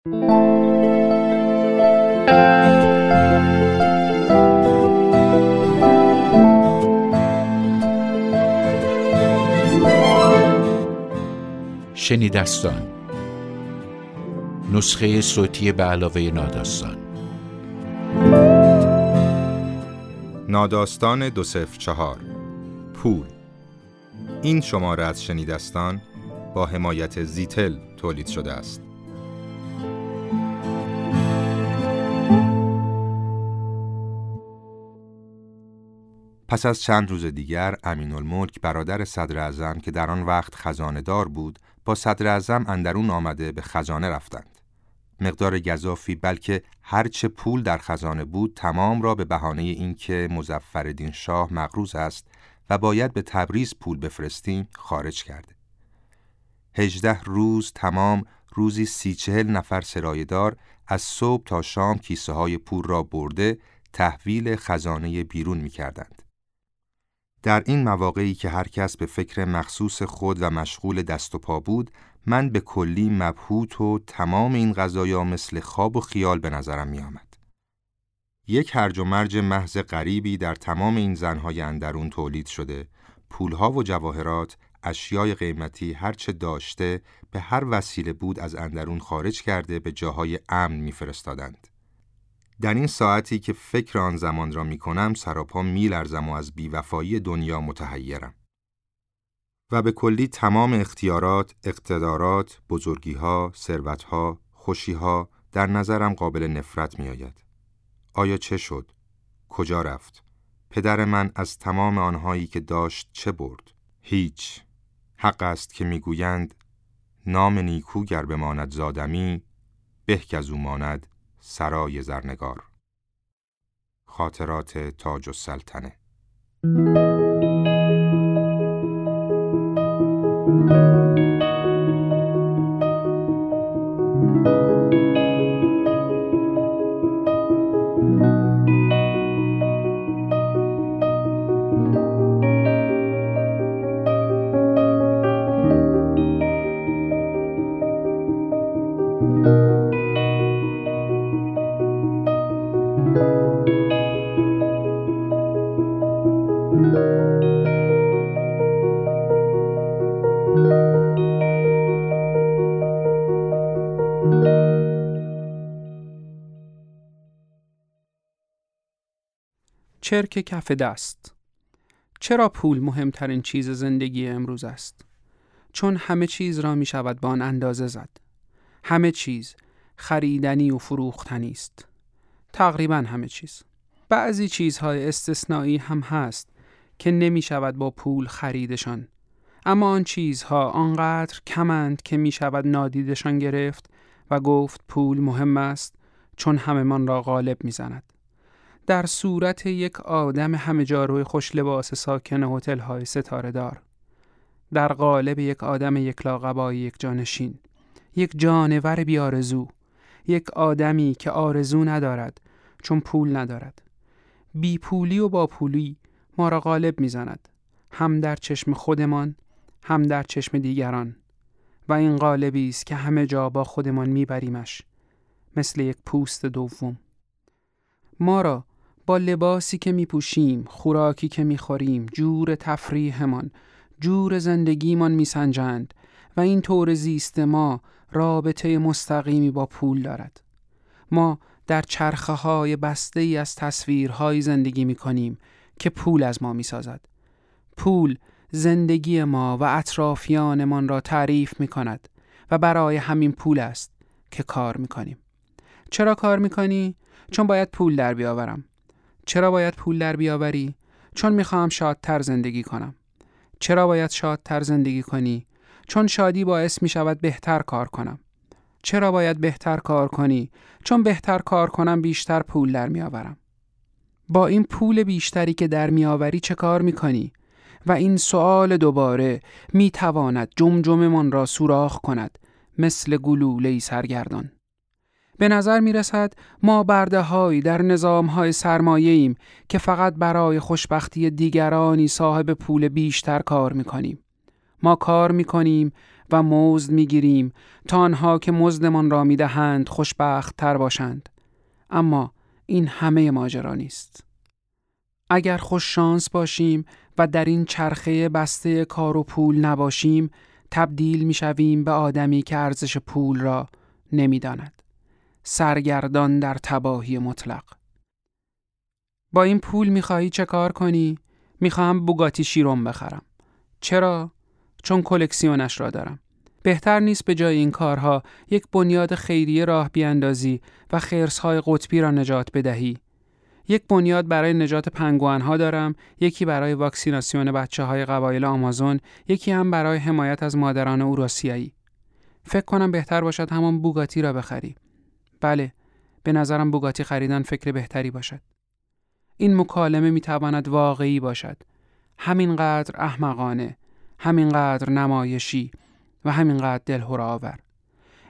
شنیدستان. نسخه صوتی به علاوه ناداستان. ناداستان دو چهار. پول. این شماره از شنیدستان با حمایت زیتل تولید شده است. پس از چند روز دیگر امین الملک برادر صدر ازم که در آن وقت خزانه دار بود با صدر ازم اندرون آمده به خزانه رفتند. مقدار گذافی بلکه هرچه پول در خزانه بود تمام را به بهانه اینکه مزفردین شاه مقروض است و باید به تبریز پول بفرستیم خارج کرده. هجده روز تمام روزی سی چهل نفر سرایدار از صبح تا شام کیسه های پول را برده تحویل خزانه بیرون می کردند. در این مواقعی که هر کس به فکر مخصوص خود و مشغول دست و پا بود من به کلی مبهوت و تمام این غذایا مثل خواب و خیال به نظرم می آمد. یک هرج و مرج محض غریبی در تمام این زنهای اندرون تولید شده پولها و جواهرات اشیای قیمتی هرچه داشته به هر وسیله بود از اندرون خارج کرده به جاهای امن میفرستادند. در این ساعتی که فکر آن زمان را می کنم سراپا می لرزم و از بیوفایی دنیا متحیرم. و به کلی تمام اختیارات، اقتدارات، بزرگیها، ثروتها، خوشیها در نظرم قابل نفرت می آید. آیا چه شد؟ کجا رفت؟ پدر من از تمام آنهایی که داشت چه برد؟ هیچ. حق است که می‌گویند نام نیکو گر بماند زادمی به از او ماند سرای زرنگار. خاطرات تاج و سلطنه. چرک کف دست چرا پول مهمترین چیز زندگی امروز است؟ چون همه چیز را می شود با آن اندازه زد. همه چیز خریدنی و فروختنی است. تقریبا همه چیز. بعضی چیزهای استثنایی هم هست که نمی شود با پول خریدشان. اما آن چیزها آنقدر کمند که می شود نادیدشان گرفت و گفت پول مهم است چون همه را غالب می زند. در صورت یک آدم همه جاروی خوش لباس ساکن هتل های ستاره دار در قالب یک آدم یک لاغبای یک جانشین یک جانور بیارزو یک آدمی که آرزو ندارد چون پول ندارد. بی پولی و با پولی ما را غالب می‌زند هم در چشم خودمان هم در چشم دیگران. و این قالبی است که همه جا با خودمان میبریمش مثل یک پوست دوم. ما را با لباسی که می پوشیم، خوراکی که می خوریم، جور تفریحمان، جور زندگیمان می سنجند و این طور زیست ما رابطه مستقیمی با پول دارد. ما در چرخه های بسته ای از تصویرهای زندگی می کنیم که پول از ما می سازد. پول زندگی ما و اطرافیانمان را تعریف می کند و برای همین پول است که کار می کنیم. چرا کار می کنی؟ چون باید پول در بیاورم. چرا باید پول در بیاوری؟ چون می‌خواهم شادتر زندگی کنم. چرا باید شادتر زندگی کنی؟ چون شادی باعث می شود بهتر کار کنم. چرا باید بهتر کار کنی؟ چون بهتر کار کنم بیشتر پول در میآورم. با این پول بیشتری که در میآوری چه کار می کنی؟ و این سوال دوباره می تواند جمجممان را سوراخ کند مثل گلوله سرگردان. به نظر می رسد ما برده هایی در نظام های سرمایه ایم که فقط برای خوشبختی دیگرانی صاحب پول بیشتر کار می کنیم. ما کار می کنیم و مزد می‌گیریم تا آنها که مزدمان را می‌دهند خوشبخت تر باشند. اما این همه ماجرا نیست. اگر خوش شانس باشیم و در این چرخه بسته کار و پول نباشیم تبدیل می‌شویم به آدمی که ارزش پول را نمی‌داند. سرگردان در تباهی مطلق با این پول می‌خواهی چه کار کنی؟ می‌خواهم بوگاتی شیروم بخرم چرا؟ چون کلکسیونش را دارم بهتر نیست به جای این کارها یک بنیاد خیریه راه بیاندازی و خرسهای قطبی را نجات بدهی یک بنیاد برای نجات پنگوان ها دارم، یکی برای واکسیناسیون بچه های قبایل آمازون، یکی هم برای حمایت از مادران اوراسیایی. فکر کنم بهتر باشد همان بوگاتی را بخری. بله، به نظرم بوگاتی خریدن فکر بهتری باشد. این مکالمه می تواند واقعی باشد. همینقدر احمقانه، همینقدر نمایشی و همینقدر دلهور آور.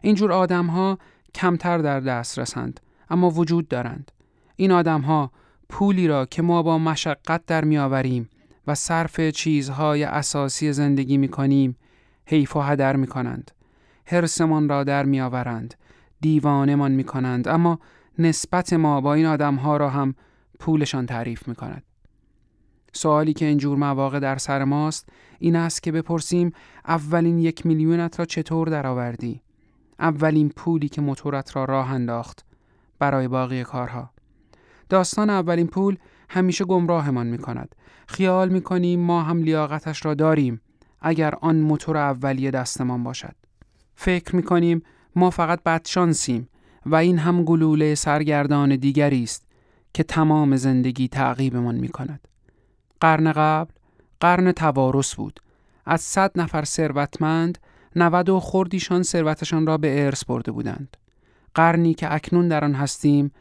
اینجور آدم ها کمتر در دست رسند، اما وجود دارند. این آدم ها پولی را که ما با مشقت در می آوریم و صرف چیزهای اساسی زندگی می کنیم حیف و هدر می کنند. حرسمان را در می آورند. دیوانمان می کنند. اما نسبت ما با این آدم ها را هم پولشان تعریف می کند. سوالی که اینجور مواقع در سر ماست این است که بپرسیم اولین یک میلیونت را چطور درآوردی؟ اولین پولی که موتورت را راه انداخت برای باقی کارها. داستان اولین پول همیشه گمراهمان می کند. خیال می کنیم ما هم لیاقتش را داریم اگر آن موتور اولیه دستمان باشد. فکر می کنیم ما فقط بدشانسیم و این هم گلوله سرگردان دیگری است که تمام زندگی تعقیبمان می کند. قرن قبل قرن توارث بود. از صد نفر ثروتمند 90 و خوردیشان ثروتشان را به ارث برده بودند. قرنی که اکنون در آن هستیم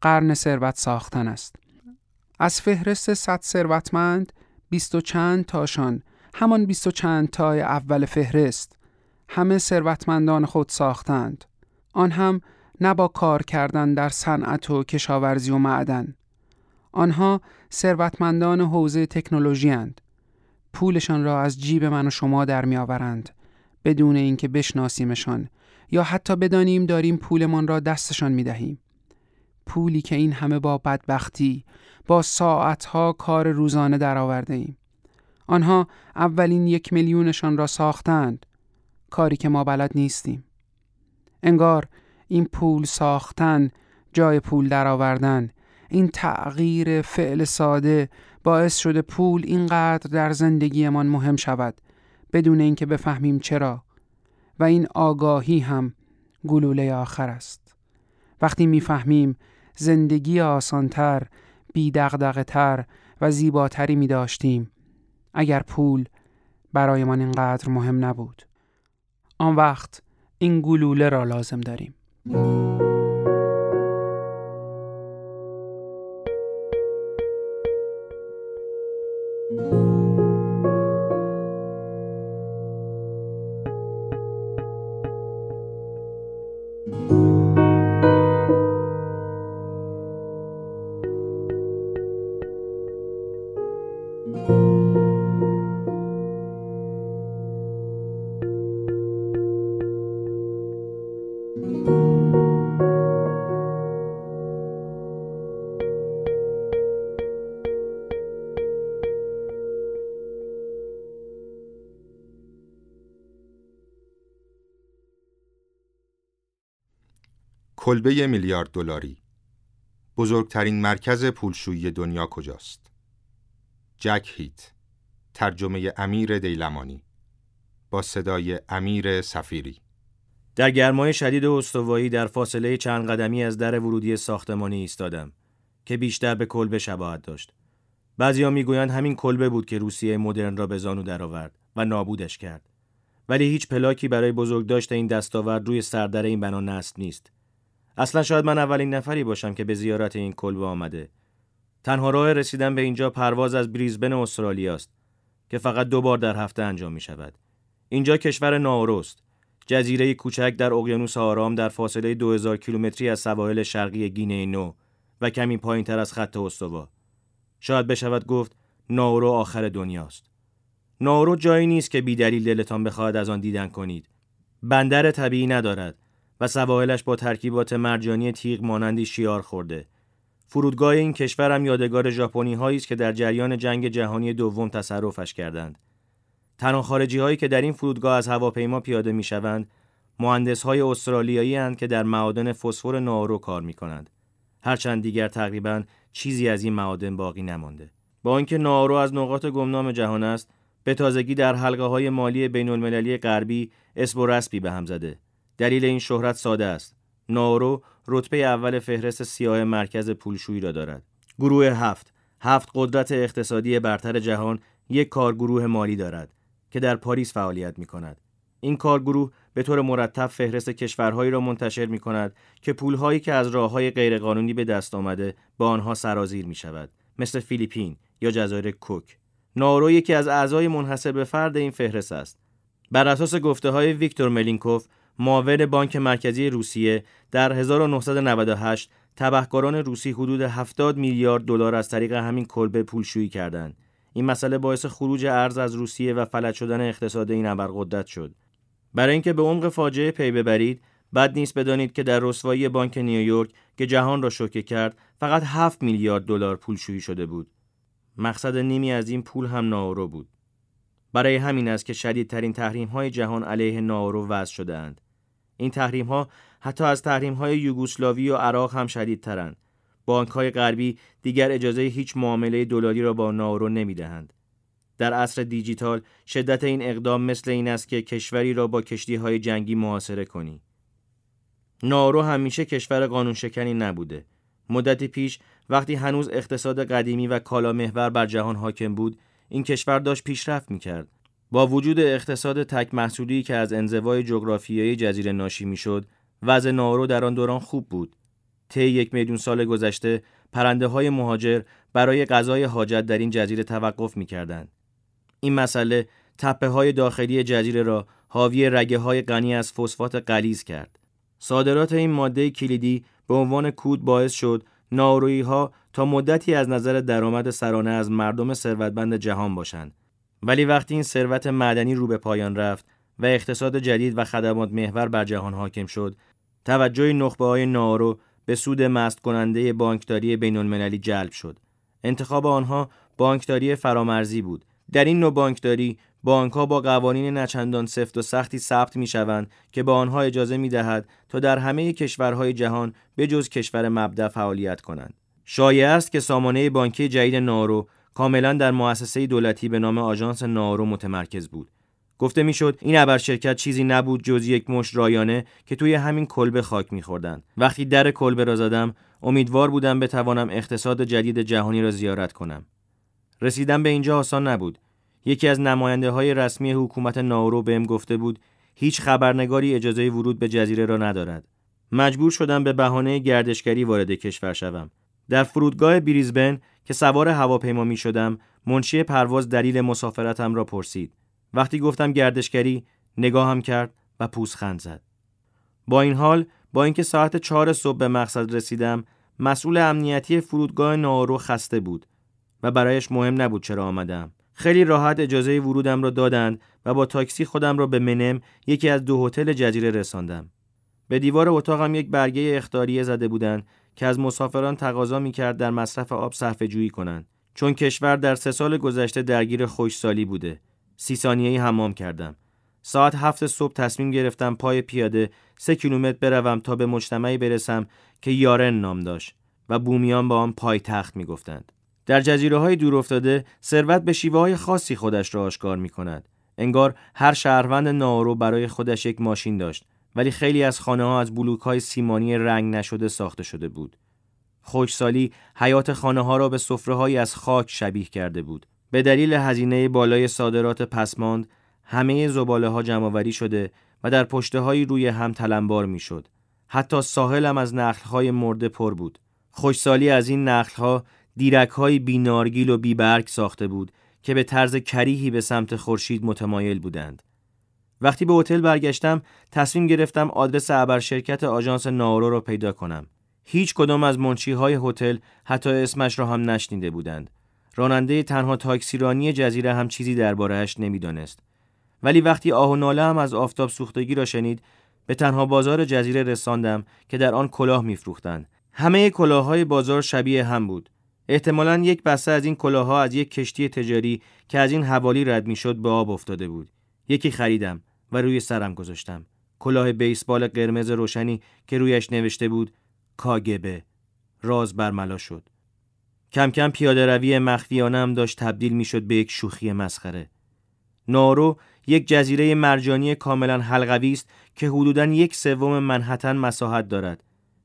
قرن ثروت ساختن است. از فهرست صد ثروتمند بیست و چند تاشان همان بیست و چند تای اول فهرست همه ثروتمندان خود ساختند. آن هم نه با کار کردن در صنعت و کشاورزی و معدن. آنها ثروتمندان حوزه تکنولوژی اند. پولشان را از جیب من و شما در می آورند بدون اینکه بشناسیمشان یا حتی بدانیم داریم پولمان را دستشان می دهیم. پولی که این همه با بدبختی با ساعتها کار روزانه درآورده ایم. آنها اولین یک میلیونشان را ساختند کاری که ما بلد نیستیم. انگار این پول ساختن جای پول درآوردن این تغییر فعل ساده باعث شده پول اینقدر در زندگیمان مهم شود بدون اینکه بفهمیم چرا و این آگاهی هم گلوله آخر است وقتی می‌فهمیم زندگی آسانتر، تر و زیباتری می داشتیم اگر پول برایمان اینقدر مهم نبود. آن وقت این گلوله را لازم داریم. کلبه میلیارد دلاری بزرگترین مرکز پولشویی دنیا کجاست؟ جک هیت ترجمه امیر دیلمانی با صدای امیر سفیری در گرمای شدید استوایی در فاصله چند قدمی از در ورودی ساختمانی ایستادم که بیشتر به کلبه شباهت داشت. بعضیا می‌گویند همین کلبه بود که روسیه مدرن را به زانو درآورد و نابودش کرد. ولی هیچ پلاکی برای بزرگداشت این دستاورد روی سردر این بنا نصب نیست. اصلا شاید من اولین نفری باشم که به زیارت این کلبه آمده. تنها راه رسیدن به اینجا پرواز از بریزبن استرالیا است که فقط دو بار در هفته انجام می شود. اینجا کشور ناوروست. جزیره کوچک در اقیانوس آرام در فاصله 2000 کیلومتری از سواحل شرقی گینه نو و کمی پایین تر از خط استوا. شاید بشود گفت ناورو آخر دنیاست. ناورو جایی نیست که بیدلیل دلتان بخواهد از آن دیدن کنید. بندر طبیعی ندارد سواحلش با ترکیبات مرجانی تیغ مانندی شیار خورده. فرودگاه این کشور هم یادگار ژاپنی هایی است که در جریان جنگ جهانی دوم تصرفش کردند. تنها خارجی هایی که در این فرودگاه از هواپیما پیاده می شوند مهندس های استرالیایی هستند که در معادن فسفر ناورو کار می کنند. هرچند دیگر تقریبا چیزی از این معادن باقی نمانده. با اینکه ناورو از نقاط گمنام جهان است، به تازگی در حلقه های مالی بین المللی غربی اسم و رسمی به هم زده. دلیل این شهرت ساده است. ناورو رتبه اول فهرست سیاه مرکز پولشویی را دارد. گروه هفت هفت قدرت اقتصادی برتر جهان یک کارگروه مالی دارد که در پاریس فعالیت می کند. این کارگروه به طور مرتب فهرست کشورهایی را منتشر می کند که پولهایی که از راه های غیرقانونی به دست آمده با آنها سرازیر می شود مثل فیلیپین یا جزایر کوک. نارو یکی از اعضای منحصر به فرد این فهرست است. بر اساس گفته های ویکتور ملینکوف معاون بانک مرکزی روسیه در 1998 تبهکاران روسی حدود 70 میلیارد دلار از طریق همین کلبه پولشویی کردند. این مسئله باعث خروج ارز از روسیه و فلج شدن اقتصاد این ابرقدرت شد. برای اینکه به عمق فاجعه پی ببرید، بد نیست بدانید که در رسوایی بانک نیویورک که جهان را شوکه کرد، فقط 7 میلیارد دلار پولشویی شده بود. مقصد نیمی از این پول هم ناورو بود. برای همین است که شدیدترین تحریم های جهان علیه ناورو وضع شده اند. این تحریم ها حتی از تحریم های یوگسلاوی و عراق هم شدیدترند. بانک های غربی دیگر اجازه هیچ معامله دلاری را با ناورو نمی دهند. در عصر دیجیتال شدت این اقدام مثل این است که کشوری را با کشتی های جنگی محاصره کنی. ناورو همیشه کشور قانون شکنی نبوده. مدتی پیش وقتی هنوز اقتصاد قدیمی و کالا محور بر جهان حاکم بود، این کشور داشت پیشرفت می‌کرد. با وجود اقتصاد تک محصولی که از انزوای جغرافیایی جزیره ناشی می‌شد، وضع ناورو در آن دوران خوب بود. طی یک میلیون سال گذشته پرنده های مهاجر برای غذای حاجت در این جزیره توقف می این مسئله تپه های داخلی جزیره را حاوی رگه های غنی از فسفات غلیظ کرد. صادرات این ماده کلیدی به عنوان کود باعث شد نارویی ها تا مدتی از نظر درآمد سرانه از مردم ثروتمند جهان باشند. ولی وقتی این ثروت معدنی رو به پایان رفت و اقتصاد جدید و خدمات محور بر جهان حاکم شد، توجه نخبه های نارو به سود مست کننده بانکداری بین المللی جلب شد. انتخاب آنها بانکداری فرامرزی بود در این نوع بانکداری ها با قوانین نچندان سفت و سختی ثبت می شوند که به آنها اجازه می دهد تا در همه کشورهای جهان به جز کشور مبدع فعالیت کنند. شایع است که سامانه بانکی جدید نارو کاملا در مؤسسه دولتی به نام آژانس نارو متمرکز بود. گفته می‌شد این ابر شرکت چیزی نبود جز یک مش رایانه که توی همین کلبه خاک میخوردند. وقتی در کلبه را زدم امیدوار بودم بتوانم اقتصاد جدید جهانی را زیارت کنم. رسیدن به اینجا آسان نبود. یکی از نماینده های رسمی حکومت ناورو بهم گفته بود هیچ خبرنگاری اجازه ورود به جزیره را ندارد. مجبور شدم به بهانه گردشگری وارد کشور شوم. در فرودگاه بریزبن که سوار هواپیما می شدم، منشی پرواز دلیل مسافرتم را پرسید. وقتی گفتم گردشگری، نگاهم کرد و پوزخند زد. با این حال، با اینکه ساعت چهار صبح به مقصد رسیدم، مسئول امنیتی فرودگاه ناورو خسته بود و برایش مهم نبود چرا آمدم. خیلی راحت اجازه ورودم را دادند و با تاکسی خودم را به منم یکی از دو هتل جزیره رساندم. به دیوار اتاقم یک برگه اختاریه زده بودند که از مسافران تقاضا می‌کرد در مصرف آب صرفه جویی کنند چون کشور در سه سال گذشته درگیر خوشسالی بوده. سی ثانیه‌ای حمام کردم. ساعت هفت صبح تصمیم گرفتم پای پیاده سه کیلومتر بروم تا به مجتمعی برسم که یارن نام داشت و بومیان با آن پایتخت می‌گفتند. در جزیره های دور افتاده ثروت به شیوه های خاصی خودش را آشکار می کند. انگار هر شهروند نارو برای خودش یک ماشین داشت ولی خیلی از خانه ها از بلوک های سیمانی رنگ نشده ساخته شده بود. خوشسالی حیات خانه ها را به صفره از خاک شبیه کرده بود. به دلیل هزینه بالای صادرات پسماند همه زباله ها شده و در پشته های روی هم تلمبار می شد. حتی ساحل هم از نخل های مرده پر بود. خوشسالی از این نخل ها دیرک های بینارگیل و بیبرگ ساخته بود که به طرز کریهی به سمت خورشید متمایل بودند. وقتی به هتل برگشتم تصمیم گرفتم آدرس ابر شرکت آژانس ناورو را پیدا کنم. هیچ کدام از منشی های هتل حتی اسمش را هم نشنیده بودند. راننده تنها تاکسیرانی جزیره هم چیزی دربارهش نمی‌دانست. ولی وقتی آه و ناله هم از آفتاب سوختگی را شنید به تنها بازار جزیره رساندم که در آن کلاه میفروختند. همه کلاههای بازار شبیه هم بود. احتمالا یک بسته از این کلاهها از یک کشتی تجاری که از این حوالی رد می‌شد به آب افتاده بود. یکی خریدم و روی سرم گذاشتم. کلاه بیسبال قرمز روشنی که رویش نوشته بود کاگبه راز برملا شد. کم کم پیاده روی مخفیانم داشت تبدیل می‌شد به یک شوخی مسخره. نارو یک جزیره مرجانی کاملا حلقوی است که حدوداً یک سوم منحتن مساحت دارد.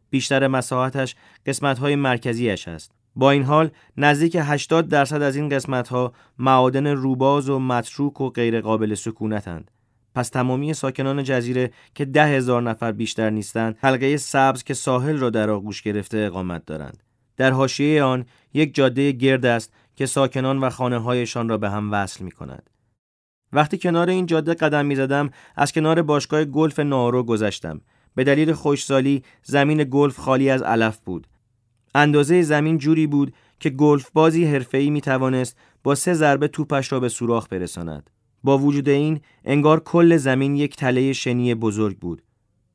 بیشتر مساحتش قسمت‌های مرکزیش است. با این حال نزدیک 80 درصد از این قسمت‌ها معادن روباز و متروک و غیر قابل سکونتند. پس تمامی ساکنان جزیره که ده هزار نفر بیشتر نیستند حلقه سبز که ساحل را در آغوش گرفته اقامت دارند. در حاشیه آن یک جاده گرد است که ساکنان و خانه هایشان را به هم وصل می کند. وقتی کنار این جاده قدم می زدم از کنار باشگاه گلف نارو گذشتم. به دلیل خوشسالی زمین گلف خالی از علف بود. اندازه زمین جوری بود که گلف بازی حرفه‌ای می توانست با سه ضربه توپش را به سوراخ برساند. با وجود این انگار کل زمین یک تله شنی بزرگ بود.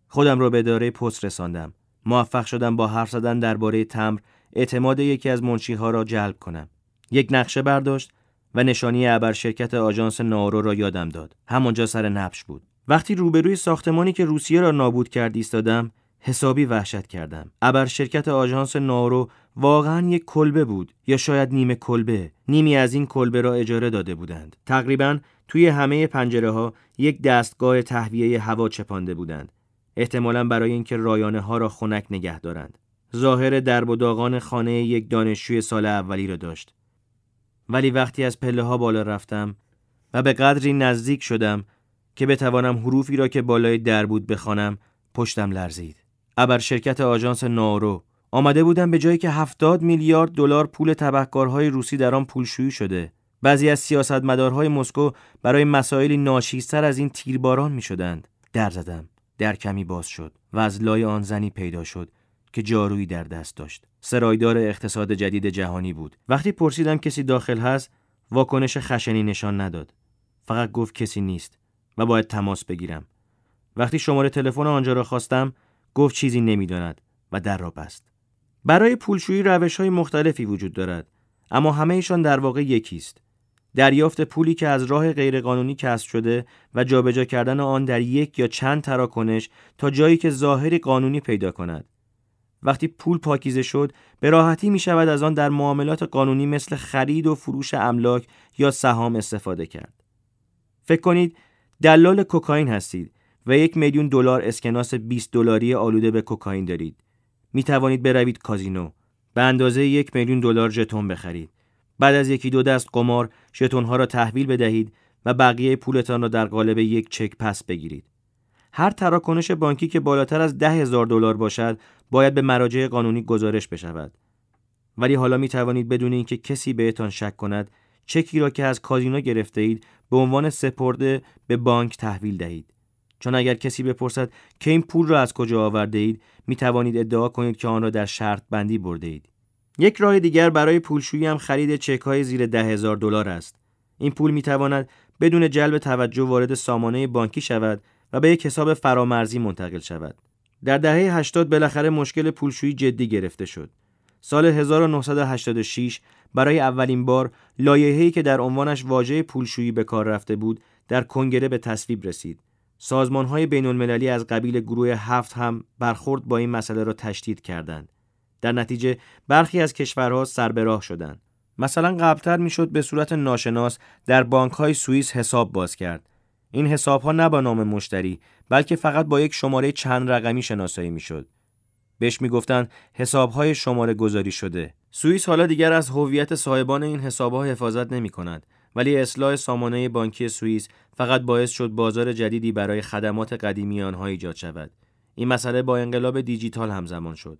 خودم را به اداره پست رساندم. موفق شدم با حرف زدن درباره تمر اعتماد یکی از منشیها را جلب کنم. یک نقشه برداشت و نشانی ابر شرکت آژانس نارو را یادم داد. همانجا سر نبش بود. وقتی روبروی ساختمانی که روسیه را نابود کرد ایستادم، حسابی وحشت کردم. ابر شرکت آژانس نارو واقعا یک کلبه بود یا شاید نیمه کلبه. نیمی از این کلبه را اجاره داده بودند. تقریبا توی همه پنجره ها یک دستگاه تهویه هوا چپانده بودند. احتمالا برای اینکه رایانه ها را خنک نگه دارند. ظاهر درب و داغان خانه یک دانشجوی سال اولی را داشت. ولی وقتی از پله ها بالا رفتم و به قدری نزدیک شدم که بتوانم حروفی را که بالای در بود بخوانم پشتم لرزید. ابر شرکت آژانس نارو آمده بودم به جایی که هفتاد میلیارد دلار پول تبهکارهای روسی در آن پولشویی شده. بعضی از سیاستمدارهای مسکو برای مسائلی ناشیستر از این تیرباران می شدند. در زدم. در کمی باز شد و از لای آن زنی پیدا شد که جارویی در دست داشت. سرایدار اقتصاد جدید جهانی بود. وقتی پرسیدم کسی داخل هست، واکنش خشنی نشان نداد. فقط گفت کسی نیست و باید تماس بگیرم. وقتی شماره تلفن آنجا را خواستم، گفت چیزی نمی‌داند و در را بست. برای پولشویی روش های مختلفی وجود دارد، اما همهشان در واقع یکی است. دریافت پولی که از راه غیرقانونی کسب شده و جابجا کردن آن در یک یا چند تراکنش تا جایی که ظاهری قانونی پیدا کند. وقتی پول پاکیزه شد به راحتی می شود از آن در معاملات قانونی مثل خرید و فروش املاک یا سهام استفاده کرد. فکر کنید دلال کوکائین هستید و یک میلیون دلار اسکناس 20 دلاری آلوده به کوکائین دارید. می توانید بروید کازینو به اندازه یک میلیون دلار ژتون بخرید. بعد از یکی دو دست قمار ژتونها را تحویل بدهید و بقیه پولتان را در قالب یک چک پس بگیرید. هر تراکنش بانکی که بالاتر از ده هزار دلار باشد باید به مراجع قانونی گزارش بشود. ولی حالا می توانید بدون اینکه کسی بهتان شک کند چکی را که از کازینو گرفته اید به عنوان سپرده به بانک تحویل دهید. چون اگر کسی بپرسد که این پول را از کجا آورده اید می توانید ادعا کنید که آن را در شرط بندی برده اید. یک راه دیگر برای پولشویی هم خرید چک های زیر ده هزار دلار است. این پول می تواند بدون جلب توجه وارد سامانه بانکی شود و به یک حساب فرامرزی منتقل شود. در دهه 80 بالاخره مشکل پولشویی جدی گرفته شد. سال 1986 برای اولین بار لایحه‌ای که در عنوانش واژه پولشویی به کار رفته بود در کنگره به تصویب رسید. سازمان‌های بین‌المللی از قبیل گروه هفت هم برخورد با این مسئله را تشدید کردند. در نتیجه برخی از کشورها سر به راه شدند. مثلا قبلتر می‌شد به صورت ناشناس در بانک های سوئیس حساب باز کرد. این حساب ها نه با نام مشتری بلکه فقط با یک شماره چند رقمی شناسایی می‌شد. بهش می‌گفتند حساب های شماره گذاری شده. سوئیس حالا دیگر از هویت صاحبان این حساب ها حفاظت نمی کند. ولی اصلاح سامانه بانکی سوئیس فقط باعث شد بازار جدیدی برای خدمات قدیمی آنها ایجاد شود. این مسئله با انقلاب دیجیتال همزمان شد.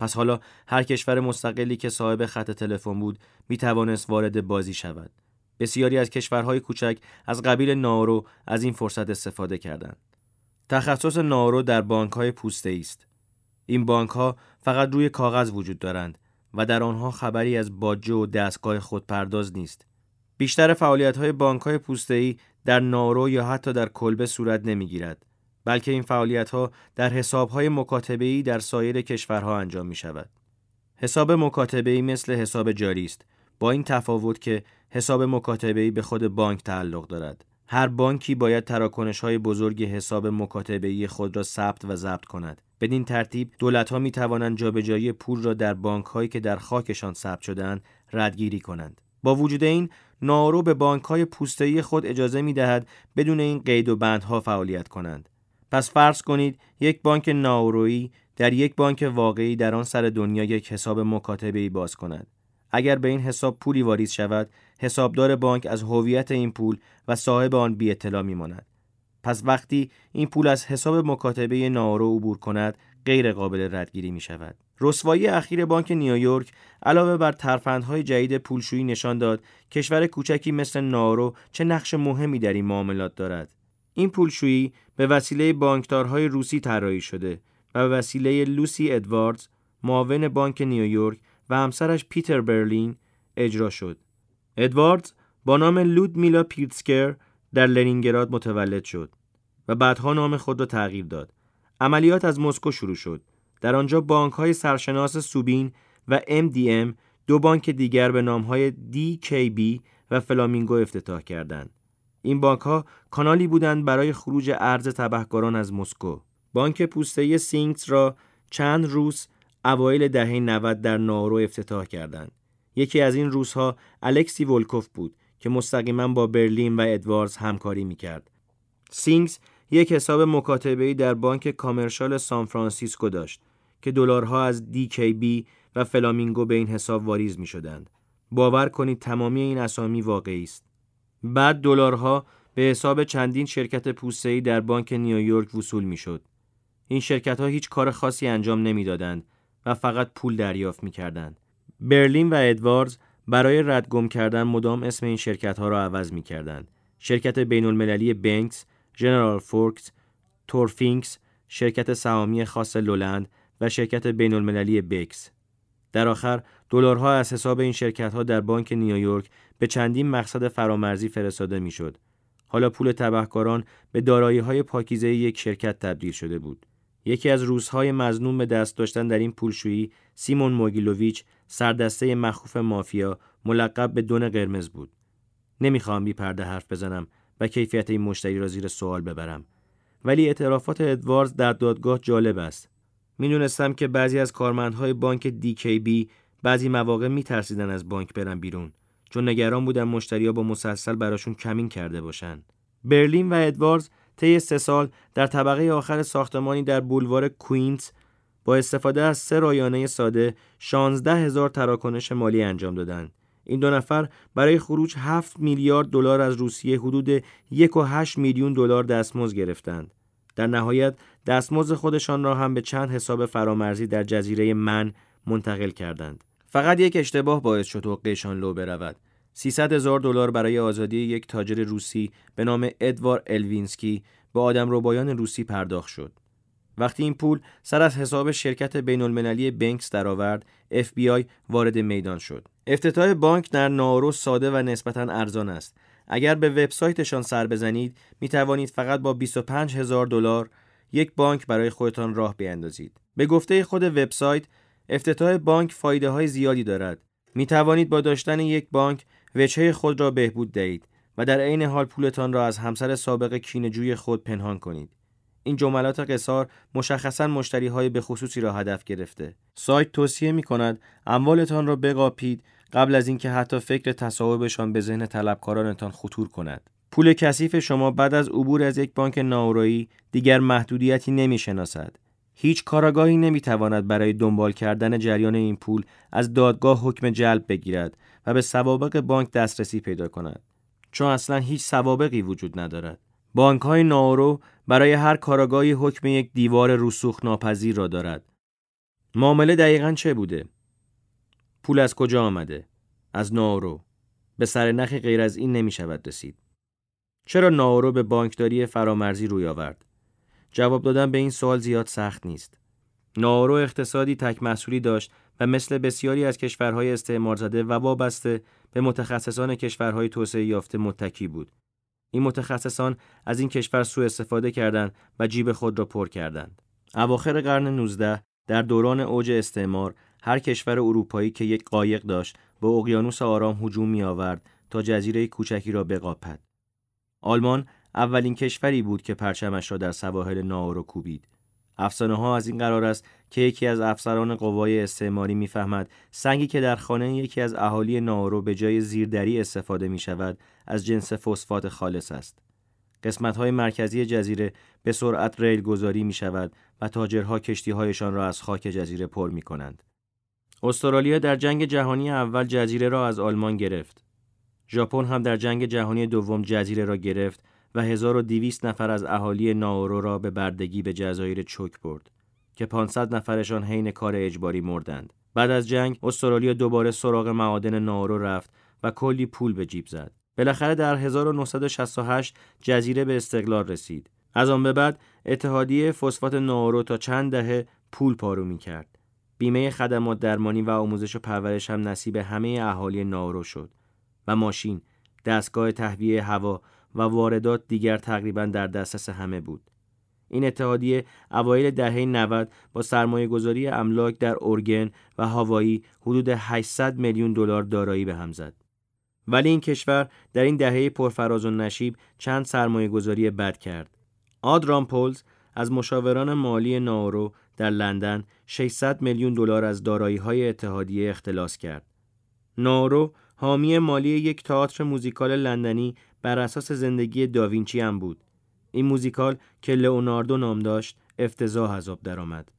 پس حالا هر کشور مستقلی که صاحب خط تلفن بود می توانست وارد بازی شود. بسیاری از کشورهای کوچک از قبیل نارو از این فرصت استفاده کردند. تخصص نارو در بانک های پوسته است. این بانک ها فقط روی کاغذ وجود دارند و در آنها خبری از باجه و دستگاه خودپرداز نیست. بیشتر فعالیت های بانک های پوسته در نارو یا حتی در کلبه صورت نمی‌گیرد بلکه این فعالیت ها در حساب های مکاتبه در سایر کشورها انجام می شود. حساب مکاتبه مثل حساب جاری است با این تفاوت که حساب مکاتبه به خود بانک تعلق دارد. هر بانکی باید تراکنش های بزرگ حساب مکاتبه خود را ثبت و ضبط کند. بدین ترتیب دولت ها می توانند جابجایی پول را در بانک هایی که در خاکشان ثبت شدهاند ردگیری کنند. با وجود این نارو به بانک های پوسته‌ای خود اجازه می دهد بدون این قید و بندها فعالیت کنند. پس فرض کنید یک بانک ناورویی در یک بانک واقعی در آن سر دنیا یک حساب مکاتبه ای باز کند. اگر به این حساب پولی واریز شود، حسابدار بانک از هویت این پول و صاحب آن بی اطلاع میماند. پس وقتی این پول از حساب مکاتبه نارو عبور کند، غیر قابل ردگیری می شود. رسوایی اخیر بانک نیویورک علاوه بر ترفندهای جدید پولشویی نشان داد کشور کوچکی مثل نارو چه نقش مهمی در این معاملات دارد. این پولشویی به وسیله بانکدارهای روسی طراحی شده و به وسیله لوسی ادواردز معاون بانک نیویورک و همسرش پیتر برلین اجرا شد. ادواردز با نام لودمیلا پریتسکر در لنینگراد متولد شد و بعدها نام خود را تغییر داد. عملیات از مسکو شروع شد. در آنجا بانک های سرشناس سوبین و MDM دو بانک دیگر به نام های DKB و فلامینگو افتتاح کردند. این بانک ها کانالی بودند برای خروج ارز تبهکاران از مسکو. بانک پوسته سینکس را چند روس اوایل دهه 90 در نائورو افتتاح کردند. یکی از این روس‌ها الکسی ولکوف بود که مستقیما با برلین و ادواردز همکاری می‌کرد. سینکس یک حساب مکاتبه‌ای در بانک کامرشال سان فرانسیسکو داشت که دلارها از DKB و فلامینگو به این حساب واریز می شدند. باور کنید تمامی این اسامی واقعی است. بعد دلارها به حساب چندین شرکت پوسته‌ای در بانک نیویورک وصول می‌شد. این شرکت ها هیچ کار خاصی انجام نمی‌دادند و فقط پول دریافت می‌کردند. برلین و ادواردز برای ردگم کردن مدام اسم این شرکت ها را عوض می‌کردند. شرکت بین المللی بنکس، جنرال فورکس، تورفینکس، شرکت سهامی خاص لولند و شرکت بین المللی بکس. در آخر دلارها از حساب این شرکت ها در بانک نیویورک به چندین مقصد فرامرزی فرستاده می‌شد. حالا پول تبهکاران به دارایی های پاکیزه یک شرکت تبدیل شده بود. یکی از روزهای مزنون به دست داشتن در این پولشویی سیمون موگیلوویچ سردسته مخوف مافیا ملقب به دون قرمز بود. نمی‌خواهم بی پرده حرف بزنم و کیفیت این مشتری را زیر سوال ببرم. ولی اعترافات ادواردز در دادگاه جالب است. می‌دونستم که بعضی از کارمندهای بانک DKB بعضی مواقع میترسیدن از بانک برن بیرون چون نگران بودن مشتریا با مسلسل براشون کمین کرده باشن. برلین و ادواردز طی سه سال در طبقه آخر ساختمانی در بولوار کوینز با استفاده از سه رایانه ساده 16 هزار تراکنش مالی انجام دادند. این دو نفر برای خروج 7 میلیارد دلار از روسیه حدود 1.8 میلیون دلار دستمزد گرفتند. در نهایت دستمزد خودشان را هم به چند حساب فرامرزی در جزیره من منتقل کردند. فقط یک اشتباه باعث شد حقه‌شان لو برود. 300 هزار دلار برای آزادی یک تاجر روسی به نام ادوار الوینسکی به آدم روبایان روسی پرداخت شد. وقتی این پول سر از حساب شرکت بین المللی بنکس درآورد، FBI وارد میدان شد. افتتاح بانک در نائورو ساده و نسبتا ارزان است. اگر به وبسایتشان سر بزنید، می توانید فقط با 25 هزار دلار یک بانک برای خودتان راه بیاندازید. به گفته خود وبسایت، افتتاح بانک فایده های زیادی دارد. می توانید با داشتن یک بانک وجهه خود را بهبود دهید و در عین حال پولتان را از همسر سابق کینجوی خود پنهان کنید. این جملات قصار مشخصا مشتری های به خصوصی را هدف گرفته. سایت توصیه می کند اموالتان را بقاپید قبل از اینکه حتی فکر تصاحبشان به ذهن طلبکارانتان خطور کند. پول کثیف شما بعد از عبور از یک بانک ناورایی دیگر محدودیتی نمی شناسد. هیچ کاراگاهی نمی تواند برای دنبال کردن جریان این پول از دادگاه حکم جلب بگیرد و به سوابق بانک دسترسی پیدا کند. چون اصلا هیچ سوابقی وجود ندارد. بانک های ناورو برای هر کاراگاهی حکم یک دیوار رسوخ ناپذیر را دارد. معامله دقیقا چه بوده؟ پول از کجا آمده؟ از ناورو. به سر نخی غیر از این نمی شود رسید. چرا ناورو به بانکداری فرامرزی روی آورد؟ جواب دادن به این سوال زیاد سخت نیست. ناورو اقتصادی تک مسئولی داشت و مثل بسیاری از کشورهای استعمار زده و وابسته به متخصصان کشورهای توسعه یافته متکی بود. این متخصصان از این کشور سوء استفاده کردند و جیب خود را پر کردند. اواخر قرن 19 در دوران اوج استعمار هر کشور اروپایی که یک قایق داشت به اقیانوس آرام هجوم می آورد تا جزیره کوچکی را بقاپد. آلمان اولین کشوری بود که پرچمش را در سواحل ناورو کوبید. افسانه ها از این قرار است که یکی از افسران قوای استعماری می‌فهمد سنگی که در خانه یکی از اهالی ناورو به جای زیردری استفاده می شود از جنس فسفات خالص است. قسمت های مرکزی جزیره به سرعت ریل گذاری می شود و تاجرها کشتی هایشان را از خاک جزیره پر می کنند. استرالیا در جنگ جهانی اول جزیره را از آلمان گرفت. ژاپن هم در جنگ جهانی دوم جزیره را گرفت و 1200 نفر از اهالی ناورو را به بردگی به جزایر چوک برد که 500 نفرشان حین کار اجباری مردند. بعد از جنگ استرالیا دوباره سراغ معادن ناورو رفت و کلی پول به جیب زد. بالاخره در 1968 جزیره به استقلال رسید. از آن به بعد اتحادیه فسفات ناورو تا چند دهه پول پارو می کرد. بیمه خدمات درمانی و آموزش و پرورش هم نصیب همه اهالی ناورو شد و ماشین، دستگاه تهویه هوا و واردات دیگر تقریبا در دسترس همه بود. این اتحادیه اوایل دهه 90 با سرمایه گذاری املاک در اورگن و هاوایی حدود 800 میلیون دلار دارایی به هم زد. ولی این کشور در این دهه پرفراز و نشیب چند سرمایه گذاری بد کرد. آدرام پولز از مشاوران مالی ناورو در لندن 600 میلیون دلار از دارایی‌های اتحادیه اختلاس کرد. ناورو حامی مالی یک تئاتر موزیکال لندنی بر اساس زندگی داوینچی هم بود. این موزیکال که لئوناردو نام داشت افتضاح از آب درآمد.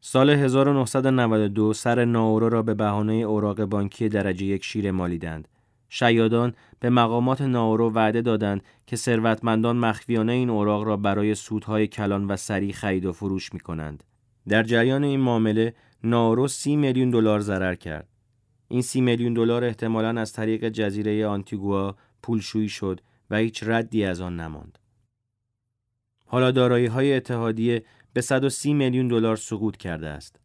سال 1992 سر ناورو را به بهانه اوراق بانکی درجه یک شیر مالیدند. شیادان به مقامات ناورو وعده دادند که ثروتمندان مخفیانه این اوراق را برای سودهای کلان و سریع خرید و فروش می کنند. در جریان این معامله ناورو سی میلیون دلار ضرر کرد. این سی میلیون دلار احتمالاً از طریق جزیره آنتیگوا پولشویی شد و هیچ ردی از آن نماند. حالا دارایی های اتحادیه به 130 میلیون دلار سقوط کرده است.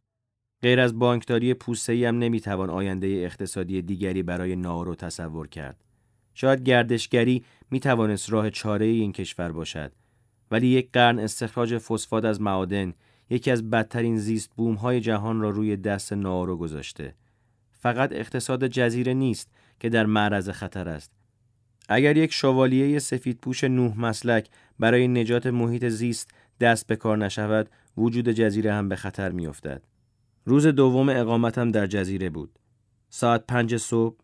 غیر از بانکداری پوسته‌ای هم نمی‌توان آینده اقتصادی دیگری برای ناورو تصور کرد. شاید گردشگری می‌توانست راه چاره این کشور باشد ولی یک قرن استخراج فسفات از معادن یکی از بدترین زیست بوم های جهان را روی دست ناورو گذاشته. فقط اقتصاد جزیره نیست که در معرض خطر است اگر یک شوالیه سفید پوش نوح مسلک برای نجات محیط زیست دست به کار نشود وجود جزیره هم به خطر می افتد. روز دوم اقامتم در جزیره بود. ساعت پنج صبح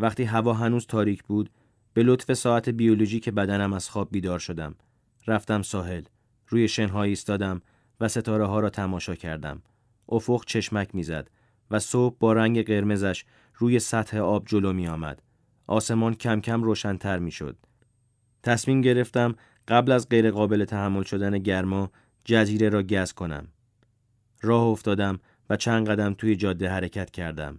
وقتی هوا هنوز تاریک بود به لطف ساعت بیولوژی که بدنم از خواب بیدار شدم. رفتم ساحل. روی شنهایی ایستادم و ستاره ها را تماشا کردم. افق چشمک می‌زد و صبح با رنگ قرمزش روی سطح آب جلو می آمد. آسمان کم کم روشنتر می شد. تصمیم گرفتم قبل از غیرقابل تحمل شدن گرما جزیره را گز کنم. راه افتادم و چند قدم توی جاده حرکت کردم.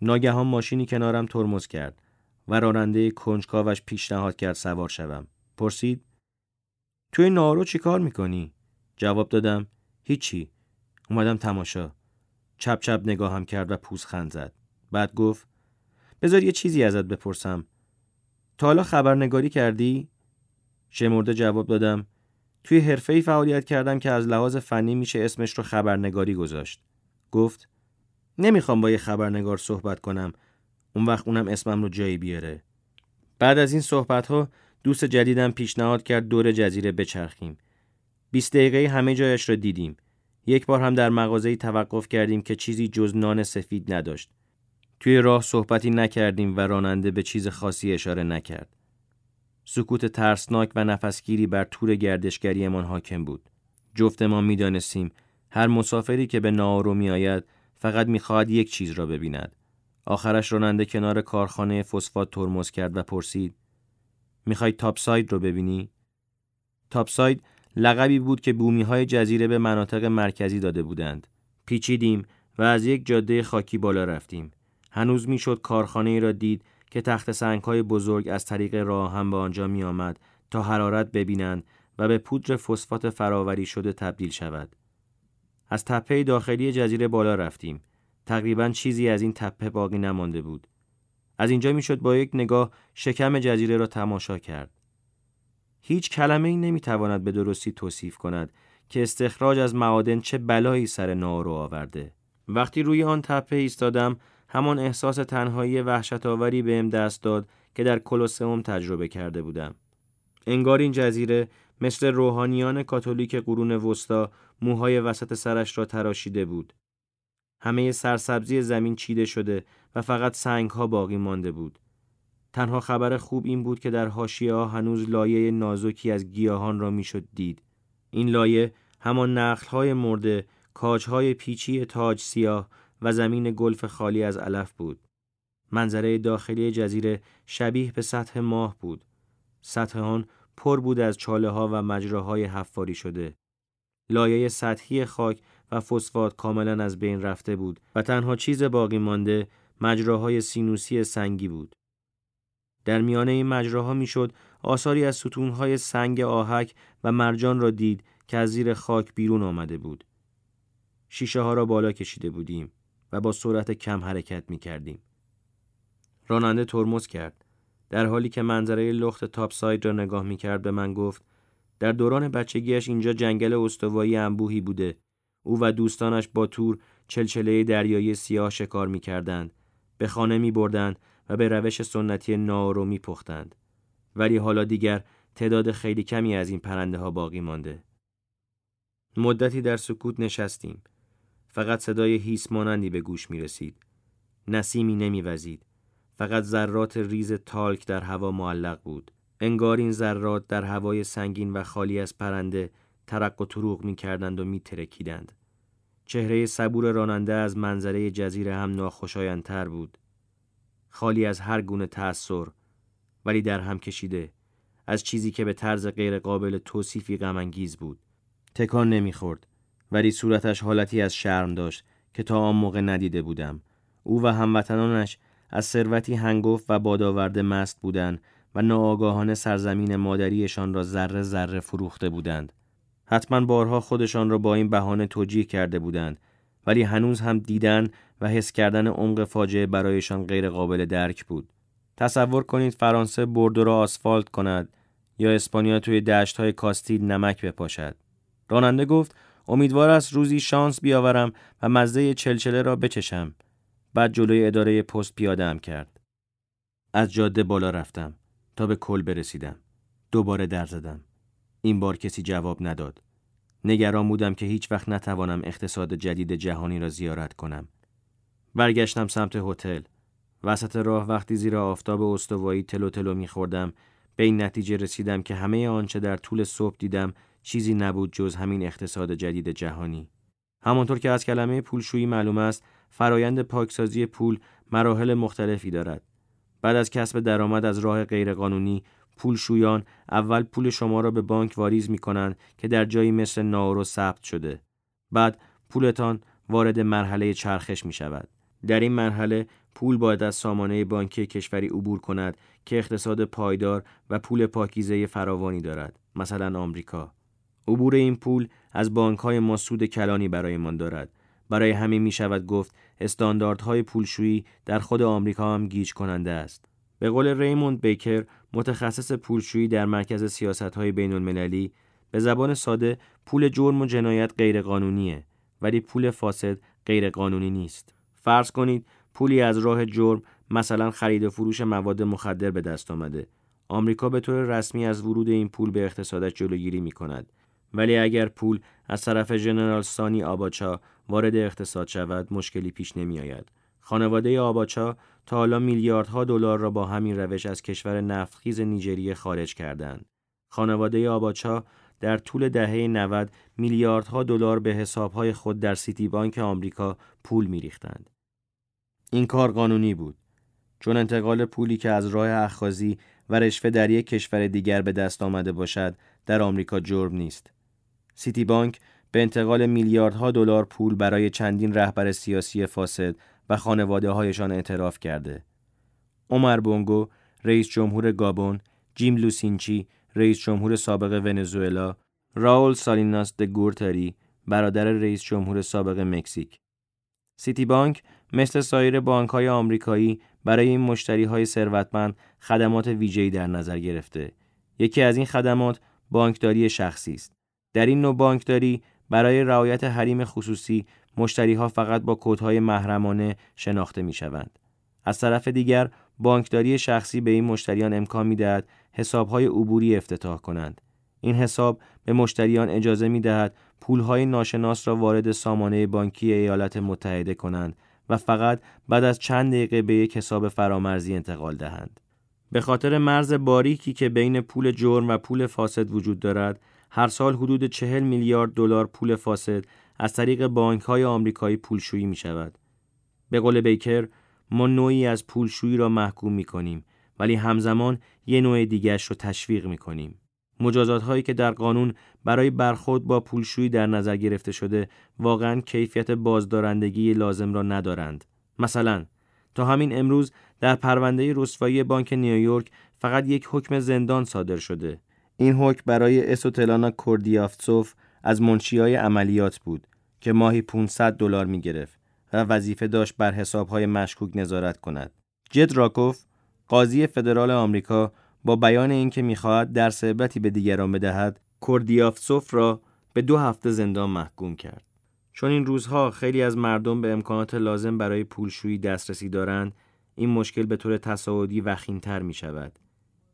ناگهان ماشینی کنارم ترمز کرد و راننده کنجکاوش پیشنهاد کرد سوار شوم. پرسید توی نارو چی کار می‌کنی؟ جواب دادم هیچی. اومدم تماشا. چپ چپ نگاهم کرد و پوزخند زد. بعد گفت بذار یه چیزی ازت بپرسم. تا حالا خبرنگاری کردی؟ شمرده جواب دادم. توی حرفه‌ای فعالیت کردم که از لحاظ فنی میشه اسمش رو خبرنگاری گذاشت. گفت نمی‌خوام با یه خبرنگار صحبت کنم. اون وقت اونم اسمم رو جایی بیاره. بعد از این صحبت ها دوست جدیدم پیشنهاد کرد دور جزیره بچرخیم. 20 دقیقه همه جایش را دیدیم. یک بار هم در مغازه‌ای توقف کردیم که چیزی جز نان سفید نداشت. توی راه صحبتی نکردیم و راننده به چیز خاصی اشاره نکرد. سکوت ترسناک و نفسگیری بر تور گردشگریمان حاکم بود. جفت ما می‌دانستیم هر مسافری که به ناورو میآید فقط می‌خواهد یک چیز را ببیند. آخرش راننده کنار کارخانه فسفات ترمز کرد و پرسید می‌خوای تاپساید رو ببینی؟ تاپساید لقبی بود که بومی های جزیره به مناطق مرکزی داده بودند. پیچیدیم و از یک جاده خاکی بالا رفتیم. هنوز می‌شد کارخانه ای را دید که تخت سنگ های بزرگ از طریق راه هم به آنجا می آمد تا حرارت ببینند و به پودر فسفات فراوری شده تبدیل شود. از تپه داخلی جزیره بالا رفتیم. تقریبا چیزی از این تپه باقی نمانده بود. از اینجا می‌شد با یک نگاه شکم جزیره را تماشا کرد. هیچ کلمه ای نمی‌تواند به درستی توصیف کند که استخراج از معادن چه بلایی سر نارو آورده. وقتی روی آن تپه ایستادم همان احساس تنهایی وحشتآوری بهم دست داد که در کلوسئوم تجربه کرده بودم. انگار این جزیره مثل روحانیان کاتولیک قرون وسطا موهای وسط سرش را تراشیده بود. همه سرسبزی زمین چیده شده و فقط سنگ ها باقی مانده بود. تنها خبر خوب این بود که در حاشیه ها هنوز لایه نازکی از گیاهان را می‌شد دید. این لایه همان نخل های مرده، کاج های پیچی تاج سیاه و زمین گلف خالی از علف بود. منظره داخلی جزیره شبیه به سطح ماه بود. سطح آن پر بود از چاله ها و مجراهای حفاری شده. لایه سطحی خاک و فسفات کاملا از بین رفته بود و تنها چیز باقی مانده مجراهای سینوسی سنگی بود. در میانه این مجراها می‌شد آثاری از ستونهای سنگ آهک و مرجان را دید که از زیر خاک بیرون آمده بود. شیشه ها را بالا کشیده بودیم و با سرعت کم حرکت می کردیم. راننده ترمز کرد. در حالی که منظره لخت تاپ ساید را نگاه می کرد به من گفت در دوران بچگیش اینجا جنگل استوایی انبوهی بوده. او و دوستانش با تور چلچله دریایی سیاه شکار می کردند. به خانه می بردند و به روش سنتی نارو می پختند. ولی حالا دیگر تعداد خیلی کمی از این پرنده ها باقی مانده. مدتی در سکوت نشستیم. فقط صدای هیس مانندی به گوش می رسید. نسیمی نمی وزید. فقط ذرات ریز تالک در هوا معلق بود. انگار این ذرات در هوای سنگین و خالی از پرنده ترق و تروغ می کردند و می ترکیدند. چهره صبور راننده از منظره جزیره هم ناخوشایندتر بود. خالی از هر گونه تأثیر ولی در هم کشیده از چیزی که به طرز غیرقابل توصیفی غمانگیز بود. تکان نمی‌خورد ولی صورتش حالتی از شرم داشت که تا آن موقع ندیده بودم. او و هموطنانش از ثروتی هنگفت و بادآورده مست بودند و ناآگاهانه سرزمین مادریشان را ذره ذره فروخته بودند. حتما بارها خودشان را با این بهانه توجیه کرده بودند ولی هنوز هم دیدن و حس کردن عمق فاجعه برایشان غیر قابل درک بود. تصور کنید فرانسه بردو را آسفالت کند یا اسپانیا توی دشت های کاستیل نمک بپاشد. راننده گفت امیدوار است روزی شانس بیاورم و مزه چلچله را بچشم. بعد جلوی اداره پست پیادم کرد. از جاده بالا رفتم تا به کل برسیدم. دوباره در زدم. این بار کسی جواب نداد. نگران بودم که هیچ وقت نتوانم اقتصاد جدید جهانی را زیارت کنم. برگشتم سمت هتل. وسط راه وقتی زیر آفتاب استوایی تلو تلو میخوردم به این نتیجه رسیدم که همه آنچه در طول صبح دیدم چیزی نبود جز همین اقتصاد جدید جهانی. همانطور که از کلمه پولشویی معلوم است فرایند پاکسازی پول مراحل مختلفی دارد. بعد از کسب درآمد از راه غیرقانونی پولشویان اول پول شما را به بانک واریز می کنند که در جایی مثل ناورو ثبت شده. بعد پولتان وارد مرحله چرخش می شود. در این مرحله پول باید از سامانه بانکی کشوری عبور کند که اقتصاد پایدار و پول پاکیزه فراوانی دارد مثلا آمریکا عبور این پول از بانک های ما سود کلانی برایمان دارد. برای همین می شود گفت استانداردهای پولشویی در خود آمریکا هم گیج کننده است. به قول ریموند بیکر متخصص پولشویی در مرکز سیاست های بین المللی به زبان ساده پول جرم و جنایت غیرقانونیه ولی پول فاسد غیرقانونی نیست. فرض کنید پولی از راه جرم مثلا خرید و فروش مواد مخدر به دست آمده. آمریکا به طور رسمی از ورود این پول به اقتصادش جلوگیری می کند ولی اگر پول از طرف ژنرال سانی آباچا وارد اقتصاد شود مشکلی پیش نمی آید. خانواده آباچا تا حالا میلیاردها دلار را با همین روش از کشور نفتخیز نیجریه خارج کردند. خانواده آباچا در طول دهه 90 میلیاردها دلار به حسابهای خود در سیتی بانک آمریکا پول میریختند. این کار قانونی بود چون انتقال پولی که از راه اخخازی و رشوه در یک کشور دیگر به دست آمده باشد در آمریکا جرم نیست. سیتی بانک به انتقال میلیاردها دلار پول برای چندین رهبر سیاسی فاسد و خانواده هایشان اعتراف کرده. عمر بونگو، رئیس جمهور گابون، جیم لوسینچی، رئیس جمهور سابق ونزوئلا، راول سالیناس د گورتری برادر رئیس جمهور سابق مکزیک. سیتی بانک مثل سایر بانک های آمریکایی برای این مشتری های ثروتمند خدمات ویژه‌ای در نظر گرفته. یکی از این خدمات بانکداری شخصی است. در این نوع بانکداری برای رعایت حریم خصوصی مشتری ها فقط با کودهای محرمانه شناخته می شوند. از طرف دیگر بانکداری شخصی به این مشتریان امکان می دهد حساب های عبوری افتتاح کنند. این حساب به مشتریان اجازه می دهد پول های ناشناس را وارد سامانه بانکی ایالات متحده کنند و فقط بعد از چند دقیقه به یک حساب فرامرزی انتقال دهند. به خاطر مرز باریکی که بین پول جرم و پول فاسد وجود دارد، هر سال حدود چهل میلیارد دلار پول فاسد از طریق بانک های آمریکایی پولشویی می شود. به قول بیکر ما نوعی از پولشویی را محکوم می کنیم ولی همزمان یه نوع دیگرش را تشویق می کنیم. مجازات هایی که در قانون برای برخورد با پولشویی در نظر گرفته شده واقعا کیفیت بازدارندگی لازم را ندارند. مثلا تا همین امروز در پرونده رسوایی بانک نیویورک فقط یک حکم زندان صادر شده. این حکم برای اسوتلانا کوردیافسوف از منشیای عملیات بود که ماهی 500 دلار می گرفت و وظیفه داشت بر حسابهای مشکوک نظارت کند. جد راکوف قاضی فدرال آمریکا با بیان اینکه می‌خواهد در عبرتی به دیگران بدهد کوردیافسوف را به دو هفته زندان محکوم کرد. چون این روزها خیلی از مردم به امکانات لازم برای پولشویی دسترسی دارند، این مشکل به طور تصاعدی وخیمتر می شود.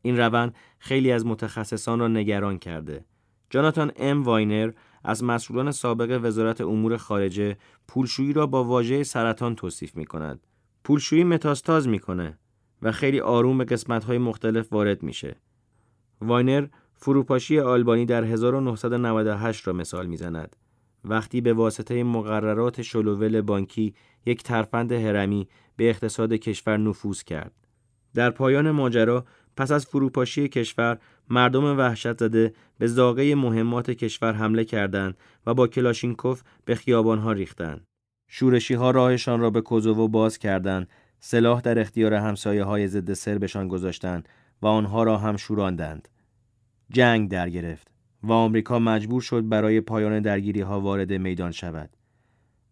این روند خیلی از متخصصان را نگران کرده. جاناتان ام واینر از مسئولان سابق وزارت امور خارجه پولشویی را با واژه سرطان توصیف می کند. پولشویی متاستاز می‌کنه و خیلی آروم به قسمت‌های مختلف وارد میشه. واینر فروپاشی آلبانی در 1998 را مثال می‌زند. وقتی به واسطه مقررات شلوول بانکی یک ترفند هرمی به اقتصاد کشور نفوذ کرد. در پایان ماجرا پس از فروپاشی کشور مردم وحشت زده به زاغه مهمات کشور حمله کردند و با کلاشینکوف به خیابانها ریختند. شورشی ها راهشان را به کوزوو باز کردند، سلاح در اختیار همسایه های ضد سربشان گذاشتند و آنها را هم شوراندند. جنگ در گرفت و آمریکا مجبور شد برای پایان درگیری ها وارد میدان شود.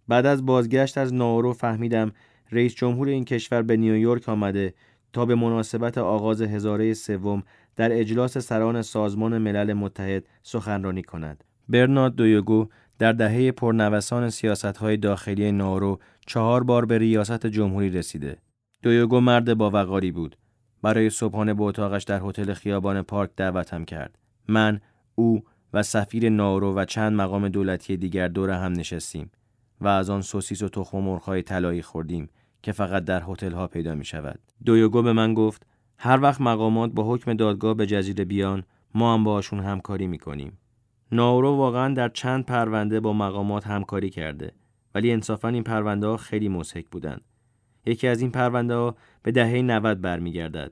بعد از بازگشت از ناورو فهمیدم رئیس جمهور این کشور به نیویورک آمده تا به مناسبت آغاز هزاره سوم در اجلاس سران سازمان ملل متحد سخنرانی کند. برنارد دویوگو در دهه پرنوسان های داخلی نارو چهار بار به ریاست جمهوری رسیده. دویوگو مرد با وقاری بود. برای صبحانه به اتاقش در هتل خیابان پارک دعوتم کرد. من، او و سفیر نارو و چند مقام دولتی دیگر دور هم نشستیم و از آن سوسیس و تخم مرغ‌های طلایی خوردیم که فقط در هتل ها پیدا می شود. دویوگو به من گفت هر وقت مقامات با حکم دادگاه به جزیره بیان ما هم باشون همکاری می کنیم. ناورو واقعا در چند پرونده با مقامات همکاری کرده ولی انصافا این پرونده ها خیلی مسحک بودند. یکی از این پرونده ها به دهه 90 برمیگردد.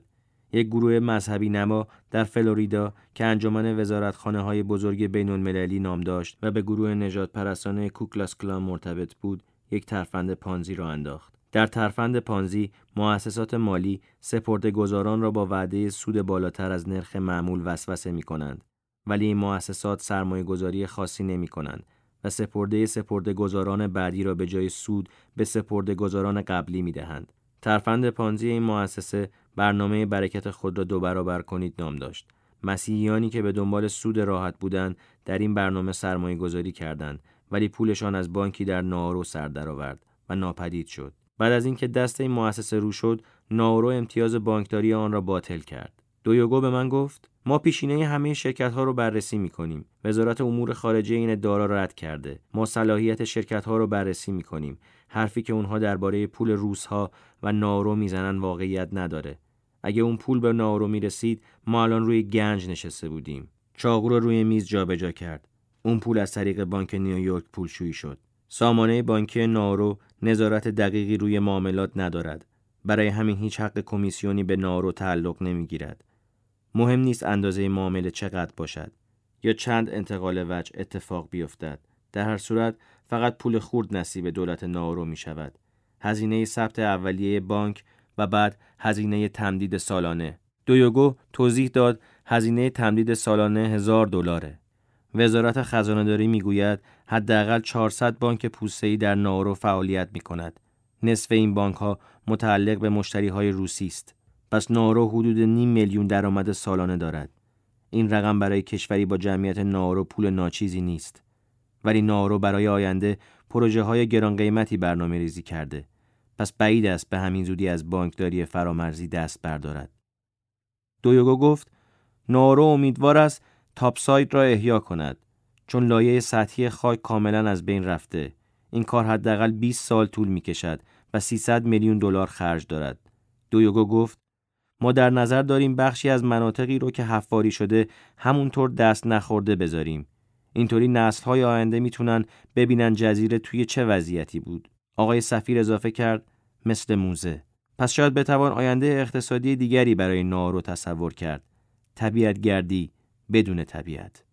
یک گروه مذهبی نما در فلوریدا که انجمن وزارتخانه های بزرگ بین المللی نام داشت و به گروه نجات پرستانه کوکلاس کلان مرتبط بود یک ترفند پانزی را انداخت. در ترفند پانزی مؤسسات مالی سپرده گذاران را با وعده سود بالاتر از نرخ معمول وسوسه می کنند ولی این مؤسسات سرمایه گذاری خاصی نمی کنند و سپرده سپرده گذاران بعدی را به جای سود به سپرده گذاران قبلی می دهند. ترفند پانزی این مؤسسه برنامه برکت خود را دو برابر کنید نام داشت. مسیحیانی که به دنبال سود راحت بودند در این برنامه سرمایه گذاری کردند ولی پولشان از بانکی در نارو سر درآورد و ناپدید شد. بعد از اینکه دست این مؤسسه رو شد ناورو امتیاز بانکداری آن را باطل کرد دویوگو به من گفت ما پیشینه همه شرکت ها رو بررسی می کنیم. وزارت امور خارجه این ادعا را رد کرده. ما صلاحیت شرکت ها رو بررسی می کنیم. حرفی که اونها درباره پول روس ها و نارو می‌زنن واقعیت نداره. اگه اون پول به نارو می رسید ما الان روی گنج نشسته بودیم. چاقو رو روی میز جابجا کرد. اون پول از طریق بانک نیویورک پولشویی شد. سامانه بانکی نارو نظارت دقیقی روی معاملات ندارد. برای همین هیچ حق کمیسیونی به نارو تعلق نمی‌گیرد. مهم نیست اندازه معامله چقدر باشد یا چند انتقال وجه اتفاق بیفتد. در هر صورت فقط پول خورد نصیب دولت نارو می شود. هزینه ثبت اولیه بانک و بعد هزینه تمدید سالانه. دویوگو توضیح داد هزینه تمدید سالانه هزار دلاره. وزارت خزانه داری می‌گوید حداقل 400 بانک پوسته‌ای در ناورو فعالیت می کند. نصف این بانک ها متعلق به مشتری های روسی است. پس نارو حدود نیم میلیون درآمد سالانه دارد. این رقم برای کشوری با جمعیت نارو پول ناچیزی نیست. ولی نارو برای آینده پروژه های گران قیمتی برنامه ریزی کرده. پس بعید است به همین زودی از بانکداری فرامرزی دست بردارد. دویوگو گفت نارو امیدوار است تاپساید را احیا کند چون لایه سطحی خاک کاملا از بین رفته. این کار حداقل 20 سال طول می کشد و 300 میلیون دلار خرج دارد. دویوگو گفت ما در نظر داریم بخشی از مناطقی رو که حفاری شده همونطور دست نخورده بذاریم. اینطوری های آینده می‌تونن ببینن جزیره توی چه وضعیتی بود. آقای سفیر اضافه کرد مثل موزه. پس شاید بتوان آینده اقتصادی دیگری برای نارو تصور کرد. طبیعت گردی بدون طبیعت.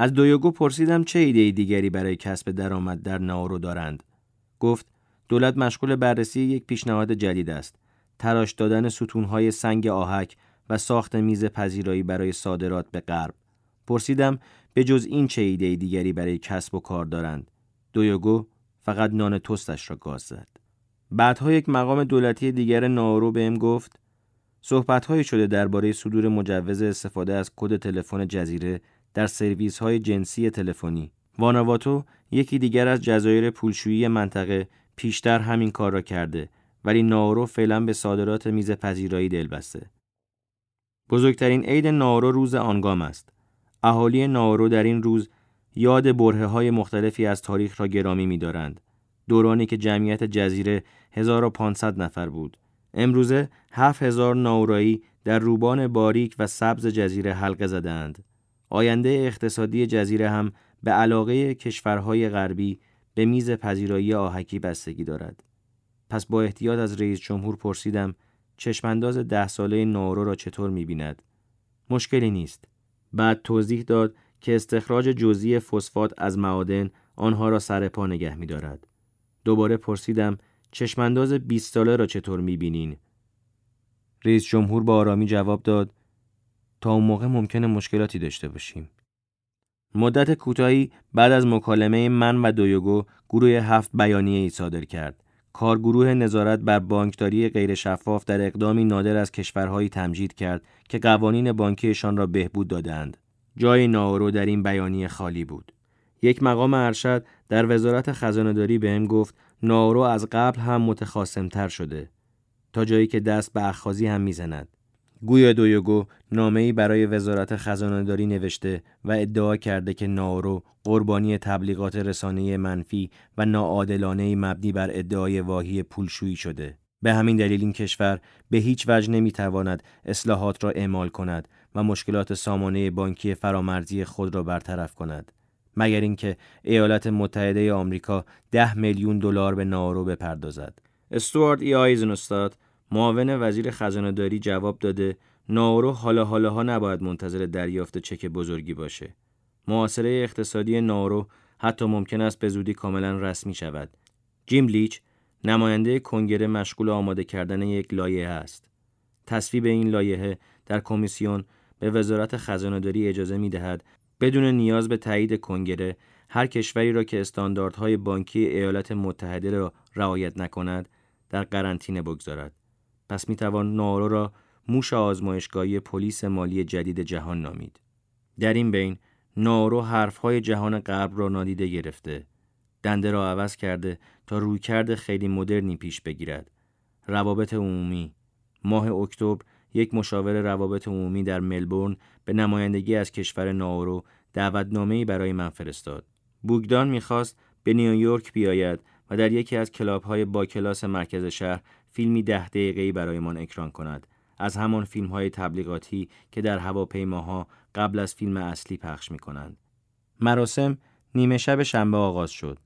از دویوگو پرسیدم چه ایده دیگری برای کسب درآمد در نارو دارند. گفت دولت مشغول بررسی یک پیشنهاد جدید است. تراش دادن ستونهای سنگ آهک و ساخت میز پذیرایی برای صادرات به غرب. پرسیدم به جز این چه ایده دیگری برای کسب و کار دارند. دویوگو فقط نان توستش را گاز زد. بعدها یک مقام دولتی دیگر نارو بهم گفت صحبتهایی شده درباره صدور مجوز استفاده از کد تلفن جزیره در سرویس های جنسی تلفنی. واناواتو یکی دیگر از جزایر پولشویی منطقه پیشتر همین کار را کرده ولی نارو فعلا به صادرات میز پذیرایی دل بسته. بزرگترین عید نارو روز آنگام است. اهالی نارو در این روز یاد بره های مختلفی از تاریخ را گرامی می دارند. دورانی که جمعیت جزیره 1500 نفر بود. امروزه 7000 ناورایی در روبان باریک و سبز جزیره حلقه زدند. آینده اقتصادی جزیره هم به علاقه کشورهای غربی به میز پذیرایی آهکی بستگی دارد. پس با احتیاط از رئیس جمهور پرسیدم چشمانداز ده ساله نورو را چطور می‌بیند؟ مشکلی نیست. بعد توضیح داد که استخراج جزئی فسفات از معادن آنها را سر پا نگه می دارد. دوباره پرسیدم چشمانداز 20 ساله را چطور می بینین؟ رئیس جمهور با آرامی جواب داد تا اون موقع ممکنه مشکلاتی داشته باشیم. مدت کوتاهی بعد از مکالمه من و دویوگو گروه هفت بیانیه ای صادر کرد. کارگروه نظارت بر بانکداری غیر شفاف در اقدامی نادر از کشورهایی تمجید کرد که قوانین بانکیشان را بهبود دادند. جای ناورو در این بیانیه خالی بود. یک مقام ارشد در وزارت خزانهداری بهم گفت ناورو از قبل هم متخاصمتر شده تا جایی که دست به اخخازی هم می‌زند. گویا دویوگو نامه‌ای برای وزارت خزانهداری نوشته و ادعا کرده که ناورو قربانی تبلیغات رسانه منفی و ناعادلانه مبنی بر ادعای واهی پولشویی شده. به همین دلیل این کشور به هیچ وجه نمی‌تواند اصلاحات را اعمال کند و مشکلات سامانه بانکی فرامرزی خود را برطرف کند. مگر اینکه ایالات متحده آمریکا ده میلیون دلار به نارو بپردازد. استوارد ای آیزن استاد معاون وزیر خزانه داری جواب داده نارو حالا حالا ها نباید منتظر دریافت چک بزرگی باشه. معاصره اقتصادی نارو حتی ممکن است به زودی کاملا رسمی شود. جیم لیچ نماینده کنگره مشغول آماده کردن یک لایحه است. تصویب این لایحه در کمیسیون به وزارت خزانهداری اجازه می دهد بدون نیاز به تایید کنگره هر کشوری را که استانداردهای بانکی ایالات متحده را رعایت نکند در قرنطینه بگذارد. پس می توان نارو را موش آزمایشگاهی پلیس مالی جدید جهان نامید. در این بین نارو حرفهای جهان غرب را نادیده گرفته. دنده را عوض کرده تا رویکرد خیلی مدرنی پیش بگیرد. روابط عمومی ماه اکتبر یک مشاور روابط عمومی در ملبورن به نمایندگی از کشور نارو دعوتنامه‌ای برای من فرستاد. بوگدان می‌خواست به نیویورک بیاید و در یکی از کلاب‌های با کلاس مرکز شهر فیلمی ده دقیقه‌ای برایمان اکران کند از همان فیلم‌های تبلیغاتی که در هواپیماها قبل از فیلم اصلی پخش می‌کنند. مراسم نیمه شب شنبه آغاز شد.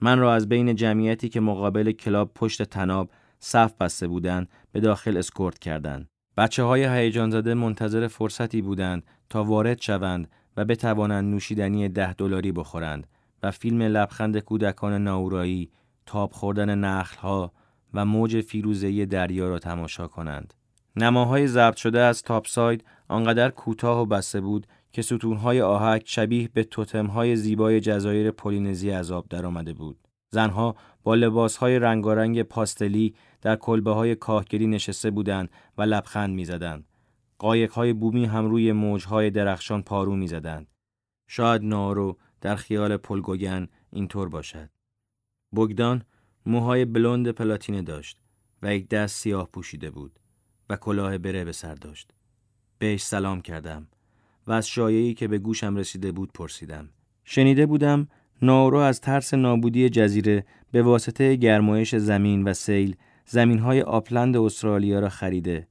من را از بین جمعیتی که مقابل کلاب پشت تناب صف بسته بودند به داخل اسکورت کردند. بچه های هیجان زده منتظر فرصتی بودند تا وارد شوند و بتوانند نوشیدنی ده دلاری بخورند و فیلم لبخند کودکان ناورایی، تاب خوردن نخلها و موج فیروزهی دریا را تماشا کنند. نماهای ضبط شده از تاپساید آنقدر کوتاه و بسته بود که ستونهای آهک شبیه به توتمهای زیبای جزایر پولینزی از آب درآمده بود. زنها با لباسهای رنگارنگ پاستلی در کلبه های کاهگلی نشسته بودند و لبخند می‌زدند. قایق های بومی هم روی موجهای درخشان پارو می‌زدند. شاید نارو در خیال پلگوگن اینطور باشد. بگدان موهای بلوند پلاتینه داشت و یک دست سیاه پوشیده بود و کلاه بره به سر داشت. بهش سلام کردم و از شایعی که به گوشم رسیده بود پرسیدم. شنیده بودم نارو از ترس نابودی جزیره به واسطه گرمایش زمین و سیل زمینهای آپلند استرالیا را خریده.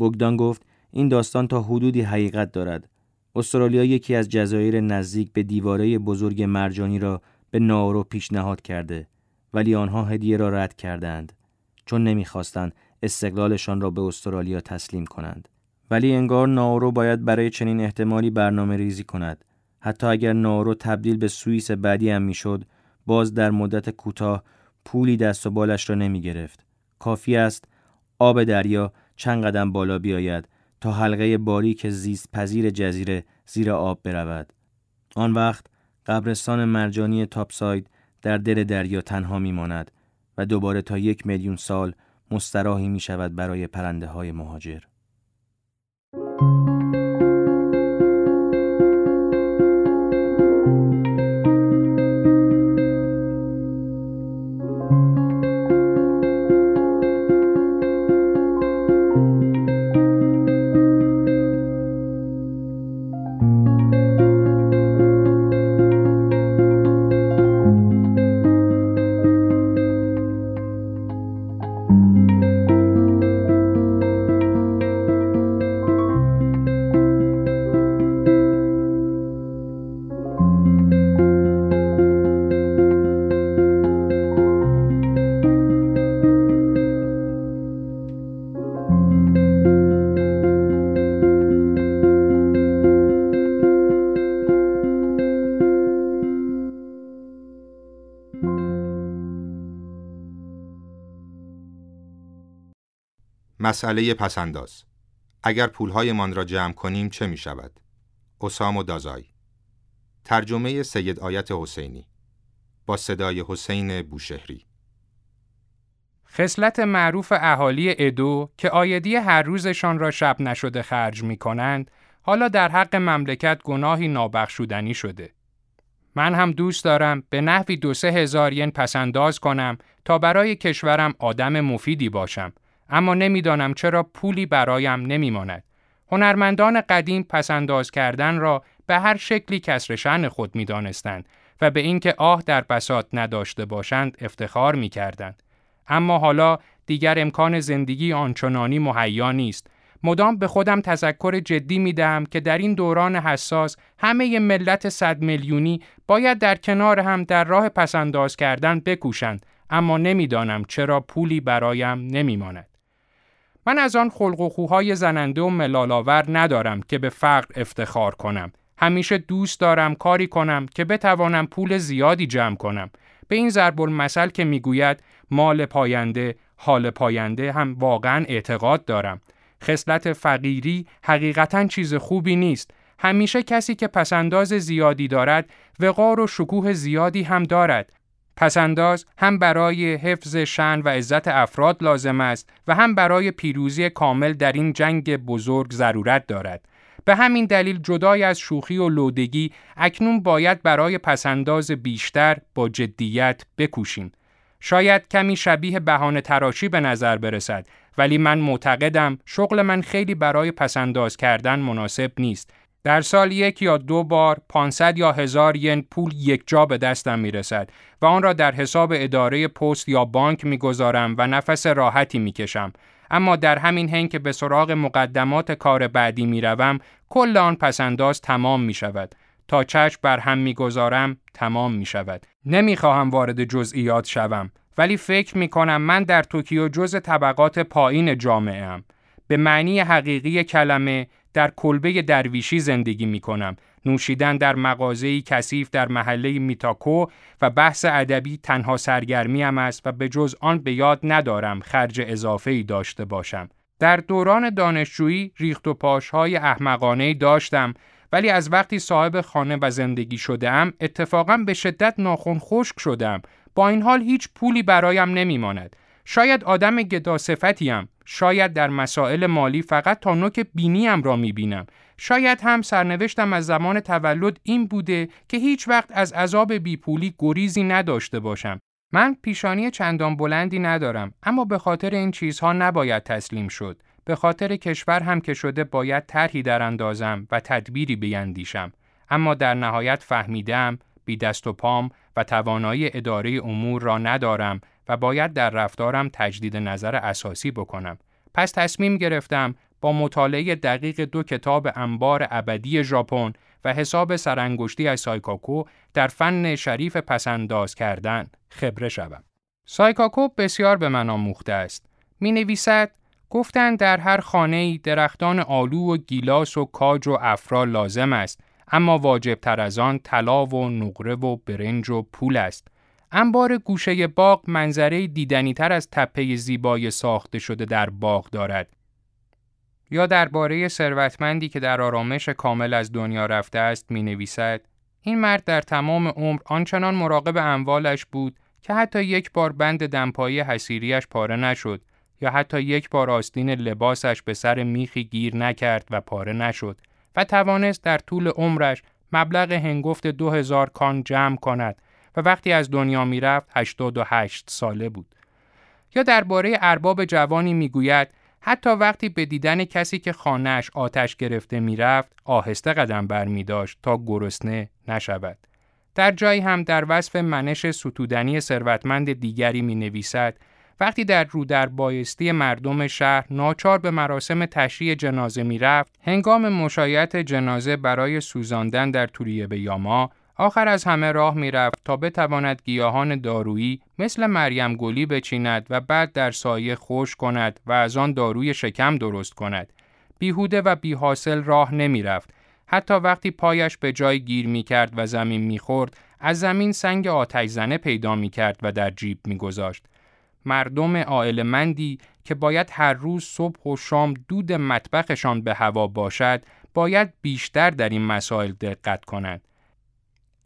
بگدان گفت این داستان تا حدودی حقیقت دارد. استرالیا یکی از جزایر نزدیک به دیواره بزرگ مرجانی را به نارو پیشنهاد کرده ولی آنها هدیه را رد کردند چون نمی‌خواستند استقلالشان را به استرالیا تسلیم کنند. ولی انگار نارو باید برای چنین احتمالی برنامه ریزی کند. حتی اگر نارو تبدیل به سوئیس بعدی هم می‌شد، باز در مدت کوتاه پولی دست و بالش را نمی گرفت. کافی است آب دریا چند قدم بالا بیاید تا حلقه باریک زیست پذیر جزیره زیر آب برود. آن وقت قبرستان مرجانی تاپساید در دل دریا تنها میماند و دوباره تا یک میلیون سال مستراحی می شود برای پرنده های مهاجر. مسئله پسنداز. اگر پولهایمان را جمع کنیم چه می شود؟ اسام و دازای. ترجمه سید آیت حسینی. با صدای حسین بوشهری. خصلت معروف اهالی ادو که آیدی هر روزشان را شب نشده خرج می کنند حالا در حق مملکت گناهی نابخشودنی شده. من هم دوست دارم به نحوی دو سه هزار ین پسنداز کنم تا برای کشورم آدم مفیدی باشم. اما نمی‌دانم چرا پولی برایم نمیماند. هنرمندان قدیم پسنداز کردن را به هر شکلی کسر شن خود می دانستند و به اینکه آه در بساط نداشته باشند افتخار می کردند. اما حالا دیگر امکان زندگی آنچنانی مهیا نیست. مدام به خودم تذکر جدی می دهم که در این دوران حساس همه ملت صد میلیونی باید در کنار هم در راه پسنداز کردن بکوشند اما نمی‌دانم چرا پولی برایم نمیماند. من از آن خلق و خوهای زننده و ملالاور ندارم که به فقر افتخار کنم. همیشه دوست دارم کاری کنم که بتوانم پول زیادی جمع کنم. به این ضرب المثل که می‌گوید مال پاینده، حال پاینده هم واقعا اعتقاد دارم. خصلت فقیری حقیقتا چیز خوبی نیست. همیشه کسی که پسنداز زیادی دارد وقار و شکوه زیادی هم دارد پسنداز هم برای حفظ شن و عزت افراد لازم است و هم برای پیروزی کامل در این جنگ بزرگ ضرورت دارد. به همین دلیل جدای از شوخی و لودگی اکنون باید برای پسنداز بیشتر با جدیت بکوشیم. شاید کمی شبیه بهانه تراشی به نظر برسد ولی من معتقدم شغل من خیلی برای پسنداز کردن مناسب نیست در سال یک یا دو بار 500 یا هزار ین پول یک جا به دستم می رسد و آن را در حساب اداره پست یا بانک می گذارم و نفس راحتی می کشم. اما در همین هنگ که به سراغ مقدمات کار بعدی می روم کل آن پسنداز تمام می شود. تا چشم بر هم می گذارم تمام می شود. نمی خواهم وارد جزئیات شوم ولی فکر می کنم من در توکیو جز طبقات پایین جامعه ام. به معنی حقیقی کلمه در کلبه درویشی زندگی می کنم. نوشیدن در مغازه‌ای کثیف در محله میتاکو و بحث ادبی تنها سرگرمیم است و به جز آن به یاد ندارم خرج اضافه ای داشته باشم. در دوران دانشجویی ریخت و پاشهای احمقانه داشتم ولی از وقتی صاحب خانه و زندگی شدم اتفاقا به شدت ناخون خشک شدم با این حال هیچ پولی برایم نمیماند شاید آدم گدا صفتیم شاید در مسائل مالی فقط تا نوک بینیم را می‌بینم. شاید هم سرنوشتم از زمان تولد این بوده که هیچ وقت از عذاب بیپولی گریزی نداشته باشم. من پیشانی چندان بلندی ندارم اما به خاطر این چیزها نباید تسلیم شد. به خاطر کشور هم که شده باید طرحی در اندازم و تدبیری بیندیشم. اما در نهایت فهمیدم بی دست و پام و توانایی اداره امور را ندارم و باید در رفتارم تجدید نظر اساسی بکنم پس تصمیم گرفتم با مطالعه دقیق دو کتاب انبار ابدی ژاپن و حساب سرانگشتی از سایکاکو در فن شریف پس‌انداز کردن خبره شوم. سایکاکو بسیار به من آموخته است. می نویسد گفتند در هر خانه درختان آلو و گیلاس و کاج و افرا لازم است اما واجب تر از آن طلا و نقره و برنج و پول است. انبار گوشه باغ منظره دیدنی تر از تپه زیبای ساخته شده در باغ دارد. یا درباره ثروتمندی که در آرامش کامل از دنیا رفته است می نویسد این مرد در تمام عمر آنچنان مراقب اموالش بود که حتی یک بار بند دمپایی حسیریش پاره نشد یا حتی یک بار آستین لباسش به سر میخی گیر نکرد و پاره نشد و توانست در طول عمرش مبلغ هنگفت دو هزار کان جمع کند و وقتی از دنیا می‌رفت 88 ساله بود. یا درباره ارباب جوانی می‌گوید حتی وقتی به دیدن کسی که خانهش آتش گرفته می‌رفت آهسته قدم بر می داشت تا گرسنه نشود. در جایی هم در وصف منش ستودنی ثروتمند دیگری می نویسد وقتی در رو در بایستی مردم شهر ناچار به مراسم تشریع جنازه می رفت، هنگام مشایعت جنازه برای سوزاندن در توریه به یاما آخر از همه راه می رفت تا بتواند گیاهان دارویی مثل مریم گلی بچیند و بعد در سایه خوش کند و از آن داروی شکم درست کند. بیهوده و بیحاصل راه نمی رفت. حتی وقتی پایش به جای گیر می کرد و زمین می خورد، از زمین سنگ آتش زنه پیدا می کرد و در جیب می گذاشت. مردم مندی که باید هر روز صبح و شام دود مطبخشان به هوا باشد، باید بیشتر در این مسائل دقت کنند.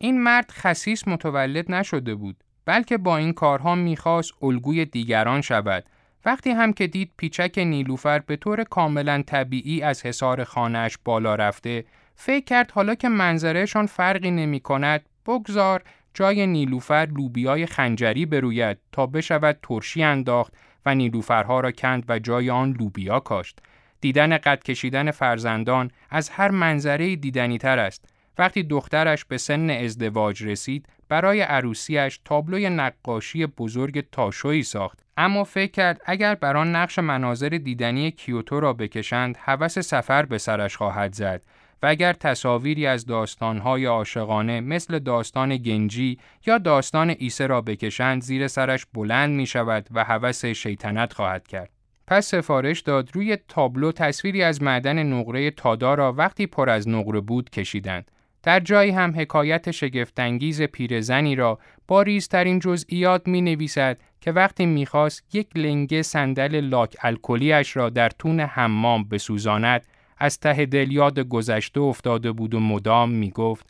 این مرد خصیص متولد نشده بود بلکه با این کارها می‌خواست الگوی دیگران شود. وقتی هم که دید پیچک نیلوفر به طور کاملا طبیعی از حصار خانهش بالا رفته فکر کرد حالا که منظرهشان فرقی نمی کند بگذار جای نیلوفر لوبیای خنجری بروید تا بشود ترشی انداخت و نیلوفرها را کند و جای آن لوبیا کاشت. دیدن قد کشیدن فرزندان از هر منظره دیدنی تر است. وقتی دخترش به سن ازدواج رسید برای عروسیش تابلوی نقاشی بزرگ تاشویی ساخت اما فکر کرد اگر بر آن نقش مناظر دیدنی کیوتو را بکشند هوس سفر به سرش خواهد زد و اگر تصاویری از داستانهای عاشقانه مثل داستان گنجی یا داستان ایسه را بکشند زیر سرش بلند می شود و هوس شیطنت خواهد کرد. پس سفارش داد روی تابلو تصویری از معدن نقره تادا را وقتی پر از نقره بود کشیدند. در جایی هم حکایت شگفتانگیز پیرزنی را با ریزترین جزئیات می نویسد که وقتی می‌خواست یک لنگه صندل لاک الکلیش را در تون حمام بسوزاند از ته دل یاد گذشته افتاده بود و مدام می گفت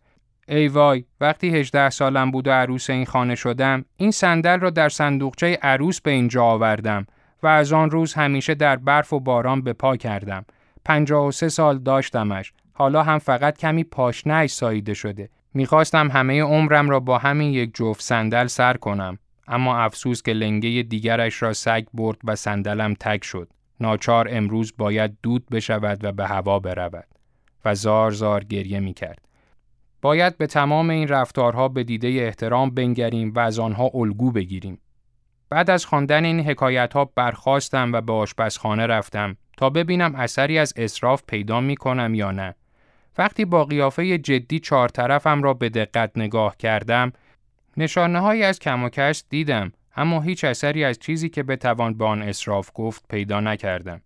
ای وای وقتی 18 سالم بود و عروس این خانه شدم این صندل را در صندوقچه عروس به اینجا آوردم و از آن روز همیشه در برف و باران به پا کردم. 53 سال داشتمش. حالا هم فقط کمی پاشنهش ساییده شده. می‌خواستم همه عمرم را با همین یک جفت صندل سر کنم. اما افسوس که لنگه دیگرش را سگ برد و صندلم تک شد. ناچار امروز باید دود بشود و به هوا برود. و زار زار گریه می کرد. باید به تمام این رفتارها به دیده احترام بنگریم و از آنها الگو بگیریم. بعد از خواندن این حکایت ها برخواستم و به آشپزخانه رفتم تا ببینم اثری از اصراف پیدا می کنم یا نه. وقتی با قیافه جدی چهار طرفم را به دقت نگاه کردم نشانه های از کم و دیدم اما هیچ اثری از چیزی که بتوان به آن اصراف گفت پیدا نکردم.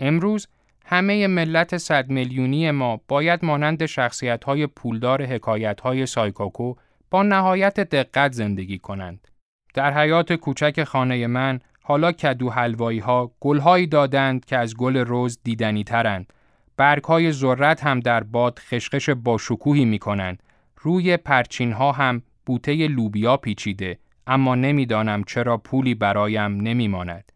امروز همه ملت صد میلیونی ما باید مانند شخصیت های پولدار حکایت های سایکاکو با نهایت دقت زندگی کنند. در حیات کوچک خانه من حالا کدو حلوایی ها گلهایی دادند که از گل روز دیدنی ترند برگهای ذرت هم در باد خشخش با شکوهی می کنند. روی پرچین ها هم بوته لوبیا پیچیده اما نمی‌دانم چرا پولی برایم نمیماند.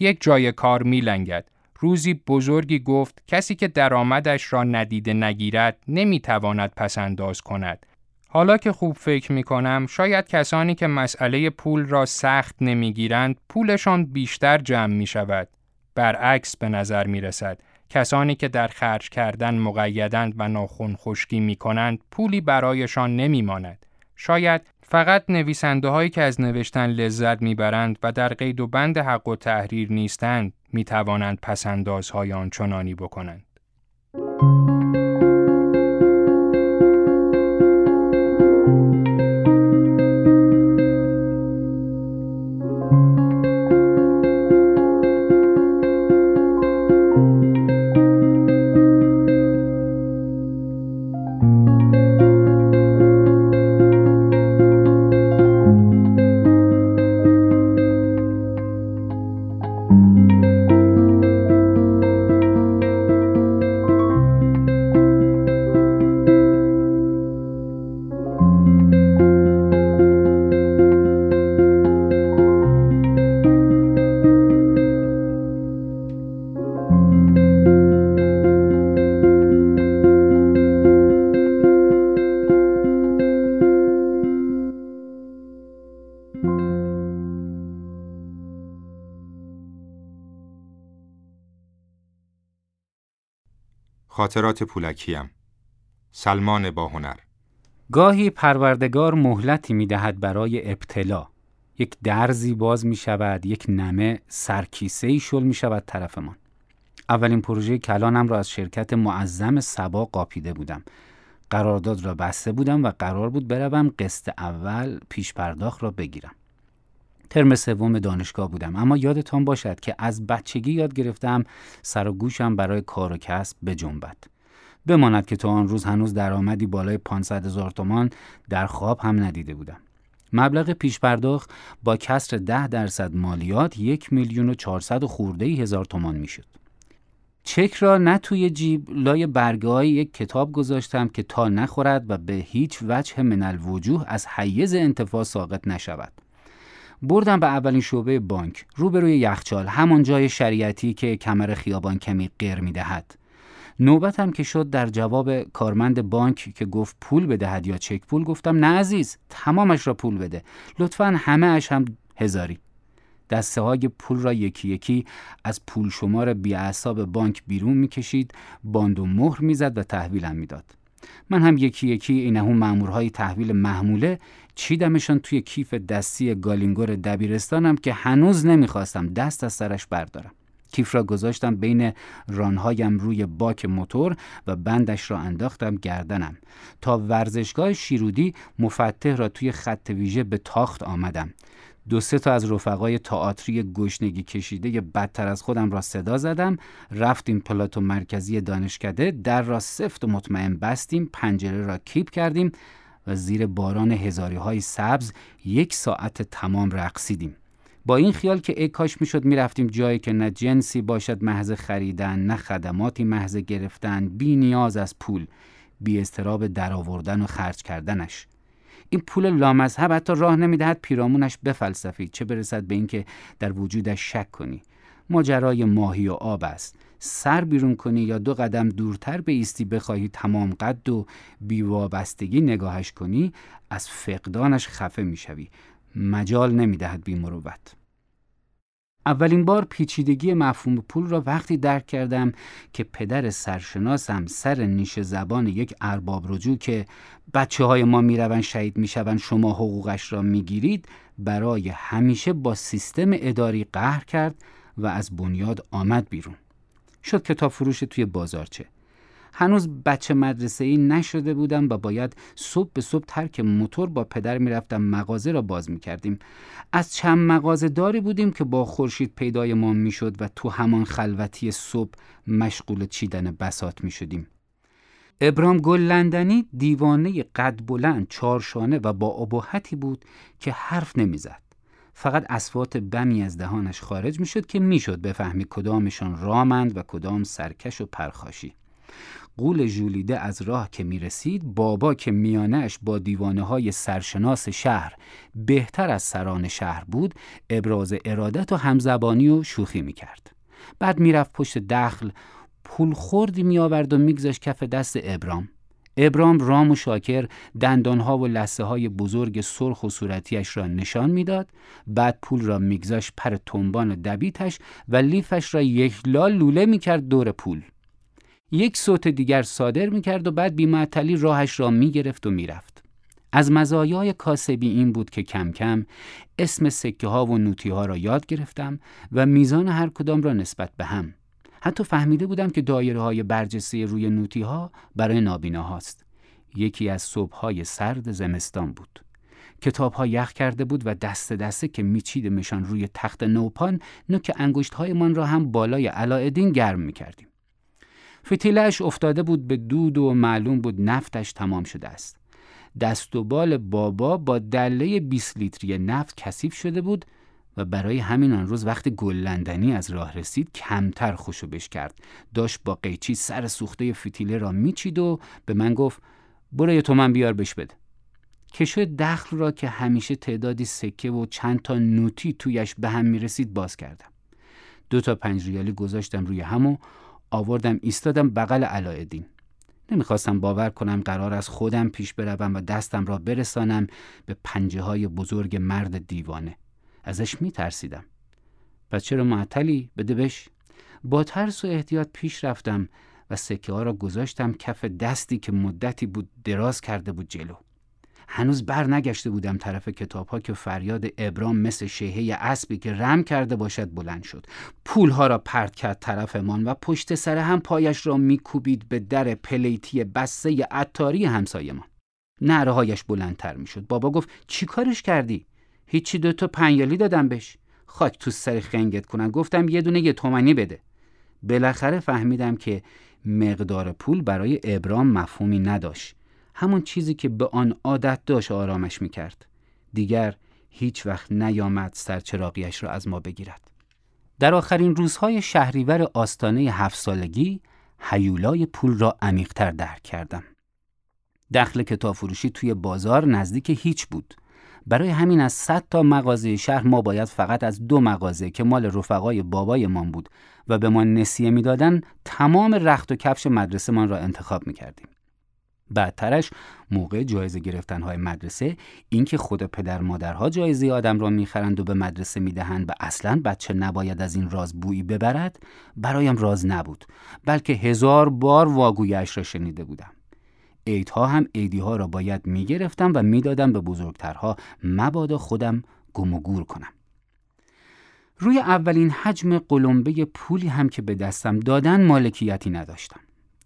یک جای کار می لنگد. روزی بزرگی گفت کسی که درآمدش را ندیده نگیرد نمی‌تواند پسنداز کند. حالا که خوب فکر می کنم شاید کسانی که مسئله پول را سخت نمی‌گیرند پولشان بیشتر جمع می شود. برعکس به نظر می رسد. کسانی که در خرج کردن مقیدند و ناخون خشکی می کنند پولی برایشان نمی ماند. شاید فقط نویسنده هایی که از نوشتن لذت می‌برند و در قید و بند حق و تحریر نیستند می توانند پسندازهای آنچنانی بکنند. خاطرات پولکیم. سلمان با هنر. گاهی پروردگار مهلتی می دهد برای ابتلا. یک درزی باز می شود یک نمه سرکیسه شل می شود طرفمان. اولین پروژه کلانم را از شرکت معظم سبا قاپیده بودم. قرارداد را بسته بودم و قرار بود بروم قسط اول پیش پرداخت را بگیرم. ترم سوم دانشگاه بودم اما یادتان باشد که از بچگی یاد گرفتم سر و گوشم برای کار و کسب بجنبد بماند که تا آن روز هنوز درآمدی بالای 500 هزار تومان در خواب هم ندیده بودم مبلغ پیش پرداخت با کسر ده درصد مالیات یک میلیون و چهارصد و خورده هزار تومان می‌شد. چک را نه توی جیب لای برگه یک کتاب گذاشتم که تا نخورد و به هیچ وجه من الوجوه از حیز انتفاع ساقط نشود. بردم به اولین شعبه بانک. روبروی یخچال همان جای شریعتی که کمر خیابان کمی غیر می‌دهد. نوبتم که شد در جواب کارمند بانک که گفت پول بدهد یا چک پول گفتم نه عزیز تمامش را پول بده. لطفا همه اش هم هزاری. دسته های پول را یکی یکی از پول شمار بی بانک بیرون می‌کشید باند و مهر می‌زد و تحویلم می‌داد. من هم یکی یکی اینهو مامورهای تحویل محموله چیدمشان توی کیف دستی گالینگور دبیرستانم که هنوز نمی‌خواستم دست از سرش بردارم. کیف را گذاشتم بین رانهایم روی باک موتور و بندش را انداختم گردنم. تا ورزشگاه شیرودی مفتح را توی خط ویژه به تاخت آمدم. دو سه تا از رفقای تئاتری گشنگی کشیده بدتر از خودم را صدا زدم. رفتیم پلاتو مرکزی دانشکده در را سفت و مطمئن بستیم پنجره را کیپ کردیم. و زیر باران هزاری های سبز یک ساعت تمام رقصیدیم. با این خیال که ای کاش می‌شد می‌رفتیم جایی که نه جنسی باشد محض خریدن نه خدماتی محض گرفتن بی نیاز از پول بی استراب درآوردن و خرج کردنش. این پول لامذهب حتی راه نمی‌دهد پیرامونش بفلسفی چه برسد به اینکه در وجودش شک کنی. ماجرای ماهی و آب است. سر بیرون کنی یا دو قدم دورتر به ایستی بخواهی تمام قد و بیوابستگی نگاهش کنی از فقدانش خفه می‌شوی. مجال نمی‌دهد بیمروت اولین بار پیچیدگی مفهوم پول را وقتی درک کردم که پدر سرشناسم سر نیش زبان یک ارباب رجوع که بچه های ما می‌روند شهید می‌شوند شما حقوقش را می‌گیرید برای همیشه با سیستم اداری قهر کرد و از بنیاد آمد بیرون. شد کتاب فروش توی بازارچه. هنوز بچه مدرسه ای نشده بودم و باید صبح به صبح ترک موتور با پدر می‌رفتم مغازه را باز می‌کردیم. از چند مغازه داری بودیم که با خورشید پیدای ما می‌شد و تو همان خلوتی صبح مشغول چیدن بسات می‌شدیم. ابرام گل لندنی دیوانه قد بلند چارشانه و با ابهتی بود که حرف نمی‌زد. فقط اسوات بمی از دهانش خارج می‌شد که می‌شد بفهمی کدامشان رامند و کدام سرکش و پرخاشی قول ژولیده از راه که می رسید بابا که میانش با دیوانه های سرشناس شهر بهتر از سران شهر بود ابراز ارادت و همزبانی و شوخی می کرد. بعد می‌رفت پشت دخل پول خوردی می آورد و میگذاشت کف دست ابرام ابرام رام و شاکر دندانها و لسه های بزرگ سرخ و صورتیش را نشان می‌داد. بعد پول را میگذاشت پر تنبان دبیتش و لیفش را یک لال لوله می‌کرد دور پول. یک صوت دیگر صادر می‌کرد و بعد بیمعطلی راهش را می‌گرفت و می‌رفت. از مزایای کاسبی این بود که کم کم اسم سکه ها و نوتی ها را یاد گرفتم و میزان هر کدام را نسبت به هم. حتی فهمیده بودم که دایره های برجسته روی نوتی ها برای نابینا هاست. یکی از صبح های سرد زمستان بود. کتاب ها یخ کرده بود و دست دسته که میچیدمشان روی تخت نوپان نوک انگشت من را هم بالای علایدین گرم می‌کردیم. فتیلش افتاده بود به دود و معلوم بود نفتش تمام شده است. دست و بال بابا با دله 20 لیتری نفت کثیف شده بود و برای همین آن روز وقتی گلندنی از راه رسید کمتر خوشو بش کرد. داشت با قیچی سر سوخته فتیله را میچید و به من گفت برو یه تومن بیار بش بده. کشو دخل را که همیشه تعدادی سکه و چند تا نوتی تویش به هم می‌رسید باز کردم. دو تا پنج ریالی گذاشتم روی هم و آوردم ایستادم بغل علایدین نمی‌خواستم باور کنم قرار از خودم پیش بروم و دستم را برسانم به پنجه های بزرگ مرد دیوانه. ازش میترسیدم. پس چرا معطلی؟ بده بش با ترس و احتیاط پیش رفتم و سکه ها را گذاشتم کف دستی که مدتی بود دراز کرده بود جلو. هنوز بر نگشته بودم طرف کتاب ها که فریاد ابرام مثل شیهه اسبی که رم کرده باشد بلند شد. پول ها را پرت کرد طرفمان و پشت سر هم پایش را میکوبید به در پلیتی بسته عطاری همسایمان نعره هایش بلندتر می‌شد. بابا گفت چی کارش کردی؟ هیچی دو تا پنیالی دادم بهش. خاک تو سر خنگت کنن. گفتم یه دونه یه تومنی بده. بالاخره فهمیدم که مقدار پول برای ابرام مفهومی نداشت. همون چیزی که به آن عادت داشت آرامش می‌کرد. دیگر هیچ وقت نیامد سرچراغیش را از ما بگیرد. در آخرین روزهای شهریور آستانه هفت سالگی حیولای پول را عمیقتر درک کردم. دخل کتاب فروشی توی بازار نزدیک هیچ بود. برای همین از 100 تا مغازه شهر ما باید فقط از دو مغازه که مال رفقای بابایمان بود و به ما نسیه می‌دادن تمام رخت و کفش مدرسه من را انتخاب می‌کردیم. بعدترش موقع جایزه گرفتن های مدرسه اینکه خود پدر مادرها جایزه آدم را می‌خرند و به مدرسه می‌دهند و اصلا بچه نباید از این راز بویی ببرد برایم راز نبود بلکه هزار بار واگویش را شنیده بودم عیدها هم عیدیها را باید می‌گرفتم و می‌دادم به بزرگترها مبادا خودم گم و گور کنم. روی اولین حجم قلمبه پولی هم که به دستم دادن مالکیتی نداشتم.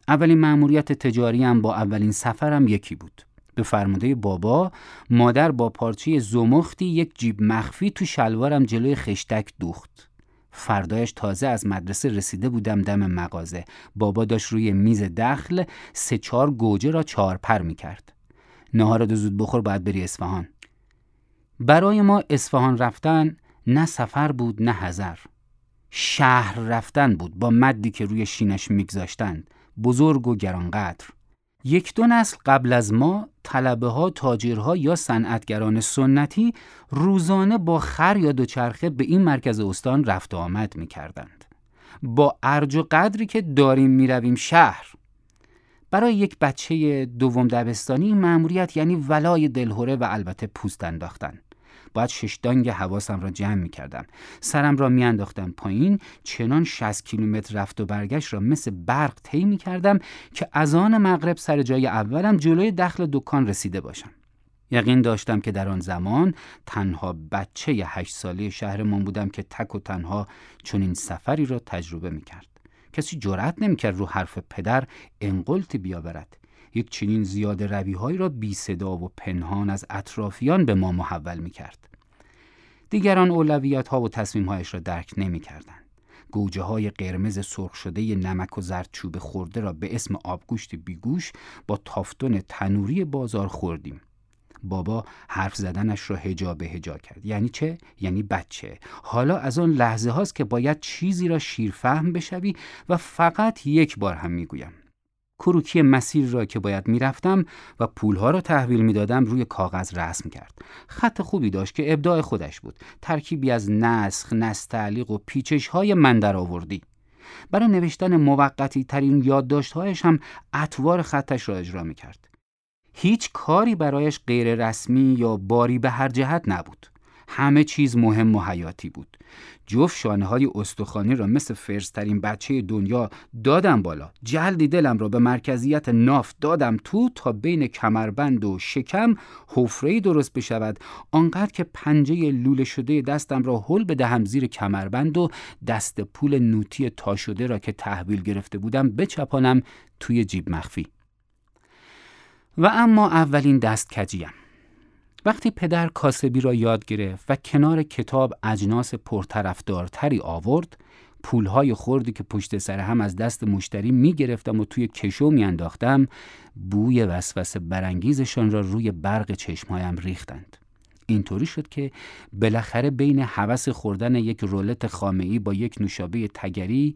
اولین مأموریت تجاریم با اولین سفرم یکی بود. به فرموده بابا مادر با پارچه زمختی یک جیب مخفی تو شلوارم جلوی خشتک دوخت. فردایش تازه از مدرسه رسیده بودم دم مغازه. بابا داشت روی میز دخل سه چهار گوجه را چهار پر می کرد نهار زود بخور باید بری اصفهان. برای ما اصفهان رفتن نه سفر بود نه هزر شهر رفتن بود با مدی که روی شینش میگذاشتند. بزرگ و گرانقدر. یک دو نسل قبل از ما طلبه ها تاجرها یا صنعتگران سنتی روزانه با خر یا دوچرخه به این مرکز استان رفت و آمد می کردند. با ارج و قدری که داریم می رویم شهر برای یک بچه دوم دبستانی مأموریت یعنی ولای دلهوره و البته پوست انداختن باید ششدانگ حواسم را جمع می کردم. سرم را می انداختم پایین چنان 60 کیلومتر رفت و برگشت را مثل برق طی می کردم که از آن مغرب سر جای اولم جلوی دخل دکان رسیده باشم. یقین داشتم که در آن زمان تنها بچه هشت ساله شهرمان بودم که تک و تنها چنین سفری را تجربه می کرد. کسی جرأت نمی‌کرد رو حرف پدر انقلتی بیاورد یک چنین زیاده رویهایی را بی صدا و پنهان از اطرافیان به ما محول می کرد. دیگران اولویت ها و تصمیم هایش را درک نمی کردن. گوجه های قرمز سرخ شده نمک و زردچوب خورده را به اسم آبگوشت بیگوش با تافتون تنوری بازار خوردیم. بابا حرف زدنش را هجا به هجا کرد یعنی چه یعنی بچه حالا از آن لحظه هاست که باید چیزی را شیرفهم بشوی و فقط یک بار هم می‌گویم کروکی مسیر را که باید می‌رفتم و پولها را تحویل می‌دادم روی کاغذ رسم کرد خط خوبی داشت که ابداع خودش بود ترکیبی از نسخ نستعلیق و پیچش های من در آوردی برای نوشتن موقتی ترین یادداشتهایش هم اطوار خطش را اجرا می کرد. هیچ کاری برایش غیر رسمی یا باری به هر جهت نبود. همه چیز مهم و حیاتی بود. جفت شانه های استخوانی را مثل فرسترین بچه دنیا دادم بالا. جلدی دلم را به مرکزیت ناف دادم تو تا بین کمربند و شکم حفره درست بشود. آنقدر که پنجه لوله شده دستم را حل بدهم زیر کمربند و دست پول نوتی تا شده را که تحویل گرفته بودم بچپانم توی جیب مخفی. و اما اولین دست کجیم. وقتی پدر کاسبی را یاد گرفت و کنار کتاب اجناس پرطرفدارتری آورد پولهای خوردی که پشت سر هم از دست مشتری می گرفتم و توی کشو می انداختم بوی وسوسه برانگیزشان را روی برق چشمهایم ریختند. اینطوری شد که بالاخره بین هوس خوردن یک رولت خامعی با یک نوشابه تگری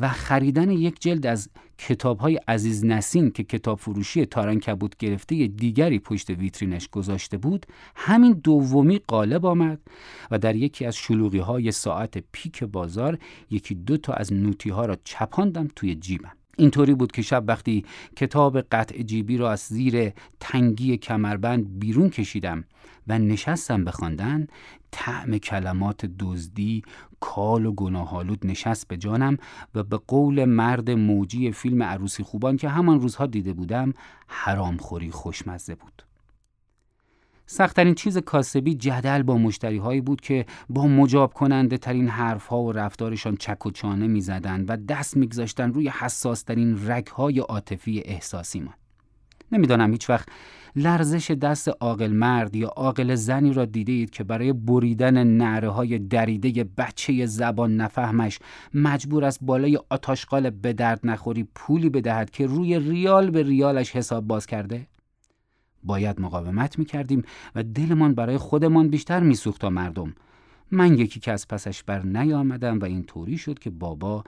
و خریدن یک جلد از کتاب های عزیز نسین که کتاب فروشی کبود گرفته دیگری پشت ویترینش گذاشته بود همین دومی قالب آمد و در یکی از شلوغی های ساعت پیک بازار یکی دو تا از نوتی ها را چپاندم توی جیبم. اینطوری بود که شب وقتی کتاب قطع جیبی را از زیر تنگی کمربند بیرون کشیدم و نشستم بخواندن طعم کلمات دزدی کال و گناهالود نشست به جانم و به قول مرد موجی فیلم عروسی خوبان که همان روزها دیده بودم حرامخوری خوشمزه بود. سختترین چیز کاسبی جدل با مشتری هایی بود که با مجاب کننده ترین حرف ها و رفتارشان چک و چانه می زدن و دست میگذاشتن روی حساس ترین رگ های عاطفی احساسی ما. نمی‌دانم هیچ وقت لرزش دست عاقل مرد یا عاقل زنی را دیدید که برای بریدن نعره های دریده بچه زبان نفهمش مجبور است بالای آتاشقال به درد نخوری پولی بدهد که روی ریال به ریالش حساب باز کرده؟ باید مقاومت می کردیم و دلمان برای خودمان بیشتر می سوخت تا مردم من یکی که از پسش بر نیامدم و این طوری شد که بابا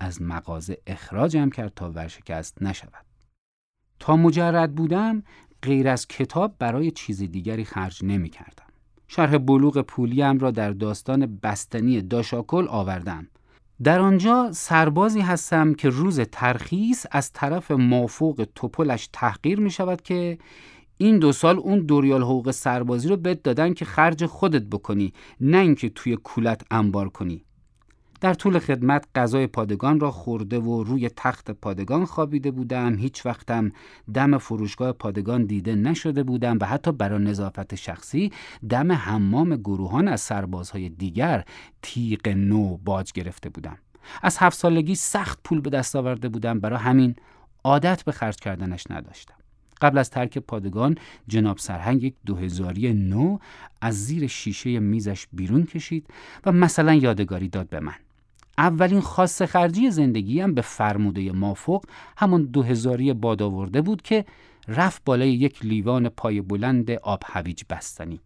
از مغازه اخراجم کرد تا ورشکست نشود تا مجرد بودم غیر از کتاب برای چیز دیگری خرج نمی کردم. شرح بلوغ پولیم را در داستان بستنی داشاکل آوردم. در آنجا سربازی هستم که روز ترخیص از طرف مافوق توپلش تحقیر می شود که این دو سال اون دوریال حقوق سربازی رو بد دادن که خرج خودت بکنی نه اینکه توی کولت انبار کنی. در طول خدمت غذای پادگان را خورده و روی تخت پادگان خوابیده بودم. هیچ وقتم دم فروشگاه پادگان دیده نشده بودم و حتی برای نظافت شخصی دم حمام گروهان از سربازهای دیگر تیغ نو باج گرفته بودم. از هفت سالگی سخت پول به دست آورده بودم. برای همین عادت به خرج کردنش نداشتم. قبل از ترک پادگان جناب سرهنگ یک دو هزاری نو از زیر شیشه میزش بیرون کشید و مثلا یادگاری داد به من. اولین خاص خرجی زندگیم به فرموده مافوق همون دو هزاری باد آورده بود که رفت بالای یک لیوان پای بلند آب هویج بستنی.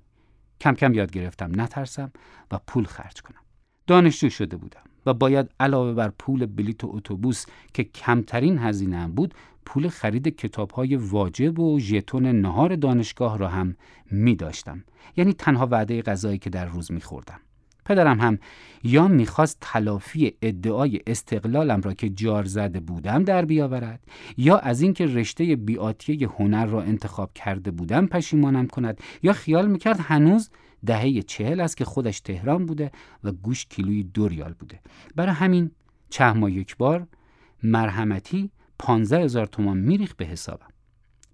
کم کم یاد گرفتم نترسم و پول خرج کنم. دانشجو شده بودم و باید علاوه بر پول بلیت اتوبوس که کمترین هزینه بود پول خرید کتاب های واجب و ژتون نهار دانشگاه را هم می داشتم یعنی تنها وعده غذایی که در روز می خوردم پدرم هم یا می‌خواست تلافی ادعای استقلالم را که جار زده بودم در بیاورد یا از اینکه رشته بیاتیه هنر را انتخاب کرده بودم پشیمانم کند یا خیال می‌کرد هنوز دهه چهل است که خودش تهران بوده و گوش کیلوی دوریال بوده. برای همین چه ماه یک بار مرحمتی پانزه هزار تومان میریخ به حسابم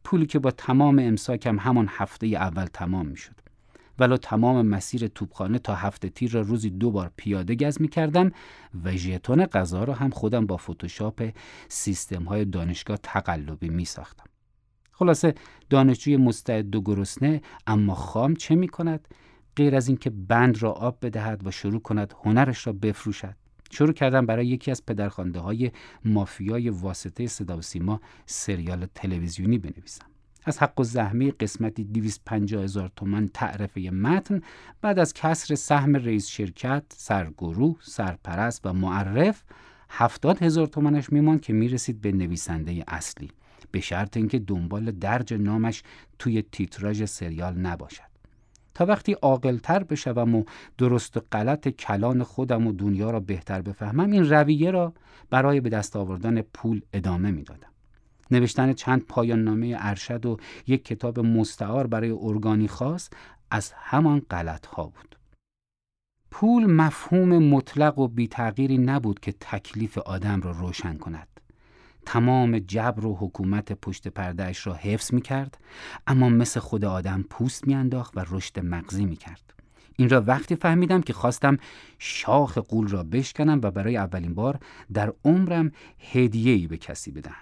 پولی که با تمام امساکم همان هفته اول تمام می‌شد ولو تمام مسیر توپخانه تا هفته تیر را روزی دو بار پیاده گز می کردم و ژتون غذا را هم خودم با فتوشاپ سیستم های دانشگاه تقلبی می ساختم. خلاصه دانشجوی مستعد و گرسنه اما خام چه می کند؟ غیر از اینکه بند را آب بدهد و شروع کند هنرش را بفروشد شروع کردم برای یکی از پدرخوانده های مافیای واسطه صدا و سیما سریال تلویزیونی بنویسم. از حق و زحمه قسمتی 250 هزار تومن تعرفه متن بعد از کسر سهم رئیس شرکت، سرگروه، سرپرست و معرف هفتاد هزار تومنش میماند که می‌رسید به نویسنده اصلی. به شرط اینکه دنبال درج نامش توی تیتراژ سریال نباشد. تا وقتی عاقلتر بشوم و درست و غلط کلان خودم و دنیا را بهتر بفهمم این رویه را برای به دست آوردن پول ادامه می‌دادم. نوشتن چند پایان نامه ارشد و یک کتاب مستعار برای ارگانی خاص از همان غلط ها بود. پول مفهوم مطلق و بیتغییری نبود که تکلیف آدم را روشن کند. تمام جبر و حکومت پشت پردهش را حفظ می کرد اما مثل خود آدم پوست می انداخت و رشد مغزی می کرد. این را وقتی فهمیدم که خواستم شاخ قول را بشکنم و برای اولین بار در عمرم هدیه‌ای به کسی بدم.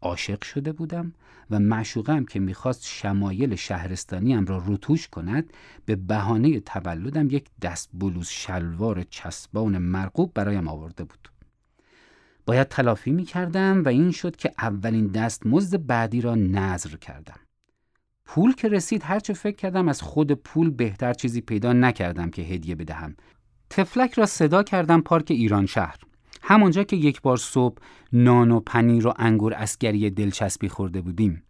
عاشق شده بودم و معشوقم که می‌خواست شمایل شهرستانیم را روتوش کند به بهانه تولدم یک دست بلوز شلوار چسبان مرقوب برایم آورده بود. باید تلافی می کردم و این شد که اولین دست مزد بعدی را نظر کردم. پول که رسید هرچه فکر کردم از خود پول بهتر چیزی پیدا نکردم که هدیه بدهم. تفلک را صدا کردم پارک ایران شهر. همانجا که یک بار صبح نان و پنیر و انگور اسگری دلچسبی خورده بودیم.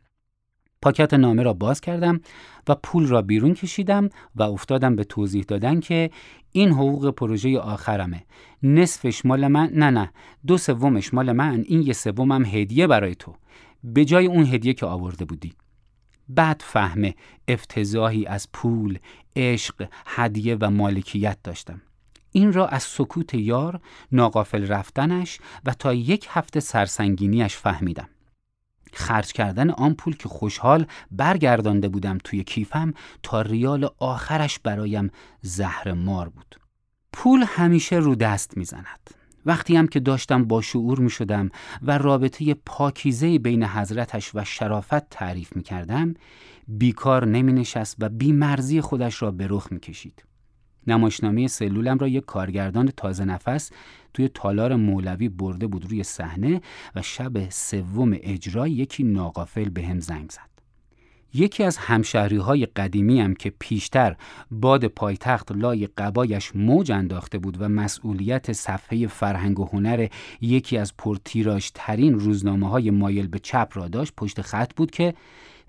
پاکت نامه را باز کردم و پول را بیرون کشیدم و افتادم به توضیح دادن که این حقوق پروژه آخرمه. نصفش مال من نه نه. دو سومش مال من این یه سومم هدیه برای تو. به جای اون هدیه که آورده بودی. بعد فهمه افتضاحی از پول عشق هدیه و مالکیت داشتم. این را از سکوت یار ناقافل رفتنش و تا یک هفته سرسنگینیش فهمیدم. خرج کردن آن پول که خوشحال برگردانده بودم توی کیفم تا ریال آخرش برایم زهر مار بود پول همیشه رو دست می‌زند وقتی هم که داشتم با شعور می شدم و رابطه پاکیزه بین حضرتش و شرافت تعریف می کردم بیکار نمی نشست و بیمرزی خودش را به رخ می کشید. نمایشنامه سلولم را یک کارگردان تازه نفس توی تالار مولوی برده بود روی صحنه و شب سوم اجرا یکی ناقافل به هم زنگ زد. یکی از همشهری های قدیمی هم که پیشتر باد پایتخت لای قبایش موج انداخته بود و مسئولیت صفحه فرهنگ و هنر یکی از پرتیراژ ترین روزنامه های مایل به چپ را داشت پشت خط بود که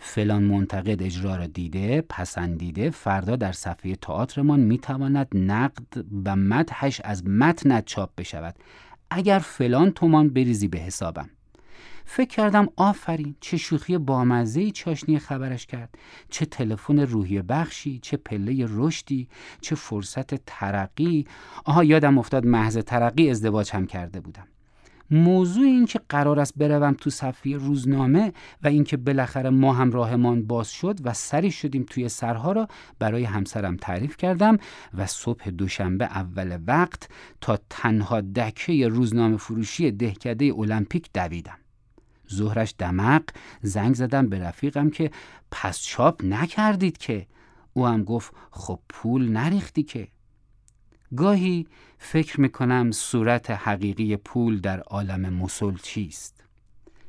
فلان منتقد اجرا را دیده پسندیده فردا در صفحه تئاترمان می‌تواند نقد و مدحش از متنت چاپ بشود. اگر فلان تومان بریزی به حسابم. فکر کردم آفرین چه شوخی بامزه چاشنی خبرش کرد. چه تلفن روحی بخشی چه پله رشدی چه فرصت ترقی. آها یادم افتاد محض ترقی ازدواج هم کرده بودم. موضوع این که قرار است بروم تو صفحه روزنامه و اینکه بالاخره ما هم راهمان باز شد و سری شدیم توی سرها را برای همسرم تعریف کردم و صبح دوشنبه اول وقت تا تنها دکه روزنامه فروشی دهکده المپیک دویدم. ظهرش دمق زنگ زدم به رفیقم که پس چاپ نکردید که؟ او هم گفت خب پول نریختی که. گاهی فکر می‌کنم صورت حقیقی پول در عالم مسل چیست؟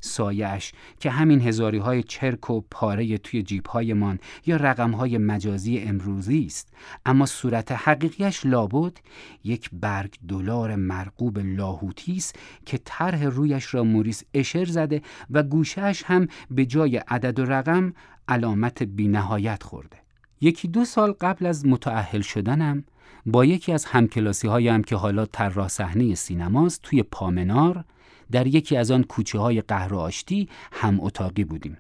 سایش که همین هزاری های چرک و پاره توی جیب هایمان یا رقم های مجازی امروزی است اما صورت حقیقیش لابد یک برگ دلار مرقوب لاهوتی است که طرح رویش را موریس اشر زده و گوشهش هم به جای عدد و رقم علامت بینهایت خورده. یکی دو سال قبل از متعهل شدنم با یکی از همکلاسی هایم که حالا طراح صحنه سینماست توی پامنار در یکی از آن کوچه های قهر آشتی هم اتاقی بودیم.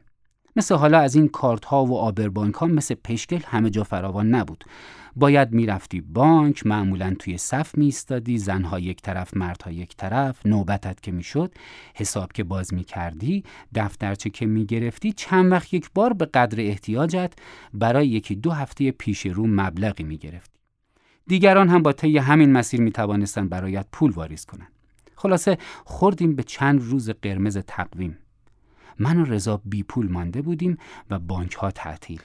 مثل حالا از این کارت ها و آبربانک ها مثل پشکل همه جا فراوان نبود. باید می‌رفتی بانک معمولا توی صف میستادی زنها یک طرف مردها یک طرف نوبتت که می‌شد حساب که باز می‌کردی دفترچه که می‌گرفتی چند وقت یک بار به قدر احتیاجت برای یکی دو هفته پیش رو مبلغی می‌گرفتی دیگران هم با طی همین مسیر می توانستند برایت پول واریز کنند. خلاصه خوردیم به چند روز قرمز تقویم. من و رضا بی پول مانده بودیم و بانک ها تعطیل.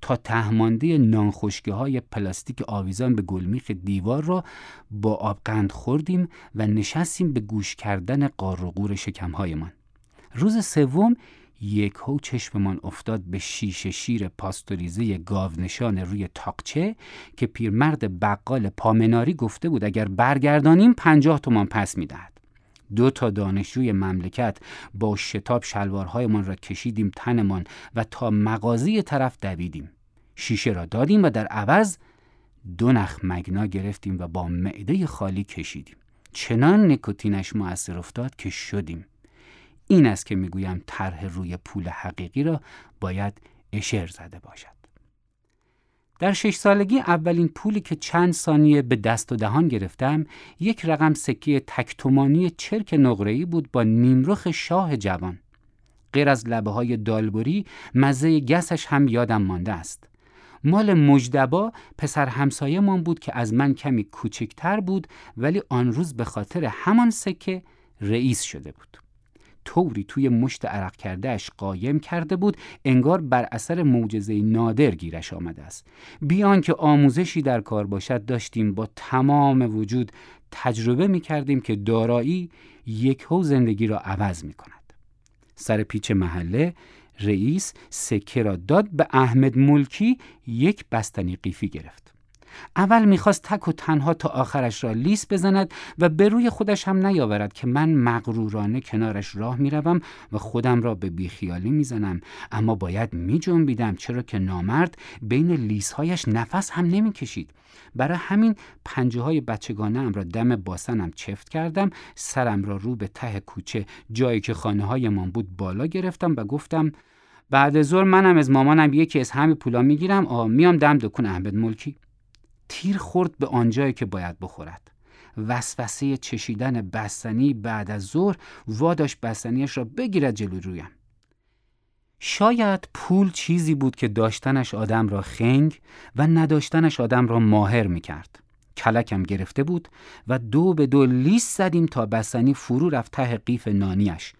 تا تهمانده نانخشکه های پلاستیک آویزان به گلمیخ دیوار را با آبقند خوردیم و نشستیم به گوش کردن قار شکمهایمان. روز سوم یک هو چشممان افتاد به شیشه شیر پاستوریزه گاونشان روی تاقچه که پیرمرد بقال پامناری گفته بود اگر برگردانیم پنجاه تومان پس می‌دهد. دو تا دانشجوی مملکت با شتاب شلوارهایمان را کشیدیم تنمان و تا مغازی طرف دویدیم. شیشه را دادیم و در عوض دو نخ مگنا گرفتیم و با معده خالی کشیدیم. چنان نیکوتینش مؤثر افتاد که شدیم. این است که می‌گویم طرح روی پول حقیقی را باید اشر زده باشد. در شش سالگی اولین پولی که چند ثانیه به دست و دهان گرفتم یک رقم سکه تکتومانی چرک نقره‌ای بود با نیمرخ شاه جوان. غیر از لبه های دالبری مزه گسش هم یادم مانده است. مال مجدبا پسر همسایهمان بود که از من کمی کوچکتر بود ولی آن روز به خاطر همان سکه رئیس شده بود. طوری توی مشت عرق کردهش قایم کرده بود انگار بر اثر معجزه نادر گیرش آمده است. بیان که آموزشی در کار باشد داشتیم با تمام وجود تجربه می کردیم که دارایی یک هو زندگی را عوض می کند سر پیچ محله رئیس سکه را داد به احمد ملکی یک بستنی قیفی گرفت. اول می‌خواست تک و تنها تا آخرش را لیس بزند و به روی خودش هم نیاورد که من مغرورانه کنارش راه می‌روم و خودم را به بیخیالی می‌زنم. اما باید میجنبیدم چرا که نامرد بین لیسهایش نفس هم نمی‌کشید. برای همین پنجه های بچگانه ام را دم باسنم چفت کردم سرم را رو به ته کوچه جایی که خانه هایمان بود بالا گرفتم و گفتم بعد زور منم از مامانم یکی از همه پولا می‌گیرم. آ میام دم دکون احمد ملکی. تیر خورد به آنجایی که باید بخورد وسوسه چشیدن بستنی بعد از ظهر واداش بستنیش را بگیرد جلو رویم شاید پول چیزی بود که داشتنش آدم را خنگ و نداشتنش آدم را ماهر می کرد. کلکم گرفته بود و دو به دو لیست زدیم تا بستنی فرو رفت ته قیف نانیش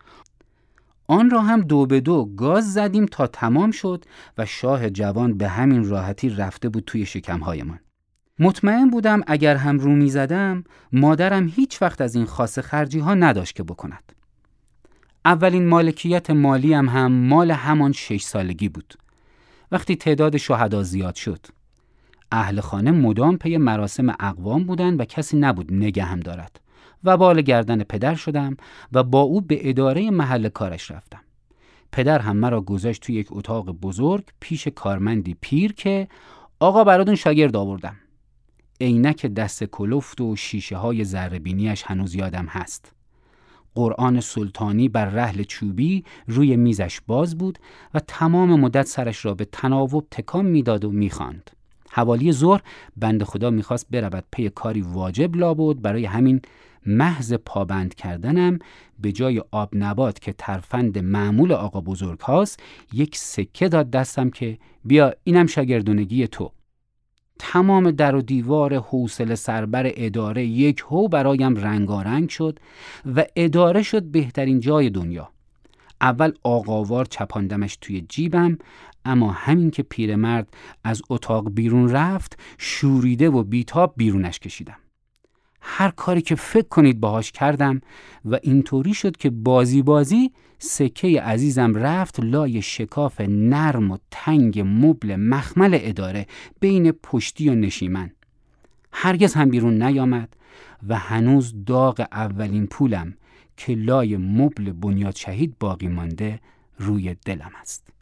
آن را هم دو به دو گاز زدیم تا تمام شد و شاه جوان به همین راحتی رفته بود توی شکمهایمان. مطمئن بودم اگر هم رو می زدم مادرم هیچ وقت از این خاص خرجی ها نداشت که بکند. اولین مالکیت مالی هم, مال همان شش سالگی بود. وقتی تعداد شهدا زیاد شد. اهل خانه مدام پی مراسم اقوام بودند و کسی نبود نگه هم دارد. و بال گردن پدر شدم و با او به اداره محل کارش رفتم. پدر هم مرا گذاشت توی یک اتاق بزرگ پیش کارمندی پیر که آقا برادون شاگرد آوردم. عینک دست کلفت و شیشه های زربینیش هنوز یادم هست. قرآن سلطانی بر رحل چوبی روی میزش باز بود و تمام مدت سرش را به تناوب تکان می‌داد و می‌خواند. حوالی ظهر بند خدا می‌خواست برود پی کاری واجب لابد برای همین محض پابند کردنم به جای آب نبات که ترفند معمول آقا بزرگ هاست یک سکه داد دستم که بیا اینم شاگردونگی تو تمام در و دیوار حوصله سربر اداره یک هو برایم رنگارنگ شد و اداره شد بهترین جای دنیا. اول آقاوار چپاندمش توی جیبم اما همین که پیرمرد از اتاق بیرون رفت شوریده و بیتاب بیرونش کشیدم. هر کاری که فکر کنید باهاش کردم و اینطوری شد که بازی بازی سکه عزیزم رفت لای شکاف نرم و تنگ مبل مخمل اداره بین پشتی و نشیمن. هرگز هم بیرون نیامد و هنوز داغ اولین پولم که لای مبل بنیاد شهید باقی مانده روی دلم است.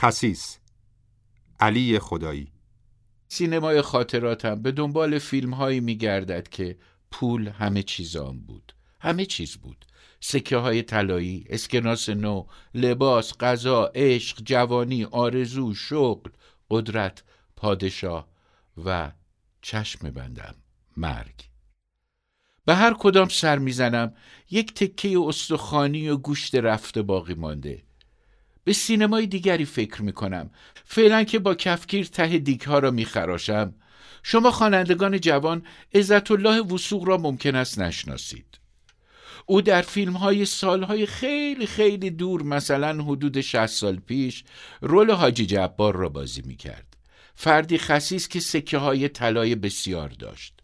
خسیس. علی خدایی. سینمای خاطراتم به دنبال فیلم هایی می گردد که پول همه چیزان بود. همه چیز بود. سکه های طلایی، اسکناس نو، لباس، غذا، عشق، جوانی، آرزو، شغل، قدرت پادشاه و چشم بندم مرگ. به هر کدام سر می‌زنم یک تکه استخوانی و گوشت رفته باقی مانده. به سینمای دیگری فکر می‌کنم فعلا که با کفگیر ته دیک ها را میخراشم شما خوانندگان جوان عزت الله وسوق را ممکن است نشناسید او در فیلم های سالهای خیلی خیلی دور مثلا حدود 60 سال پیش رول حاجی جبار را بازی می کرد. فردی خسیس که سکه های طلای بسیار داشت.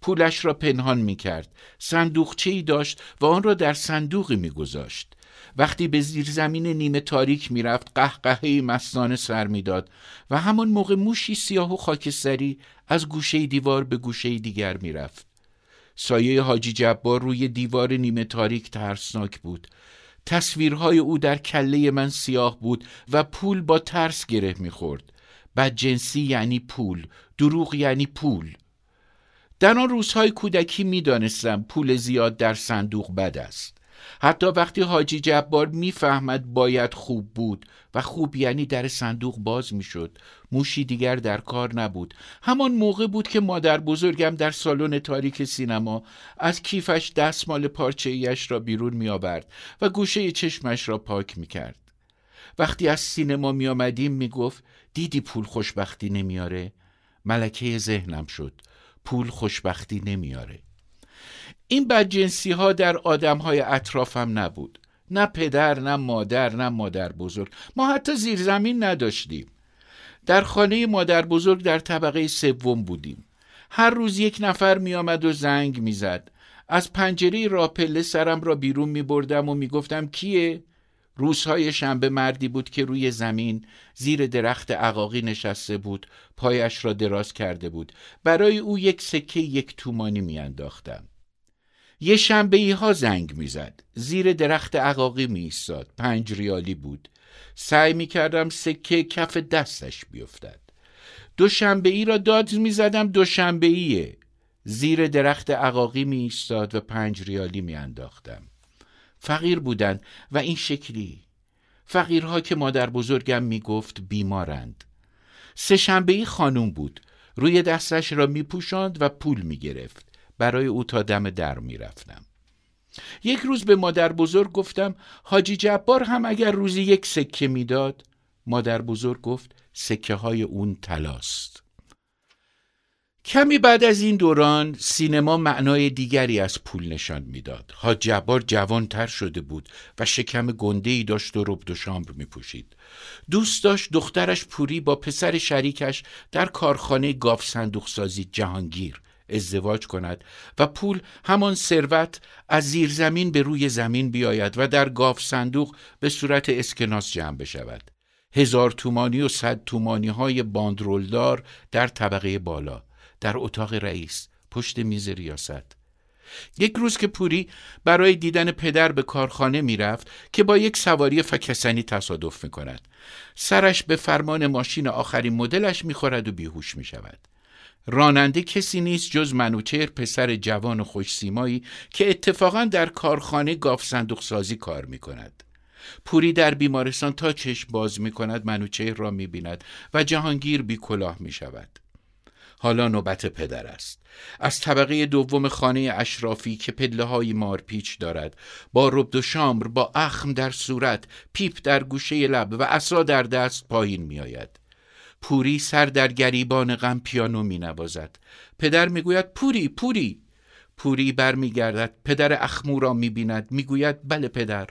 پولش را پنهان می کرد. صندوقچه ای داشت و آن را در صندوقی می گذاشت. وقتی به زیر زمین نیمه تاریک می‌رفت قهقهه مستانه سر می‌داد و همان موقع موشی سیاه و خاکستری از گوشه دیوار به گوشه دیگر می‌رفت. سایه حاجی جبار روی دیوار نیمه تاریک ترسناک بود. تصویرهای او در کله من سیاه بود و پول با ترس گره می‌خورد. جنسی یعنی پول دروغ یعنی پول. در آن روزهای کودکی می‌دانستم پول زیاد در صندوق بد است. حتی وقتی حاجی جبار می‌فهمد باید خوب بود و خوب یعنی در صندوق باز می‌شد موشی دیگر در کار نبود همان موقع بود که مادر بزرگم در سالن تاریک سینما از کیفش دستمال پارچه ایش را بیرون می آورد و گوشه چشمش را پاک می کرد. وقتی از سینما می آمدیم می گفت دیدی پول خوشبختی نمیاره؟ ملکه ذهنم شد پول خوشبختی نمیاره این بدجنسی ها در آدم های اطرافم نبود نه پدر نه مادر نه مادر بزرگ ما حتی زیرزمین نداشتیم در خانه مادر بزرگ در طبقه سوم بودیم هر روز یک نفر می آمد و زنگ می زد. از پنجره راپله سرم را بیرون می بردم و می گفتم کیه؟ روزهای شنبه مردی بود که روی زمین زیر درخت عقاقی نشسته بود پایش را دراز کرده بود برای او یک سکه یک تومانی می انداختم. یه شنبه ای ها زنگ می‌زد. زیر درخت عقاقی می ایستاد پنج ریالی بود. سعی می کردم سکه کف دستش بیفتد. دو شنبه ای را داد می زدم دو شنبه ایه زیر درخت عقاقی می ایستاد و پنج ریالی می انداختم فقیر بودن و این شکلی. فقیرها که مادر بزرگم می گفت بیمارند. سه شنبه ای خانوم بود. روی دستش را می پوشاند و پول می گرفت برای او تا دم در می‌رفتم یک روز به مادر بزرگ گفتم حاجی جبار هم اگر روزی یک سکه می‌داد مادر بزرگ گفت سکه های اون تلاست کمی بعد از این دوران سینما معنای دیگری از پول نشان می‌داد. ها جبار جوانتر شده بود و شکم گنده ای داشت و رب شامر می پوشید. دوست داشت دخترش پوری با پسر شریکش در کارخانه گاف صندوق سازی جهانگیر ازدواج کند و پول همان ثروت از زیر زمین به روی زمین بیاید و در گاف صندوق به صورت اسکناس جمع بشود هزار تومانی و صد تومانی های باندرولدار در طبقه بالا در اتاق رئیس پشت میز ریاست یک روز که پوری برای دیدن پدر به کارخانه می‌رفت که با یک سواری فکسنی تصادف می کند. سرش به فرمان ماشین آخرین مدلش می‌خورد و بیهوش می شود. راننده کسی نیست جز منوچهر پسر جوان و خوشسیمایی که اتفاقا در کارخانه گاف صندوق سازی کار می کند. پوری در بیمارستان تا چشم باز می کند منوچهر را می بیند و جهانگیر بی کلاه می شود. حالا نوبت پدر است از طبقه دوم خانه اشرافی که پله های مارپیچ دارد با ربد و شامر با اخم در صورت پیپ در گوشه لب و اصلا در دست پایین می آید پوری سر در گریبان غم پیانو می نوازد. پدر می‌گوید پوری پوری. پوری برمیگردد پدر اخمو را می بیند. می‌گوید بله پدر.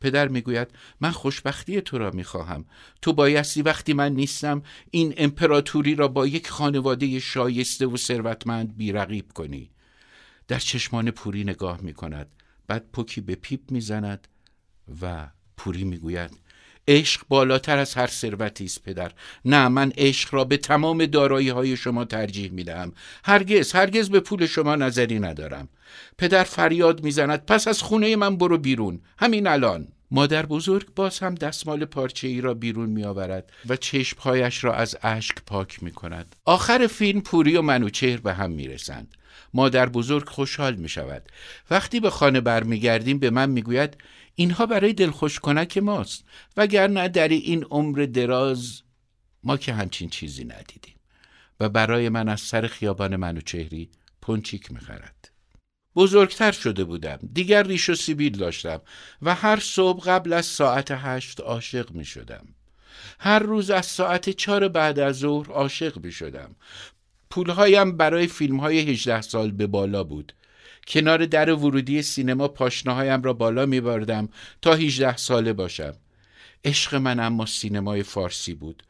پدر می‌گوید من خوشبختی تو را می‌خواهم تو بایستی وقتی من نیستم این امپراتوری را با یک خانواده شایسته و ثروتمند بیرقیب کنی. در چشمان پوری نگاه می‌کند بعد پوکی به پیپ می‌زند و پوری می‌گوید عشق بالاتر از هر ثروتی است پدر نه من عشق را به تمام دارایی های شما ترجیح می دهم هرگز هرگز به پول شما نظری ندارم پدر فریاد می‌زند پس از خونه من برو بیرون همین الان مادر بزرگ باز هم دستمال پارچه ای را بیرون می آورد و چشمهایش را از اشک پاک می کند. آخر فیلم پوری و منوچهر به هم می رسند. مادر بزرگ خوشحال می شود. وقتی به خانه برمیگردیم به من می‌گوید اینها برای دلخوش کنک ماست. وگرنه در این عمر دراز ما که همچین چیزی ندیدیم. و برای من از سر خیابان منوچهری پنچیک می‌خرد. بزرگتر شده بودم. دیگر ریش و سیبیل داشتم و هر صبح قبل از ساعت هشت عاشق می شدم هر روز از ساعت چهار بعد از ظهر عاشق می شدم پولهایم برای فیلم های 18 سال به بالا بود. کنار در ورودی سینما پاشناهایم را بالا می بردم تا 18 ساله باشم. عشق من اما سینمای فارسی بود.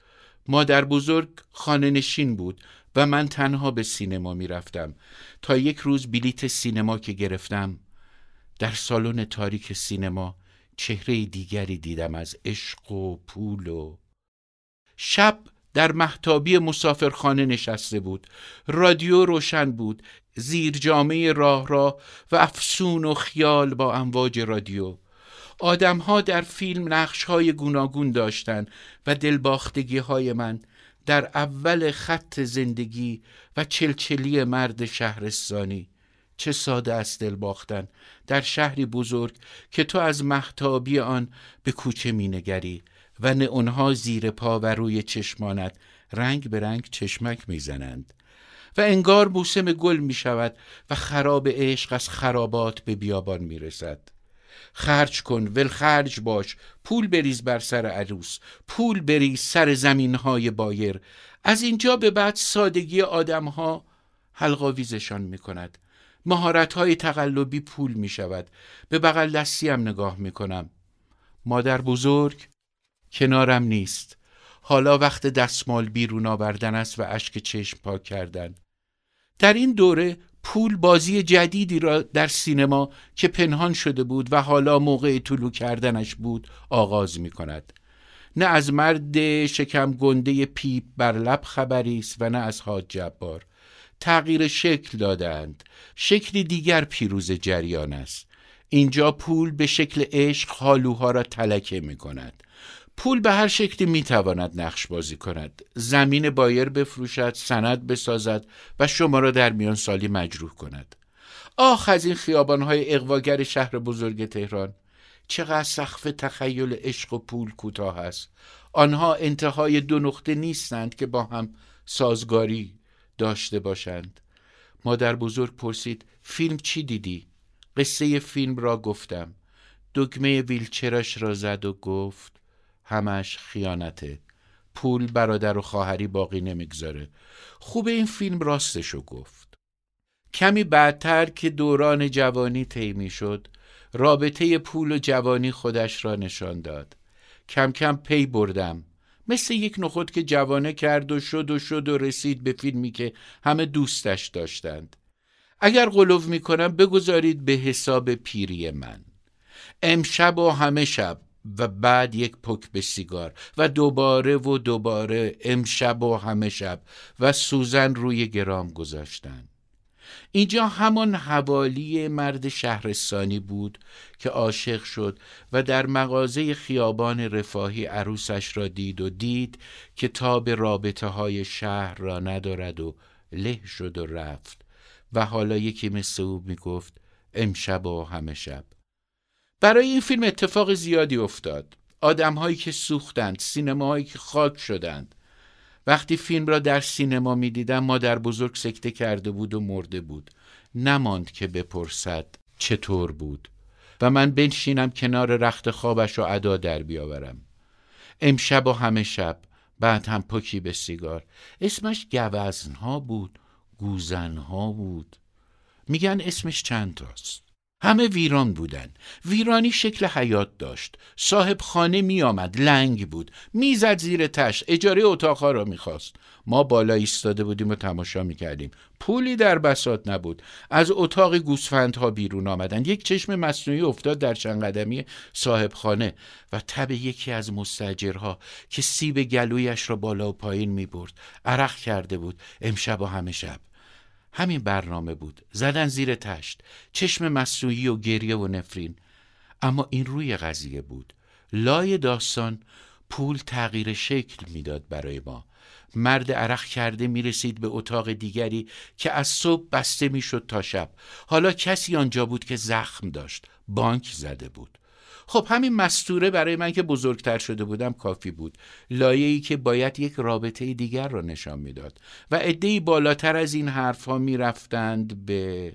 مادر بزرگ خانه نشین بود و من تنها به سینما می رفتم تا یک روز بلیت سینما که گرفتم در سالن تاریک سینما چهره دیگری دیدم از عشق و پول و شب در محتابی مسافرخانه نشسته بود. رادیو روشن بود. زیر جامعه راه را و افسون و خیال با امواج رادیو. آدمها در فیلم نقش های گوناگون داشتند و دلباختگی های من در اول خط زندگی و چلچلی مرد شهرستانی. چه ساده است دل باختن در شهری بزرگ که تو از محتابی آن به کوچه مینگری و اونها زیر پا و روی چشمانت رنگ به رنگ چشمک می‌زنند. و انگار موسم گل می شود و خراب عشق از خرابات به بیابان می رسد. خرج کن ول خرج باش پول بریز بر سر عروس پول بریز سر زمین های بایر. از اینجا به بعد سادگی آدم ها حلقاویزشان می کند مهارت های تقلبی پول می شود به بغل دستیم نگاه می کنم مادر بزرگ کنارم نیست. حالا وقت دستمال بیرون آوردن است و اشک چشم پاک کردن. در این دوره پول بازی جدیدی را در سینما که پنهان شده بود و حالا موقع طلو کردنش بود آغاز می کند نه از مرد شکم گنده پیپ بر لب خبری است و نه از حاج جبار. تغییر شکل دادند شکلی دیگر پیروز جریان است. اینجا پول به شکل عشق حالوها را تلکه می کند پول به هر شکلی می‌تواند نقش بازی کند. زمین بایر بفروشد سند بسازد و شما را در میان سالی مجروح کند. آخ از این خیابانهای اقواگر شهر بزرگ تهران. چقدر سقف تخیل عشق و پول کوتاه است. آنها انتهای دو نقطه نیستند که با هم سازگاری داشته باشند. مادر بزرگ پرسید فیلم چی دیدی؟ قصه فیلم را گفتم. دکمه ویلچرش را زد و گفت همش خیانته. پول برادر و خواهری باقی نمی‌گذاره. خوب این فیلم راستشو گفت. کمی بعدتر که دوران جوانی طی شد رابطه پول و جوانی خودش را نشان داد. کم کم پی بردم. مثل یک نخود که جوانه کرد و شد و شد و رسید به فیلمی که همه دوستش داشتند. اگر قلوف می‌کنم بگذارید به حساب پیری من. امشب و همه شب و بعد یک پک به سیگار و دوباره و دوباره امشب و همه شب و سوزن روی گرام گذاشتن. اینجا همان حوالی مرد شهرستانی بود که عاشق شد و در مغازه خیابان رفاهی عروسش را دید و دید که تاب رابطه های شهر را ندارد و له شد و رفت و حالا یکی مثل او می گفت امشب و همه شب. برای این فیلم اتفاق زیادی افتاد. آدمهایی که سوختند سینماهایی که خاک شدند. وقتی فیلم را در سینما می دیدم مادر بزرگ سکته کرده بود و مرده بود. نماند که بپرسد چطور بود. و من بنشینم کنار رخت خوابش و ادا در بیاورم. امشب و همه شب بعد هم پکی به سیگار. اسمش گوزنها بود گوزنها بود. میگن اسمش چند تاست؟ همه ویران بودن. ویرانی شکل حیات داشت. صاحب خانه می آمد لنگ بود. می‌زد زیر تش. اجاره اتاقها را می‌خواست. ما بالا ایستاده بودیم و تماشا می‌کردیم. پولی در بسات نبود. از اتاق گوسفندها بیرون آمدن یک چشم مصنوعی افتاد در چند قدمی صاحب خانه و تب یکی از مستجرها که سیب گلویش را بالا و پایین می برد عرق کرده بود. امشب و همه شب. همین برنامه بود. زدن زیر تشت چشم مصنوعی و گریه و نفرین. اما این روی قضیه بود. لای داستان پول تغییر شکل می‌داد برای ما. مرد عرق کرده می رسید به اتاق دیگری که از صبح بسته می شد تا شب. حالا کسی آنجا بود که زخم داشت. بانک زده بود. خب همین مستوره برای من که بزرگتر شده بودم کافی بود. لایه‌ای که باید یک رابطه دیگر را نشان می‌داد و عدهای بالاتر از این حرفها می‌رفتند به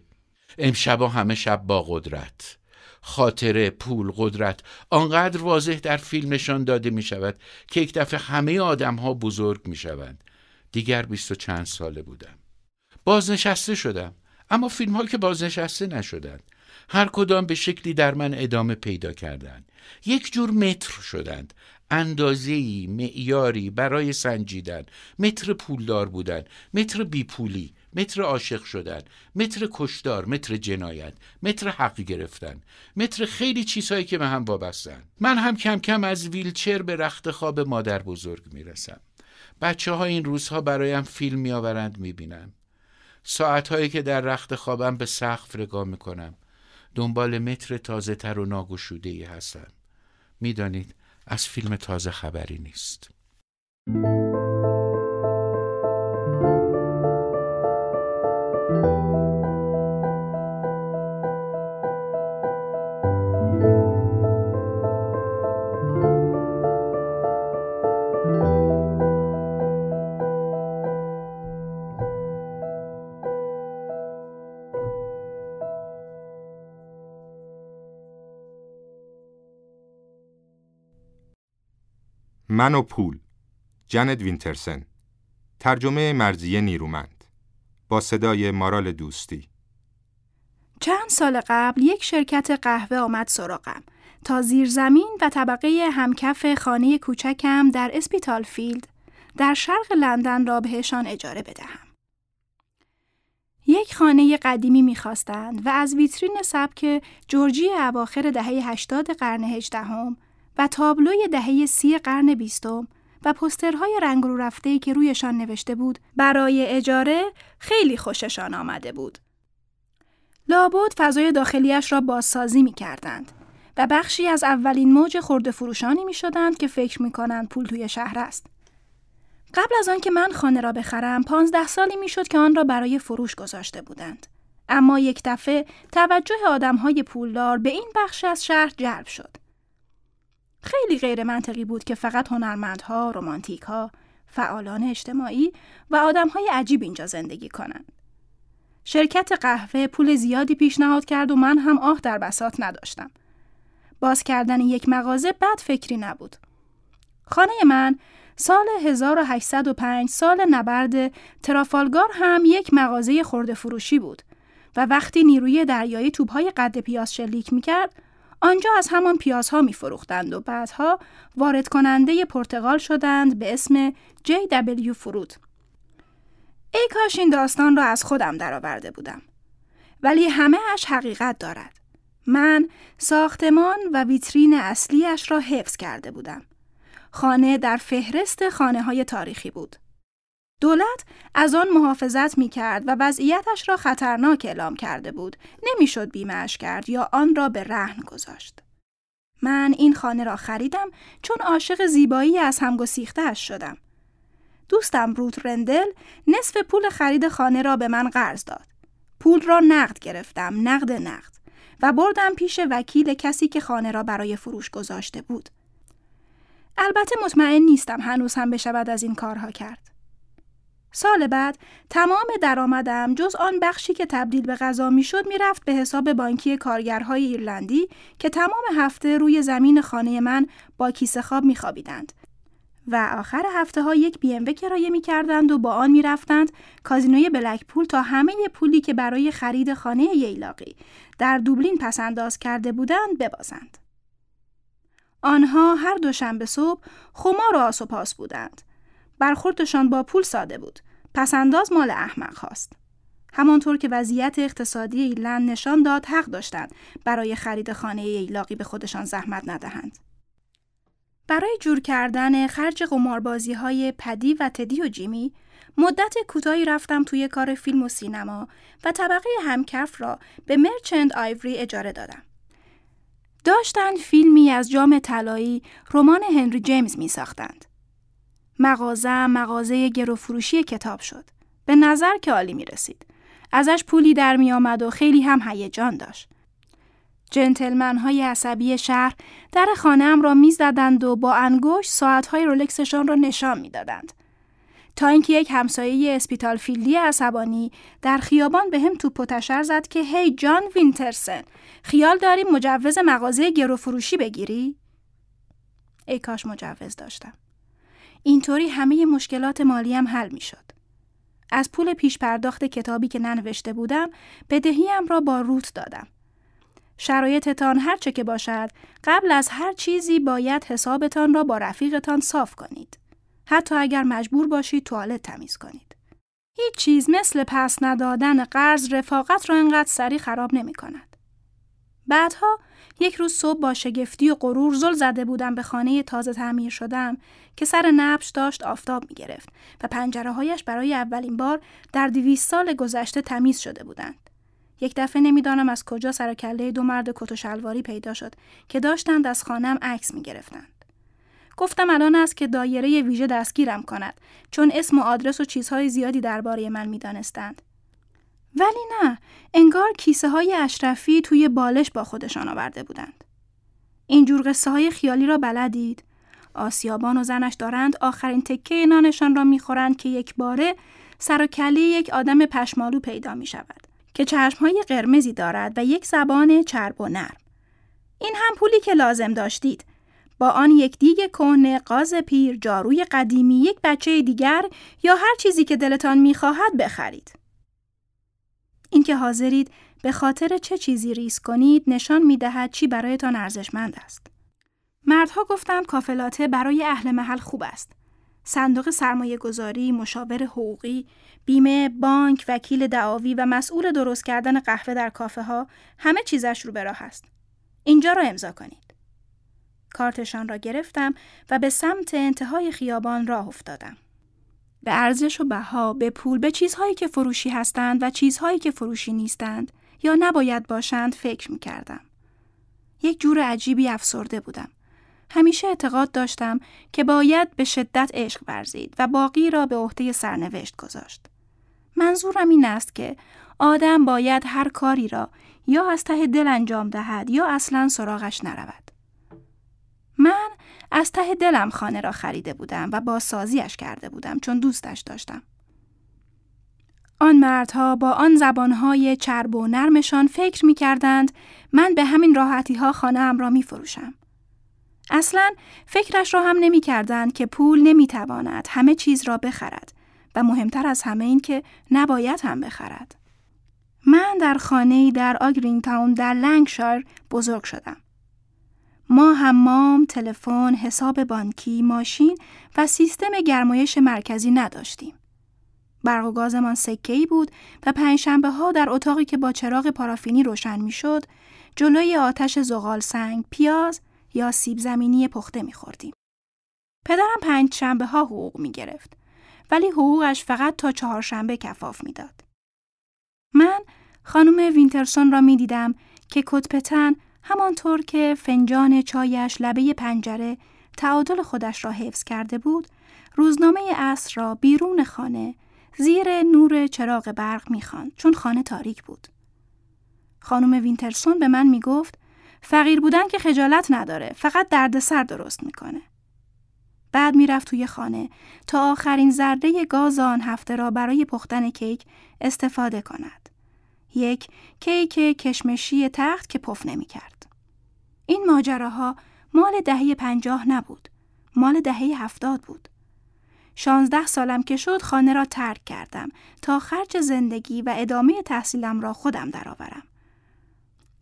امشبا همه شب با قدرت. خاطره پول قدرت آنقدر واضح در فیلم نشان داده می شود که یک دفعه همه آدم ها بزرگ می شوند دیگر بیست و چند ساله بودم. بازنشسته شدم اما فیلم ها که بازنشسته نشدند. هر کدام به شکلی در من ادامه پیدا کردند. یک جور متر شدند. اندازه‌ای معیاری برای سنجیدن. متر پولدار بودن متر بیپولی. متر عاشق شدن متر کشدار متر جنایت. متر حق گرفتن. متر خیلی چیزهایی که به هم وابستن. من هم کم کم از ویلچر به رخت خواب مادر بزرگ می‌رسم. بچه ها این روزها برایم فیلم میآورند می‌بینم. ساعت هایی که در رخت خوابم به سقف نگاه می‌کنم. دنبال متر تازه تر و ناگشوده ای هستم می‌دانید از فیلم تازه خبری نیست. من و پول. جنت وینترسن. ترجمه مرضیه نیرومند. با صدای مارال دوستی. چند سال قبل یک شرکت قهوه آمد سراغم. تا زیرزمین و طبقه همکف خانه کوچکم در اسپیتال فیلد. در شرق لندن را بهشان اجاره بدهم. یک خانه قدیمی می‌خواستند و از ویترین سبک جورجی اواخر دهه 80 قرن هجدهم و تابلوی دهه سی قرن بیستم و پسترهای رنگ رو رفته که رویشان نوشته بود برای اجاره خیلی خوششان آمده بود. لابد فضای داخلیش را بازسازی می کردند و بخشی از اولین موج خورده فروشانی می شدند که فکر می کنند پول توی شهر است. قبل از آن که من خانه را بخرم پانزده سالی می شد که آن را برای فروش گذاشته بودند. اما یک دفعه توجه آدم های پولدار به این بخش از شهر جلب شد. خیلی غیر منطقی بود که فقط هنرمندها، رومانتیکها، فعالان اجتماعی و آدمهای عجیب اینجا زندگی کنند. شرکت قهوه پول زیادی پیشنهاد کرد و من هم آه در بساط نداشتم. باز کردن یک مغازه بد فکری نبود. خانه من سال 1805 سال نبرد ترافالگار هم یک مغازه خورده فروشی بود و وقتی نیروی دریایی توبهای قد پیاز شلیک می کرد آنجا از همان پیازها می فروختند و بعدها وارد کننده پرتغال شدند به اسم JW فروت. ای کاش این داستان را از خودم درآورده بودم. ولی همه اش حقیقت دارد. من ساختمان و ویترین اصلیش را حفظ کرده بودم. خانه در فهرست خانه های تاریخی بود. دولت از آن محافظت می کرد و وضعیتش را خطرناک اعلام کرده بود. نمی‌شد بیمهش کرد یا آن را به رهن گذاشت. من این خانه را خریدم چون عاشق زیبایی از هم گسیختهاش شدم. دوستم روت رندل نصف پول خرید خانه را به من قرض داد. پول را نقد گرفتم، نقد نقد و بردم پیش وکیل کسی که خانه را برای فروش گذاشته بود. البته مطمئن نیستم هنوز هم بشود از این کارها کرد. سال بعد تمام درآمدم جز آن بخشی که تبدیل به غذا می‌شد می‌رفت به حساب بانکی کارگرهای ایرلندی که تمام هفته روی زمین خانه من با کیسه خواب میخوابیدند و آخر هفته ها یک ام کرایه می کردند و با آن می رفتند کازینوی بلکپول تا همه پولی که برای خرید خانه ییلاقی در دوبلین پس انداز کرده بودند ببازند. آنها هر دوشنبه صبح خمار و آس و بودند. برخوردشان با پول ساده بود. پسنداز مال احمق خواست. همانطور که وضعیت اقتصادی ایرلند نشان داد حق داشتند برای خرید خانه ایلاقی به خودشان زحمت ندهند. برای جور کردن خرج قماربازی های پدی و تدی و جیمی مدت کوتاهی رفتم توی کار فیلم و سینما و طبقه همکف را به مرچنت آیوری اجاره دادم. داشتند فیلمی از جام طلایی رمان هنری جیمز می ساختند. مغازه مغازه گروفروشی کتاب شد. به نظر که عالی می رسید. ازش پولی در می آمد و خیلی هم هیجان داشت. جنتلمن های عصبی شهر در خانهام را می‌زدند و با انگشت ساعتهای رولکسشان را نشان می‌دادند. تا اینکه یک همسایه اسپیتال فیلدی عصبانی در خیابان به هم توپ و زد که هی جان وینترسن خیال داری مجوز مغازه گرو فروشی بگیری؟ ای کاش مجوز داشتم. اینطوری همه مشکلات مالیم حل می شد. از پول پیش پرداخت کتابی که ننوشته بودم بدهیم را با روت دادم. شرایطتان هر چه که باشد قبل از هر چیزی باید حسابتان را با رفیقتان صاف کنید. حتی اگر مجبور باشید توالت تمیز کنید. هیچ چیز مثل پس ندادن قرض رفاقت را انقدر سریع خراب نمی کند. بعدها یک روز صبح با شگفتی و غرور زل زده بودم به خانه تازه تعمیر شدم که سر نبش داشت آفتاب می گرفت و پنجره هایش برای اولین بار در دویست سال گذشته تمیز شده بودند. یک دفعه نمی‌دانم از کجا سر کله دو مرد کت و شلواری پیدا شد که داشتند از خانم عکس می گرفتند. گفتم الان است که دایره ویژه دستگیرم کند چون اسم و آدرس و چیزهای زیادی درباره من می‌دانستند. ولی نه انگار کیسه های اشرفی توی بالش با خودشان آورده بودند. اینجور قصه های خیالی را بلدید؟ آسیابان و زنش دارند آخرین تکه نانشان را می‌خورند که یک باره سر و کله یک آدم پشمالو پیدا می شود که چشمهای قرمزی دارد و یک زبان چرب و نرم. این هم پولی که لازم داشتید. با آن یک دیگ کهنه، قاز پیر، جاروی قدیمی، یک بچه دیگر یا هر چیزی که دلتان می‌خواهد بخرید. اینکه حاضرید به خاطر چه چیزی ریس کنید نشان می دهد چی برایتان ارزشمند است. مردها گفتند کافلاته برای اهل محل خوب است. صندوق سرمایه گذاری، مشاور حقوقی، بیمه، بانک، وکیل دعاوی و مسئول درست کردن قهوه در کافه ها همه چیزش رو به راه است. اینجا را امضا کنید. کارتشان را گرفتم و به سمت انتهای خیابان راه افتادم. به ارزش و بها، به پول، به چیزهایی که فروشی هستند و چیزهایی که فروشی نیستند یا نباید باشند فکر می کردم. یک جور عجیبی افسرده بودم. همیشه اعتقاد داشتم که باید به شدت عشق ورزید و باقی را به عهده سرنوشت گذاشت. منظورم این است که آدم باید هر کاری را یا از ته دل انجام دهد یا اصلا سراغش نرود. من از ته دلم خانه را خریده بودم و با سازیش کرده بودم چون دوستش داشتم. آن مردها با آن زبانهای چرب و نرمشان فکر می کردند من به همین راحتی ها خانه ام را می فروشم. اصلا فکرش را هم نمی کردند که پول نمی تواند همه چیز را بخرد و مهمتر از همه این که نباید هم بخرد. من در خانه در آگرین تاون در لنگشایر بزرگ شدم. ما حمام، تلفن، حساب بانکی، ماشین و سیستم گرمایش مرکزی نداشتیم. برق و گازمان سکه ای بود و پنجشنبه ها در اتاقی که با چراغ پارافینی روشن می شد، جلوی آتش زغال سنگ، پیاز یا سیب زمینی پخته می خوردیم. پدرم پنج شنبه ها حقوق می گرفت ولی حقوقش فقط تا چهارشنبه کفاف می داد. من خانم وینترسون را می دیدم که کتپتن همانطور که فنجان چایش لبه پنجره تعادل خودش را حفظ کرده بود، روزنامه اصر را بیرون خانه زیر نور چراغ برق می‌خواند چون خانه تاریک بود. خانم وینترسون به من می‌گفت فقیر بودن که خجالت نداره فقط دردسر درست می‌کنه. بعد می‌رفت توی خانه تا آخرین ذره گاز آن هفته را برای پختن کیک استفاده کند. یک کیک کشمشی تخت که پف نمی کرد. این ماجراها مال دهه پنجاه نبود. مال دهه هفتاد بود. شانزده سالم که شد خانه را ترک کردم تا خرج زندگی و ادامه تحصیلم را خودم درآورم.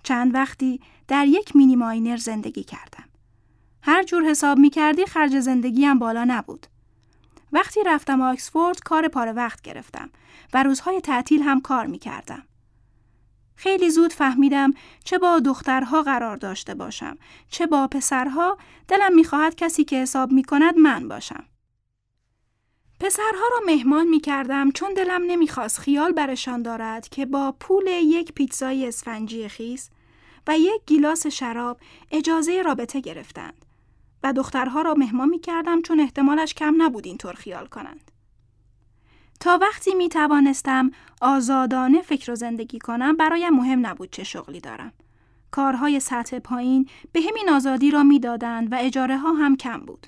چند وقتی در یک مینی ماینر زندگی کردم. هر جور حساب می کردی خرج زندگیم بالا نبود. وقتی رفتم آکسفورد کار پاره وقت گرفتم و روزهای تعطیل هم کار می کردم. خیلی زود فهمیدم چه با دخترها قرار داشته باشم چه با پسرها دلم می‌خواهد کسی که حساب می کند من باشم. پسرها را مهمان می کردم چون دلم نمی‌خواست خیال برشان دارد که با پول یک پیتزای اسفنجی خیس و یک گیلاس شراب اجازه رابطه گرفتند و دخترها را مهمان می کردم چون احتمالش کم نبود اینطور خیال کنند. تا وقتی می توانستم آزادانه فکر و زندگی کنم برایم مهم نبود چه شغلی دارم. کارهای سطح پایین به همین آزادی را می‌دادند و اجاره ها هم کم بود.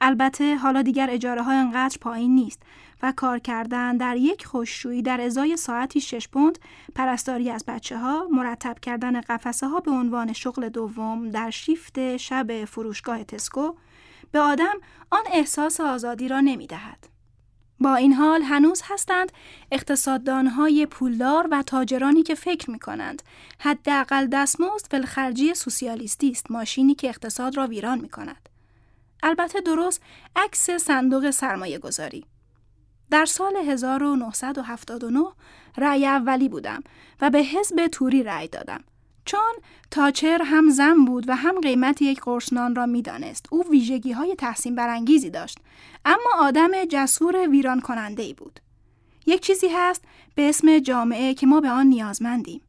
البته حالا دیگر اجاره ها انقدر پایین نیست و کار کردن در یک خوششویی در ازای ساعتی شش پوند پرستاری از بچه ها مرتب کردن قفسه ها به عنوان شغل دوم در شیفت شب فروشگاه تسکو به آدم آن احساس آزادی را نمی دهد. با این حال هنوز هستند اقتصاددانهای پولدار و تاجرانی که فکر می کنند حداقل دستمزد فلخرجی سوسیالیستی است ماشینی که اقتصاد را ویران می کند. البته درست عکس صندوق سرمایه گذاری. در سال 1979 رأی اولی بودم و به حزب توری رأی دادم. چون تاچر هم زن بود و هم قیمت یک قرص نان را می‌دانست. او ویژگی های تحسین برانگیزی داشت اما آدم جسور ویران کننده ای بود. یک چیزی هست به اسم جامعه که ما به آن نیازمندیم.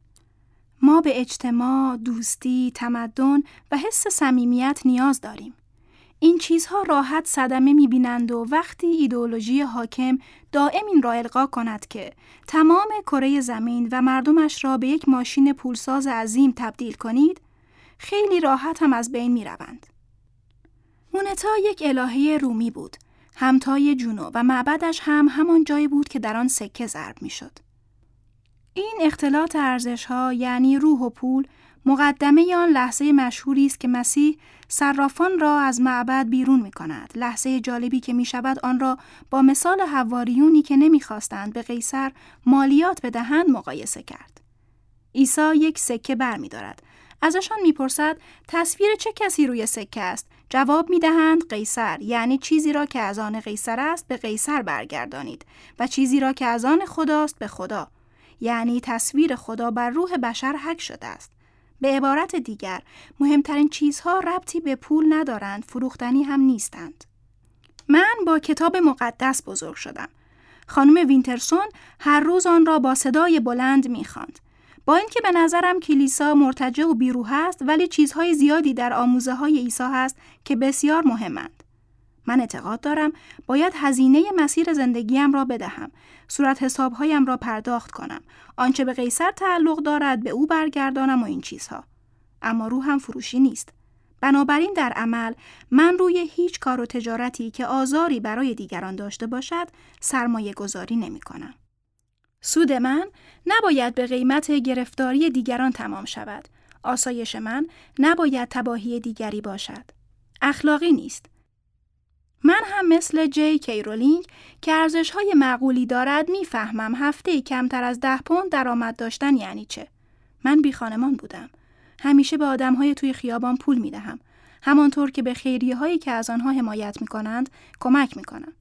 ما به اجتماع، دوستی، تمدن و حس صمیمیت نیاز داریم. این چیزها راحت صدمه می‌بینند و وقتی ایدئولوژی حاکم دائم این را القا کند که تمام کره زمین و مردمش را به یک ماشین پولساز عظیم تبدیل کنید خیلی راحت هم از بین می روند. مونتا یک الهه رومی بود همتای جونو و معبدش هم همان جایی بود که در آن سکه ضرب می شد. این اختلاط ارزش ها یعنی روح و پول مقدمه آن لحظه مشهوری است که مسیح صرافان را از معبد بیرون می کند. لحظه جالبی که می شود آن را با مثال حواریونی که نمی‌خواستند به قیصر مالیات بدهند مقایسه کرد. عیسی یک سکه بر می دارد. ازشان می‌پرسد تصویر چه کسی روی سکه است جواب می‌دهند قیصر یعنی چیزی را که از آن قیصر است به قیصر برگردانید و چیزی را که از آن خداست به خدا یعنی تصویر خدا بر روح بشر حک شده است به عبارت دیگر مهمترین چیزها ربطی به پول ندارند فروختنی هم نیستند. من با کتاب مقدس بزرگ شدم. خانم وینترسون هر روز آن را با صدای بلند می‌خواند. با اینکه به نظرم کلیسا مرتجع و بیروح است ولی چیزهای زیادی در آموزه های عیسی هست که بسیار مهمند. من اعتقاد دارم باید هزینه مسیر زندگیم را بدهم، صورت حسابهایم را پرداخت کنم، آنچه به قیصر تعلق دارد به او برگردانم و این چیزها. اما روحم فروشی نیست. بنابراین در عمل من روی هیچ کار و تجارتی که آزاری برای دیگران داشته باشد سرمایه گذاری نمی کنم. سود من نباید به قیمت گرفتاری دیگران تمام شود. آسایش من نباید تباهی دیگری باشد. اخلاقی نیست. من هم مثل جی کیرولینگ که ارزش های معقولی دارد می‌فهمم هفته کمتر از ده پوند درآمد داشتن یعنی چه. من بی خانمان بودم. همیشه به آدم های توی خیابان پول می دهم. همانطور که به خیریه هایی که از آنها حمایت می کنند کمک می کنم.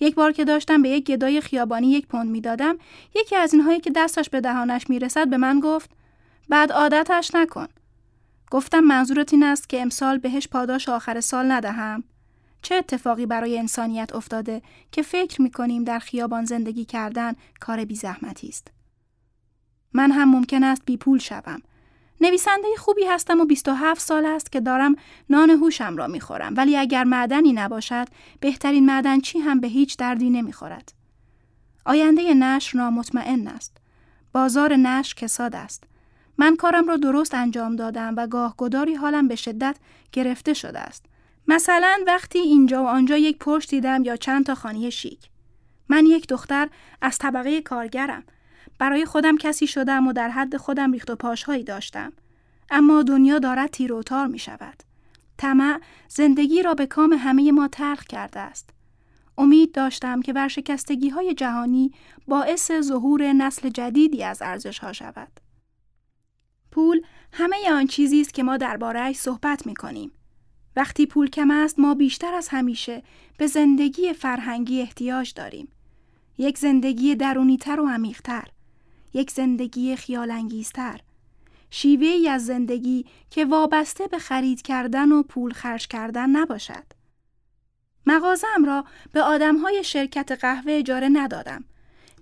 یک بار که داشتم به یک گدای خیابانی یک پوند می‌دادم یکی از اینهایی که دستش به دهانش می‌رسد به من گفت بعد عادتش نکن گفتم منظورت این است که امسال بهش پاداش آخر سال ندهم چه اتفاقی برای انسانیت افتاده که فکر می‌کنیم در خیابان زندگی کردن کار بی زحمتی است من هم ممکن است بی پول شوم نویسنده خوبی هستم و 27 سال است که دارم نان هوشم را می‌خورم ولی اگر معدنی نباشد بهترین معدن چی هم به هیچ دردی نمی‌خورد. آینده نشر نامطمئن است. بازار نشر کساد است. من کارم را درست انجام دادم و گاه گداری حالم به شدت گرفته شده است. مثلا وقتی اینجا و آنجا یک پشت دیدم یا چند تا خانه شیک. من یک دختر از طبقه کارگرم. برای خودم کسی شدم و در حد خودم ریخت و پاشهایی داشتم. اما دنیا دارد تیر و تار می شود. طمع زندگی را به کام همه ما تلخ کرده است. امید داشتم که ورشکستگی های جهانی باعث ظهور نسل جدیدی از ارزش ها شود. پول همه آن چیزی است که ما دربارهش صحبت می کنیم. وقتی پول کم است ما بیشتر از همیشه به زندگی فرهنگی احتیاج داریم. یک زندگی درونیتر و عمیقتر. یک زندگی خیالانگیزتر شیوه ای از زندگی که وابسته به خرید کردن و پول خرج کردن نباشد. مغازم را به های شرکت قهوه اجاره ندادم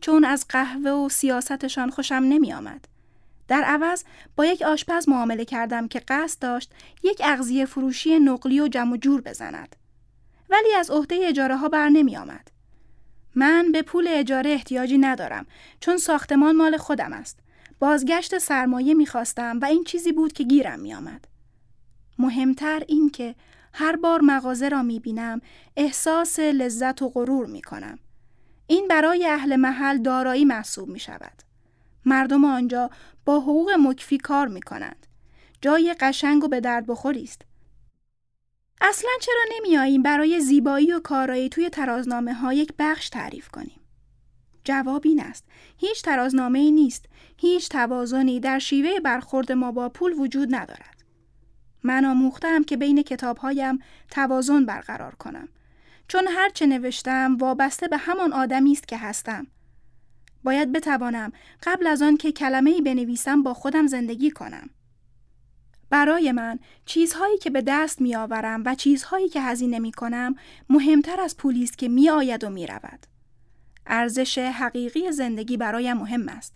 چون از قهوه و سیاستشان خوشم نمی آمد. در عوض با یک آشپز معامله کردم که قصد داشت یک اغذیه فروشی نقلی و جمع جور بزند. ولی از عهده اجاره ها بر نمی آمد. من به پول اجاره احتیاجی ندارم چون ساختمان مال خودم است. بازگشت سرمایه می‌خواستم و این چیزی بود که گیرم میآمد. مهمتر این که هر بار مغازه را می‌بینم احساس لذت و غرور می‌کنم. این برای اهل محل دارایی محسوب می شود. مردم آنجا با حقوق مکفی کار می کنند. جای قشنگ و به درد بخوری است. اصلا چرا نمیاییم برای زیبایی و کارایی توی ترازنامه ها یک بخش تعریف کنیم؟ جواب این است. هیچ ترازنامه ای نیست. هیچ توازنی در شیوه برخورد ما با پول وجود ندارد. من آموختم که بین کتابهایم توازن برقرار کنم. چون هر چه نوشتم وابسته به همان آدمی است که هستم. باید بتوانم قبل از آن که کلمه ای بنویسم با خودم زندگی کنم. برای من چیزهایی که به دست می آورم و چیزهایی که هزینه می کنم مهمتر از پولی است که می آید و می رود. ارزش حقیقی زندگی برایم مهم است.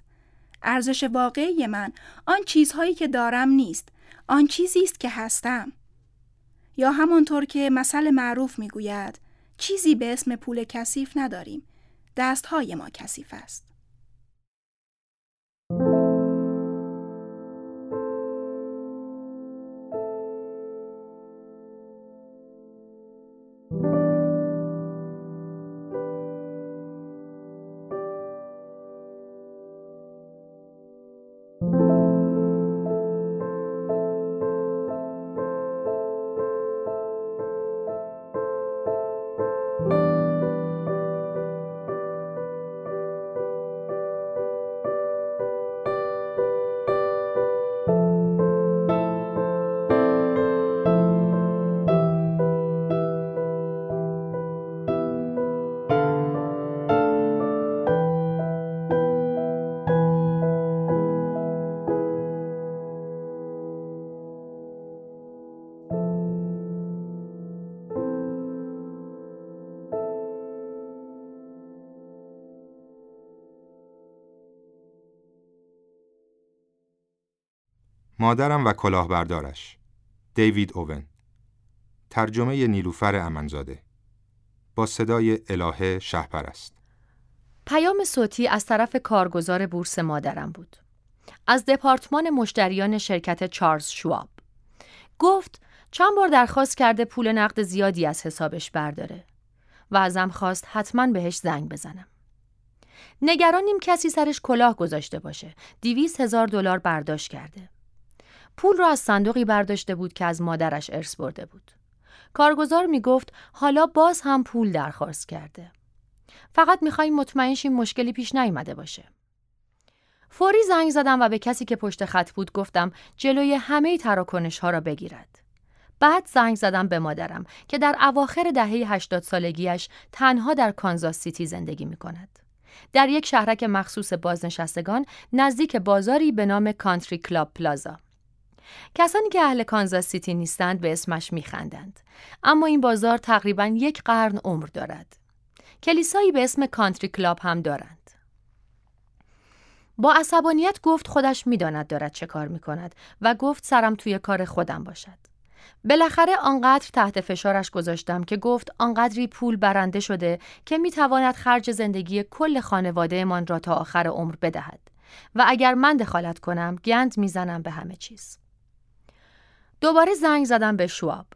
ارزش واقعی من آن چیزهایی که دارم نیست، آن چیزی است که هستم. یا همانطور که مثل معروف می گوید چیزی به اسم پول کثیف نداریم. دستهای ما کثیف است. مادرم و کلاهبردارش. دیوید اوون. ترجمه نیلوفر امنزاده. با صدای الهه شهپرست. پیام صوتی از طرف کارگزار بورس مادرم بود. از دپارتمان مشتریان شرکت چارلز شواب. گفت چند بار درخواست کرده پول نقد زیادی از حسابش برداره و ازم خواست حتما بهش زنگ بزنم. نگرانیم کسی سرش کلاه گذاشته باشه. دیویس هزار دلار برداشت کرده. پول را از صندوقی برداشته بود که از مادرش ارث برده بود. کارگزار می گفت حالا باز هم پول درخواست کرده. فقط می‌خوایم مطمئن شیم مشکلی پیش نیامده باشه. فوری زنگ زدم و به کسی که پشت خط بود گفتم جلوی همه تراکنش ها را بگیرد. بعد زنگ زدم به مادرم که در اواخر دهه 80 سالگیش تنها در کانزاس سیتی زندگی می کند. در یک شهرک مخصوص بازنشستگان نزدیک بازاری به نام کانتری کلاب پلازا. کسانی که اهل کانزاس سیتی نیستند به اسمش میخندند. اما این بازار تقریبا یک قرن عمر دارد. کلیسایی به اسم کانتری کلاب هم دارند. با عصبانیت گفت خودش می‌داند دارد چه کار می‌کند و گفت سرم توی کار خودم باشد. بالاخره آنقدر تحت فشارش گذاشتم که گفت آنقدری پول برنده شده که می‌تواند خرج زندگی کل خانواده را تا آخر عمر بدهد و اگر من دخالت کنم گند می‌زنم به همه چیز. دوباره زنگ زدم به شواب.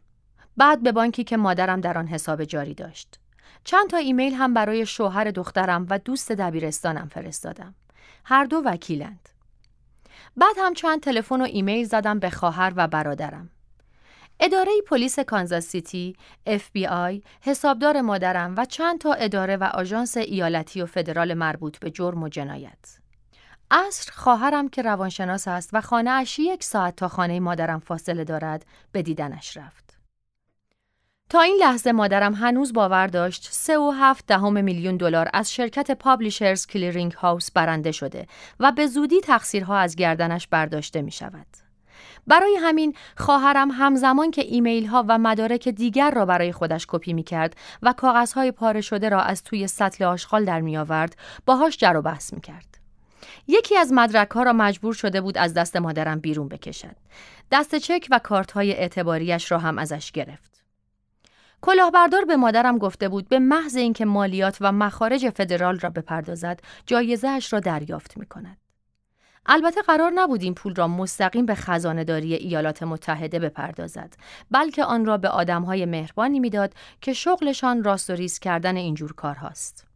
بعد به بانکی که مادرم در آن حساب جاری داشت. چند تا ایمیل هم برای شوهر دخترم و دوست دبیرستانم فرستادم. هر دو وکیلند. بعد هم چند تلفن و ایمیل زدم به خواهر و برادرم. اداره پلیس کانزاس سیتی، FBI، حسابدار مادرم و چند تا اداره و آژانس ایالتی و فدرال مربوط به جرم و جنایت. عصر خواهرم که روانشناس است و خانه اش یک ساعت تا خانه مادرم فاصله دارد به دیدنش رفت. تا این لحظه مادرم هنوز باور داشت سه و هفت دهم میلیون دلار از شرکت پابلیشرز کلیرینگ هاوس برنده شده و به زودی تقصیرها از گردنش برداشته می شود. برای همین خواهرم همزمان که ایمیل ها و مدارک دیگر را برای خودش کپی می کرد و کاغذهای پاره شده را از توی سطل آشغال در می آورد باهاش جر و بحث می کرد. یکی از مدرک ها را مجبور شده بود از دست مادرم بیرون بکشد. دست چک و کارت های اعتباریش را هم ازش گرفت. کلاهبردار به مادرم گفته بود به محض اینکه مالیات و مخارج فدرال را بپردازد جایزه اش را دریافت می کند. البته قرار نبود این پول را مستقیم به خزانهداری ایالات متحده بپردازد بلکه آن را به آدمهای مهربانی می‌داد که شغلشان راست و ریز کردن اینجور کارهاست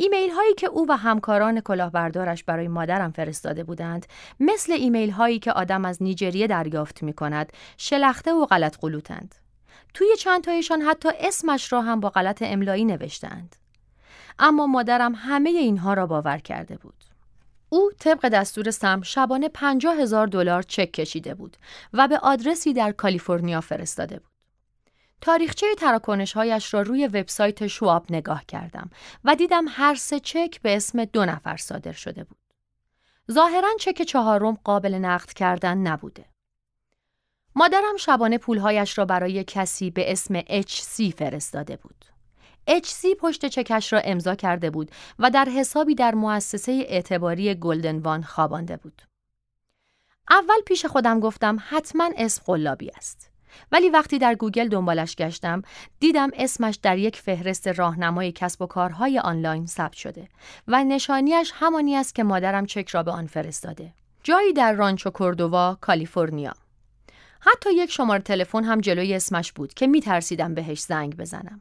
ایمیل هایی که او و همکاران کلاهبردارش برای مادرم فرستاده بودند مثل ایمیل هایی که آدم از نیجریه دریافت می کند شلخته و غلط قلوتند. توی چند تایشان حتی اسمش را هم با غلط املایی نوشتند. اما مادرم همه اینها را باور کرده بود. او طبق دستور سم شبانه پنجاه هزار دلار چک کشیده بود و به آدرسی در کالیفرنیا فرستاده بود. تاریخچه تراکنش هایش را روی وبسایت شواب نگاه کردم و دیدم هر سه چک به اسم دو نفر صادر شده بود. ظاهرا چک چهارم قابل نقد کردن نبوده. مادرم شبانه پولهایش را برای کسی به اسم HC فرستاده بود. HC پشت چکش را امضا کرده بود و در حسابی در مؤسسه اعتباری گلدن وان خوابانده بود. اول پیش خودم گفتم حتما اسم قلابی است. ولی وقتی در گوگل دنبالش گشتم دیدم اسمش در یک فهرست راهنمای کسب و کارهای آنلاین ثبت شده و نشانیش همانی است که مادرم چک را به آن فرستاده. جایی در رانچو کوردووا، کالیفرنیا. حتی یک شماره تلفن هم جلوی اسمش بود که می ترسیدم بهش زنگ بزنم.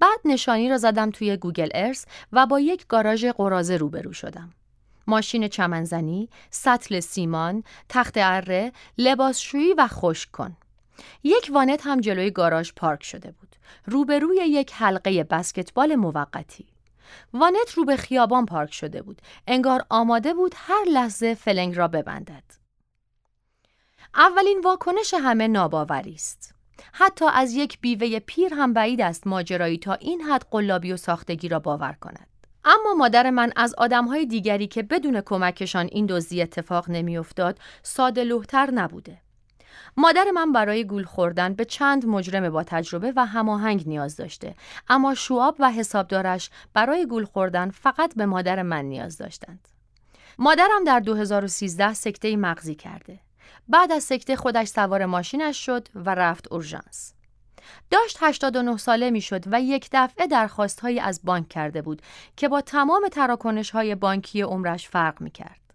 بعد نشانی را زدم توی Google Earth و با یک گاراژ قراضه روبرو شدم. ماشین چمنزنی، سطل سیمان، تخت اره، لباسشویی و خشک کن. یک وانت هم جلوی گاراژ پارک شده بود. روبروی یک حلقه بسکتبال موقتی. وانت رو به خیابان پارک شده بود. انگار آماده بود هر لحظه فلنگ را ببندد. اولین واکنش همه ناباوری است. حتی از یک بیوه پیر هم بعید است ماجرایی تا این حد قلابی و ساختگی را باور کند. اما مادر من از آدمهای دیگری که بدون کمکشان این دزدی اتفاق نمیافتاد ساده لوحتر نبوده. مادر من برای گول خوردن به چند مجرم با تجربه و هماهنگ نیاز داشته اما شواب و حسابدارش برای گول خوردن فقط به مادر من نیاز داشتند. مادرم در 2013 سکته مغزی کرده. بعد از سکته خودش سوار ماشینش شد و رفت اورژانس. داشت 89 ساله می‌شد و یک دفعه درخواستهایی از بانک کرده بود که با تمام تراکنش های بانکی عمرش فرق می کرد.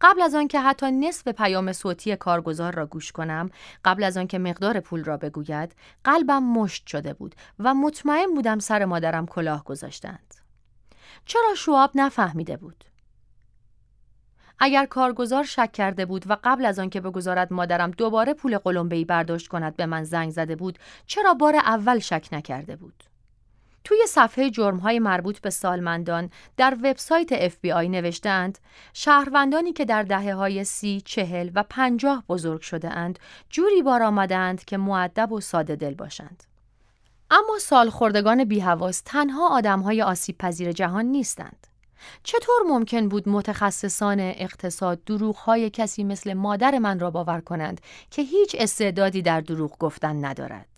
قبل از آنکه حتی نصف پیام صوتی کارگزار را گوش کنم، قبل از آنکه مقدار پول را بگوید، قلبم مشت شده بود و مطمئن بودم سر مادرم کلاه گذاشتند. چرا شواب نفهمیده بود؟ اگر کارگزار شک کرده بود و قبل از آنکه بگذارد مادرم دوباره پول قلمبه‌ای برداشت کند به من زنگ زده بود چرا بار اول شک نکرده بود توی صفحه جرمهای مربوط به سالمندان در وبسایت FBI نوشتند شهروندانی که در دهه های سی، چهل و پنجاه بزرگ شده اند جوری بار آمدند که معدب و ساده دل باشند. اما سالخوردگان بیهواس تنها آدمهای آسیب پذیر جهان نیستند. چطور ممکن بود متخصصان اقتصاد دروغهای کسی مثل مادر من را باور کنند که هیچ استعدادی در دروغ گفتن ندارد؟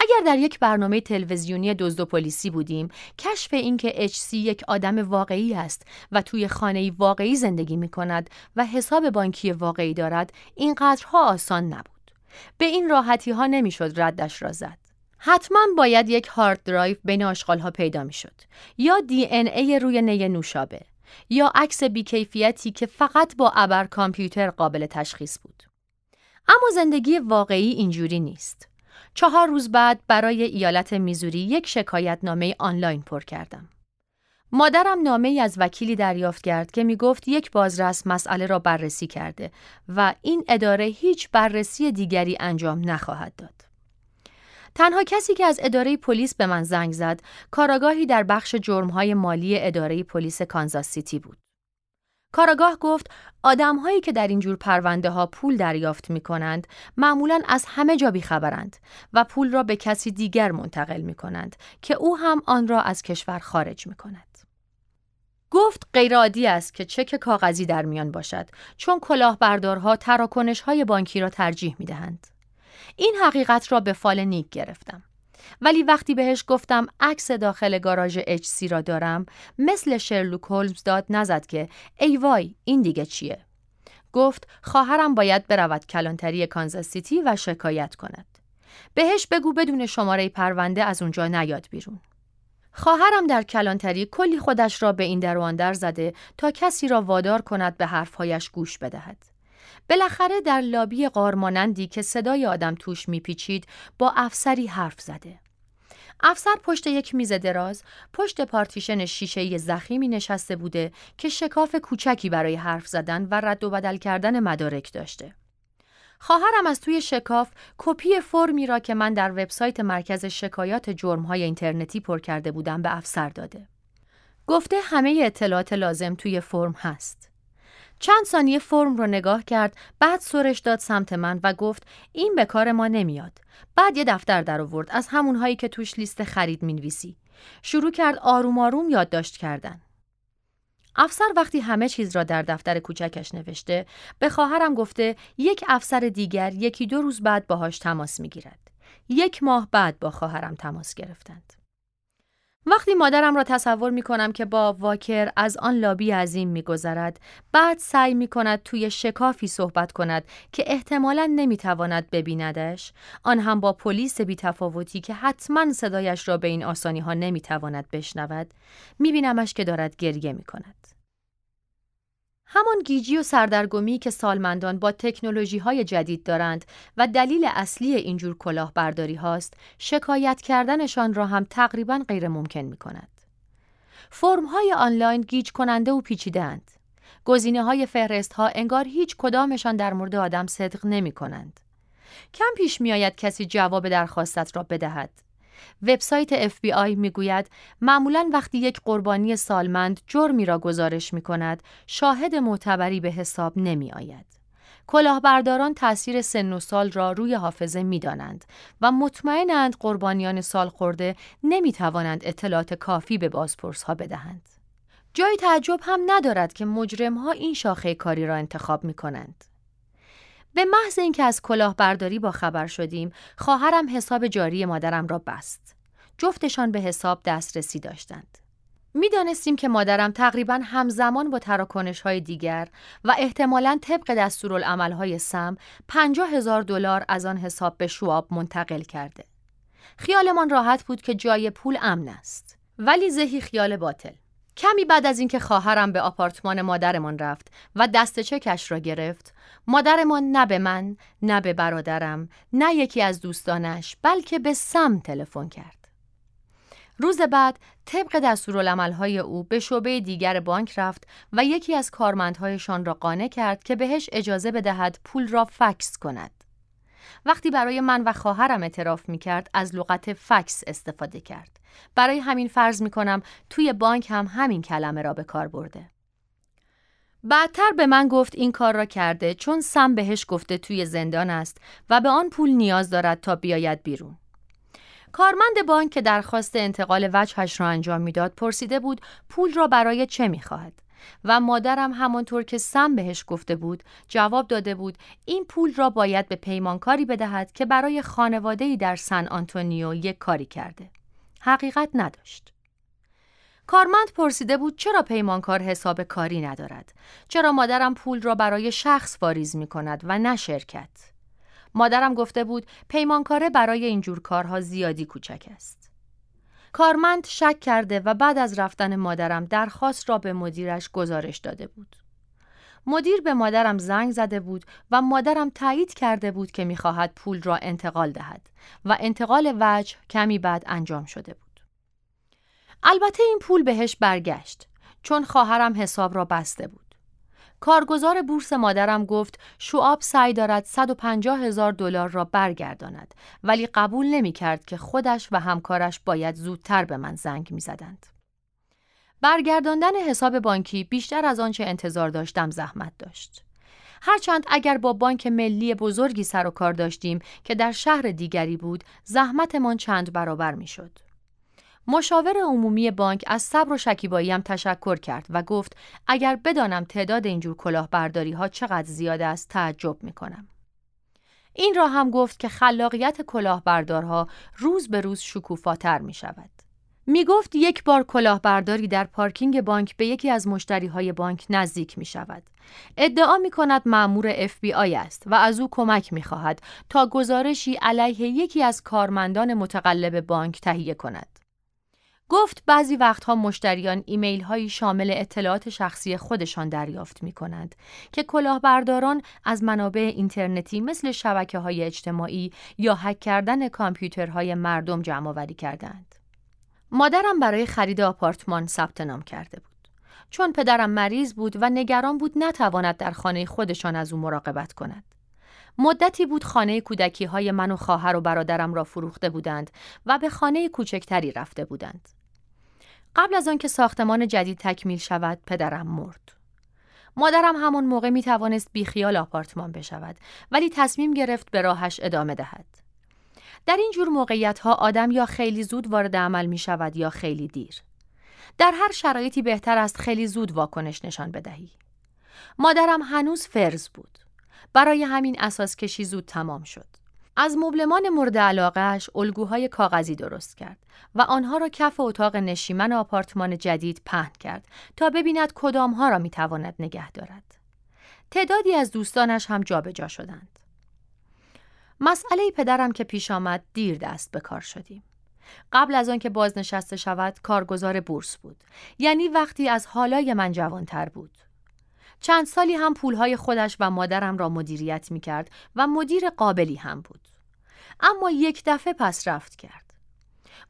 اگر در یک برنامه تلویزیونی دزد و پلیسی بودیم، کشف اینکه سی یک آدم واقعی است و توی خانه واقعی زندگی می کند و حساب بانکی واقعی دارد، اینقدرها آسان نبود. به این راحتی ها نمی‌شد ردش را زد. حتما باید یک هارد درایو بین ها پیدا می شد. یا دی ان ای روی نی نوشابه. یا عکس بیکیفیتی که فقط با ابر کامپیوتر قابل تشخیص بود. اما زندگی واقعی اینجوری نیست. چهار روز بعد برای ایالت میزوری یک شکایت نامه آنلاین پر کردم. مادرم نامه ای از وکیلی دریافت کرد که می گفت یک بازرس مسئله را بررسی کرده و این اداره هیچ بررسی دیگری انجام نخواهد داد. تنها کسی که از اداره پلیس به من زنگ زد، کاراگاهی در بخش جرمهای مالی اداره پلیس کانزاس سیتی بود. کاراگاه گفت آدمهایی که در این جور پرونده ها پول دریافت می کنند معمولا از همه جا بیخبرند و پول را به کسی دیگر منتقل می کنند که او هم آن را از کشور خارج می کند. گفت غیرعادی است که چک کاغذی در میان باشد چون کلاهبردارها تراکنش های بانکی را ترجیح می دهند. این حقیقت را به فال نیک گرفتم. ولی وقتی بهش گفتم عکس داخل گاراژ سی را دارم مثل شرلوک هولمز داد نزد که ای وای این دیگه چیه؟ گفت خواهرم باید برود کلانتری کانزاس سیتی و شکایت کند. بهش بگو بدون شماره پرونده از اونجا نیاد بیرون. خواهرم در کلانتری کلی خودش را به این در و آن در زده تا کسی را وادار کند به حرفهایش گوش بدهد. بالاخره در لابی قارمانندی که صدای آدم توش میپیچید با افسری حرف زده. افسر پشت یک میز دراز، پشت پارتیشن شیشه زخیمی نشسته بوده که شکاف کوچکی برای حرف زدن و رد و بدل کردن مدارک داشته. خواهرم از توی شکاف کپی فرمی را که من در وبسایت مرکز شکایات جرمهای اینترنتی پر کرده بودم به افسر داده. گفته همه اطلاعات لازم توی فرم هست. چند ثانیه فرم رو نگاه کرد بعد سرش داد سمت من و گفت این به کار ما نمیاد. بعد یه دفتر در آورد از همونهایی که توش لیست خرید می‌نویسی. شروع کرد آروم آروم یادداشت کردن. افسر وقتی همه چیز را در دفتر کوچکش نوشته به خواهرم گفته یک افسر دیگر یکی دو روز بعد باهاش تماس می‌گیرد. یک ماه بعد با خواهرم تماس گرفتند. وقتی مادرم را تصور می کنم که با واکر از آن لابی عظیم می گذرد، بعد سعی می کند توی شکافی صحبت کند که احتمالا نمی تواند ببیندش، آن هم با پلیس بی تفاوتی که حتما صدایش را به این آسانی ها نمی تواند بشنود، می بینمش که دارد گریه می کند. همان گیجی و سردرگمی که سالمندان با تکنولوژی های جدید دارند و دلیل اصلی اینجور کلاهبرداری هاست، شکایت کردنشان را هم تقریبا غیر ممکن می کند. فرم های آنلاین گیج کننده و پیچیده اند. گزینه های فهرست ها انگار هیچ کدامشان در مورد آدم صدق نمی کنند. کم پیش می آید کسی جواب درخواستت را بدهد. وبسایت FBI می‌گوید معمولا وقتی یک قربانی سالمند جرمی را گزارش می کند شاهد معتبری به حساب نمی آید. کلاهبرداران تأثیر سن و سال را روی حافظه می دانند و مطمئنند قربانیان سال خورده نمی توانند اطلاعات کافی به بازپرس ها بدهند. جای تعجب هم ندارد که مجرم ها این شاخه کاری را انتخاب می کنند. به محض اینکه از کلاهبرداری با خبر شدیم، خواهرم حساب جاری مادرم را بست. جفتشان به حساب دسترسی داشتند. می‌دانستیم که مادرم تقریبا همزمان با تراکنش های دیگر و احتمالاً طبق های سم 50 هزار دلار از آن حساب به شواب منتقل کرده. خیالمان راحت بود که جای پول امن است. ولی زهی خیال باطل. کمی بعد از اینکه خواهرم به آپارتمان مادرمان رفت و دست چکش را گرفت، مادرمان نه به من، نه به برادرم، نه یکی از دوستانش، بلکه به سم تلفن کرد. روز بعد طبق دستورالعملهای او به شعبه دیگر بانک رفت و یکی از کارمندهایشان را قانع کرد که بهش اجازه بدهد پول را فکس کند. وقتی برای من و خواهرم اعتراف می کرد از لغت فکس استفاده کرد. برای همین فرض می کنم توی بانک هم همین کلمه را به کار برده. بعدتر به من گفت این کار را کرده چون سم بهش گفته توی زندان است و به آن پول نیاز دارد تا بیاید بیرون. کارمند بانک که درخواست انتقال وجهش را انجام می‌داد پرسیده بود پول را برای چه می‌خواهد و مادرم همانطور که سم بهش گفته بود جواب داده بود این پول را باید به پیمانکاری بدهد که برای خانواده‌ای در سن آنتونیو یک کاری کرده. حقیقت نداشت. کارمند پرسیده بود چرا پیمانکار حساب کاری ندارد؟ چرا مادرم پول را برای شخص واریز می کند و نه شرکت؟ مادرم گفته بود پیمانکاره برای اینجور کارها زیادی کوچک است. کارمند شک کرده و بعد از رفتن مادرم درخواست را به مدیرش گزارش داده بود. مدیر به مادرم زنگ زده بود و مادرم تایید کرده بود که می‌خواهد پول را انتقال دهد و انتقال وجه کمی بعد انجام شده بود. البته این پول بهش برگشت چون خواهرم حساب را بسته بود. کارگزار بورس مادرم گفت شعاب سعی دارد 150 هزار دلار را برگرداند ولی قبول نمی کرد که خودش و همکارش باید زودتر به من زنگ می زدند. برگرداندن حساب بانکی بیشتر از آنچه انتظار داشتم زحمت داشت. هرچند اگر با بانک ملی بزرگی سر و کار داشتیم که در شهر دیگری بود، زحمتمان چند برابر می شد. مشاور عمومی بانک از صبر و شکیبایی هم تشکر کرد و گفت اگر بدانم تعداد اینجور کلاهبرداری ها چقدر زیاد است تعجب می کنم. این را هم گفت که خلاقیت کلاهبردارها روز به روز شکوفاتر می شود. می گفت یک بار کلاهبرداری در پارکینگ بانک به یکی از مشتری های بانک نزدیک می شود. ادعا می کند معمور FBI است و از او کمک می خواهد تا گزارشی علیه یکی از کارمندان متقلب بانک تهیه کند. گفت بعضی وقتها مشتریان ایمیل هایی شامل اطلاعات شخصی خودشان دریافت می کنند که کلاهبرداران از منابع اینترنتی مثل شبکه های اجتماعی یا هک کردن کامپیوترهای مردم جمع آوری کردند. مادرم برای خرید آپارتمان ثبت نام کرده بود. چون پدرم مریض بود و نگران بود نتواند در خانه خودشان از او مراقبت کند. مدتی بود خانه کودکی های من و خواهر و برادرم را فروخته بودند و به خانه کوچکتری رفته بودند. قبل از آنکه ساختمان جدید تکمیل شود پدرم مرد. مادرم همون موقع می توانست بیخیال آپارتمان بشود ولی تصمیم گرفت به راهش ادامه دهد. در این جور موقعیت ها آدم یا خیلی زود وارد عمل می شود یا خیلی دیر. در هر شرایطی بهتر است خیلی زود واکنش نشان بدهی. مادرم هنوز فرض بود. برای همین اساس کشی زود تمام شد. از مبلمان مورد علاقهش الگوهای کاغذی درست کرد و آنها را کف اتاق نشیمن آپارتمان جدید پهن کرد تا ببیند کدامها را می‌تواند نگه دارد. تعدادی از دوستانش هم جابجا جا شدند. مسئله پدرم که پیش آمد دیر دست به کار شدیم. قبل از آنکه بازنشسته شود کارگزار بورس بود یعنی وقتی از حالای من جوانتر بود چند سالی هم پولهای خودش و مادرم را مدیریت می کرد و مدیر قابلی هم بود. اما یک دفعه پس رفت کرد.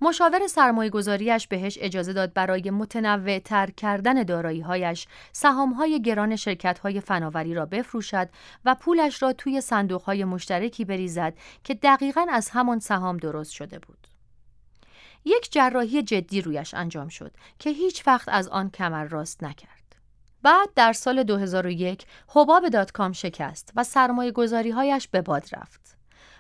مشاور سرمایه گذاریش بهش اجازه داد برای متنوع تر کردن دارایی هایش سهام های گران شرکت های فناوری را بفروشد و پولش را توی صندوق های مشترکی بریزد که دقیقا از همان سهام درست شده بود. یک جراحی جدی رویش انجام شد که هیچ وقت از آن کمر راست نکرد. بعد در سال 2001 حباب دات کام شکست و سرمایه گذاری هایش به باد رفت.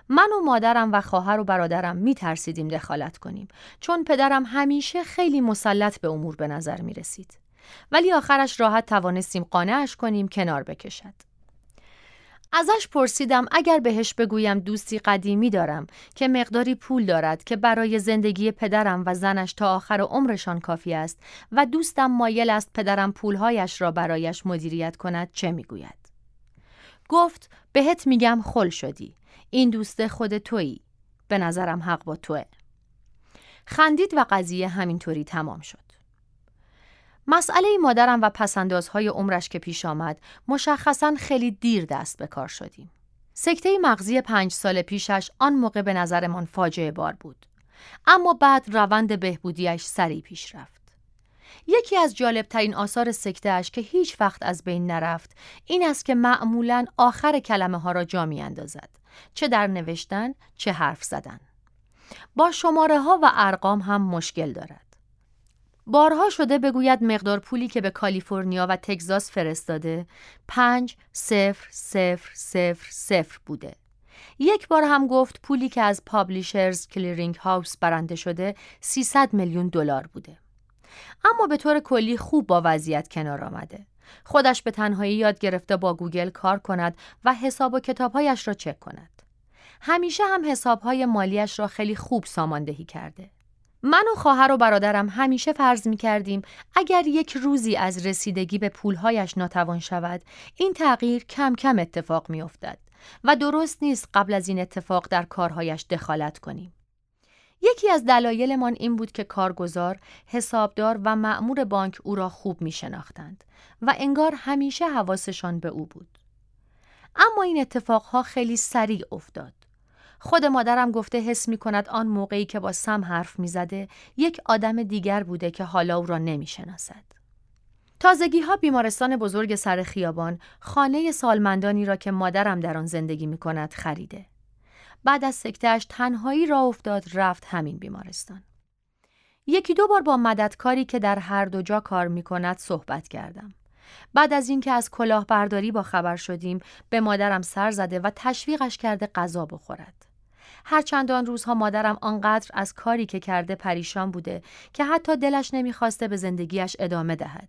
من و مادرم و خواهر و برادرم می ترسیدیم دخالت کنیم چون پدرم همیشه خیلی مسلط به امور به نظر می رسید. ولی آخرش راحت توانستیم قانعش کنیم کنار بکشد. ازش پرسیدم اگر بهش بگویم دوستی قدیمی دارم که مقداری پول دارد که برای زندگی پدرم و زنش تا آخر عمرشان کافی است و دوستم مایل است پدرم پولهایش را برایش مدیریت کند چه می‌گوید؟ گفت بهت میگم خل شدی. این دوست خود تویی. به نظرم حق با توه. خندید و قضیه همینطوری تمام شد. مسئله مادرم و پسندازهای عمرش که پیش آمد مشخصا خیلی دیر دست به کار شدیم. سکته مغزی پنج سال پیشش آن موقع به نظرمان فاجعه بار بود. اما بعد روند بهبودیش سریع پیش رفت. یکی از جالبترین آثار سکتهش که هیچ وقت از بین نرفت این است که معمولا آخر کلمه ها را جا می اندازد. چه در نوشتن چه حرف زدن. با شماره ها و ارقام هم مشکل دارد. بارها شده بگوید مقدار پولی که به کالیفرنیا و تگزاس فرستاده پنج صفر صفر صفر صفر بوده. یک بار هم گفت پولی که از پابلیشرز کلیرینگ هاوس برنده شده 300 میلیون دلار بوده. اما به طور کلی خوب با وضعیت کنار آمده. خودش به تنهایی یاد گرفته با گوگل کار کند و حساب و کتابهایش را چک کند. همیشه هم حسابهای مالیش را خیلی خوب ساماندهی کرده. من و خواهر و برادرم همیشه فرض می کردیم اگر یک روزی از رسیدگی به پولهایش ناتوان شود این تغییر کم کم اتفاق می افتد و درست نیست قبل از این اتفاق در کارهایش دخالت کنیم. یکی از دلایلمان این بود که کارگزار، حسابدار و مأمور بانک او را خوب می شناختند و انگار همیشه حواسشان به او بود. اما این اتفاقها خیلی سریع افتاد. خود مادرم گفته حس می کند آن موقعی که با سم حرف می زده یک آدم دیگر بوده که حالا او را نمی شناسد. تازگی ها بیمارستان بزرگ سر خیابان خانه سالمندانی را که مادرم در آن زندگی می کند خریده. بعد از سکتهش تنهایی را افتاد رفت همین بیمارستان. یکی دو بار با مددکاری که در هر دو جا کار می کند صحبت کردم. بعد از اینکه از کلاهبرداری با خبر شدیم به مادرم سر زده و تشویقش کرده غذا بخورد. هرچند آن روزها مادرم آنقدر از کاری که کرده پریشان بوده که حتی دلش نمی‌خواسته به زندگیش ادامه دهد.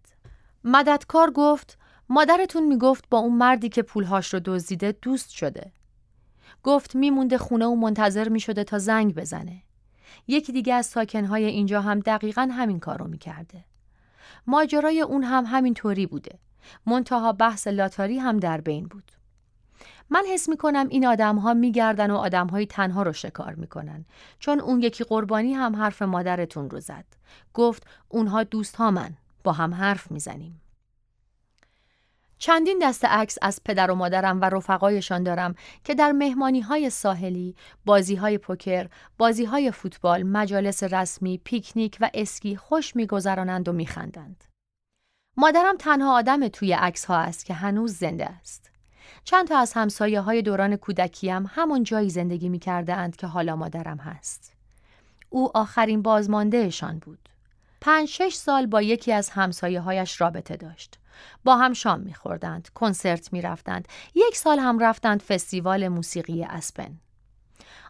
مددکار گفت مادرتون می‌گفت با اون مردی که پولهاش رو دزدیده دوست شده. گفت میمونده خونه و منتظر می‌شده تا زنگ بزنه. یکی دیگه از ساکنهای اینجا هم دقیقا همین کار رو می‌کرده. ماجرای اون هم همین طوری بوده. منتها بحث لاتاری هم در بین بود. من حس می کنم این آدم ها می گردن و آدم های تنها رو شکار می کنن. چون اون یکی قربانی هم حرف مادرتون رو زد. گفت اونها دوست ها من. با هم حرف می زنیم. چندین دست عکس از پدر و مادرم و رفقایشان دارم که در مهمانی های ساحلی، بازی های پوکر، بازی های فوتبال، مجالس رسمی، پیکنیک و اسکی خوش میگذرانند و میخندند. مادرم تنها آدم توی عکس ها است که هنوز زنده است. چند تا از همسایه های دوران کودکیم همون جایی زندگی می کرده اند که حالا مادرم هست. او آخرین بازماندهشان بود. پنج شش سال با یکی از همسایه هایش رابطه داشت. با هم شام میخوردند، کنسرت می‌رفتند، یک سال هم رفتند فستیوال موسیقی اسپن.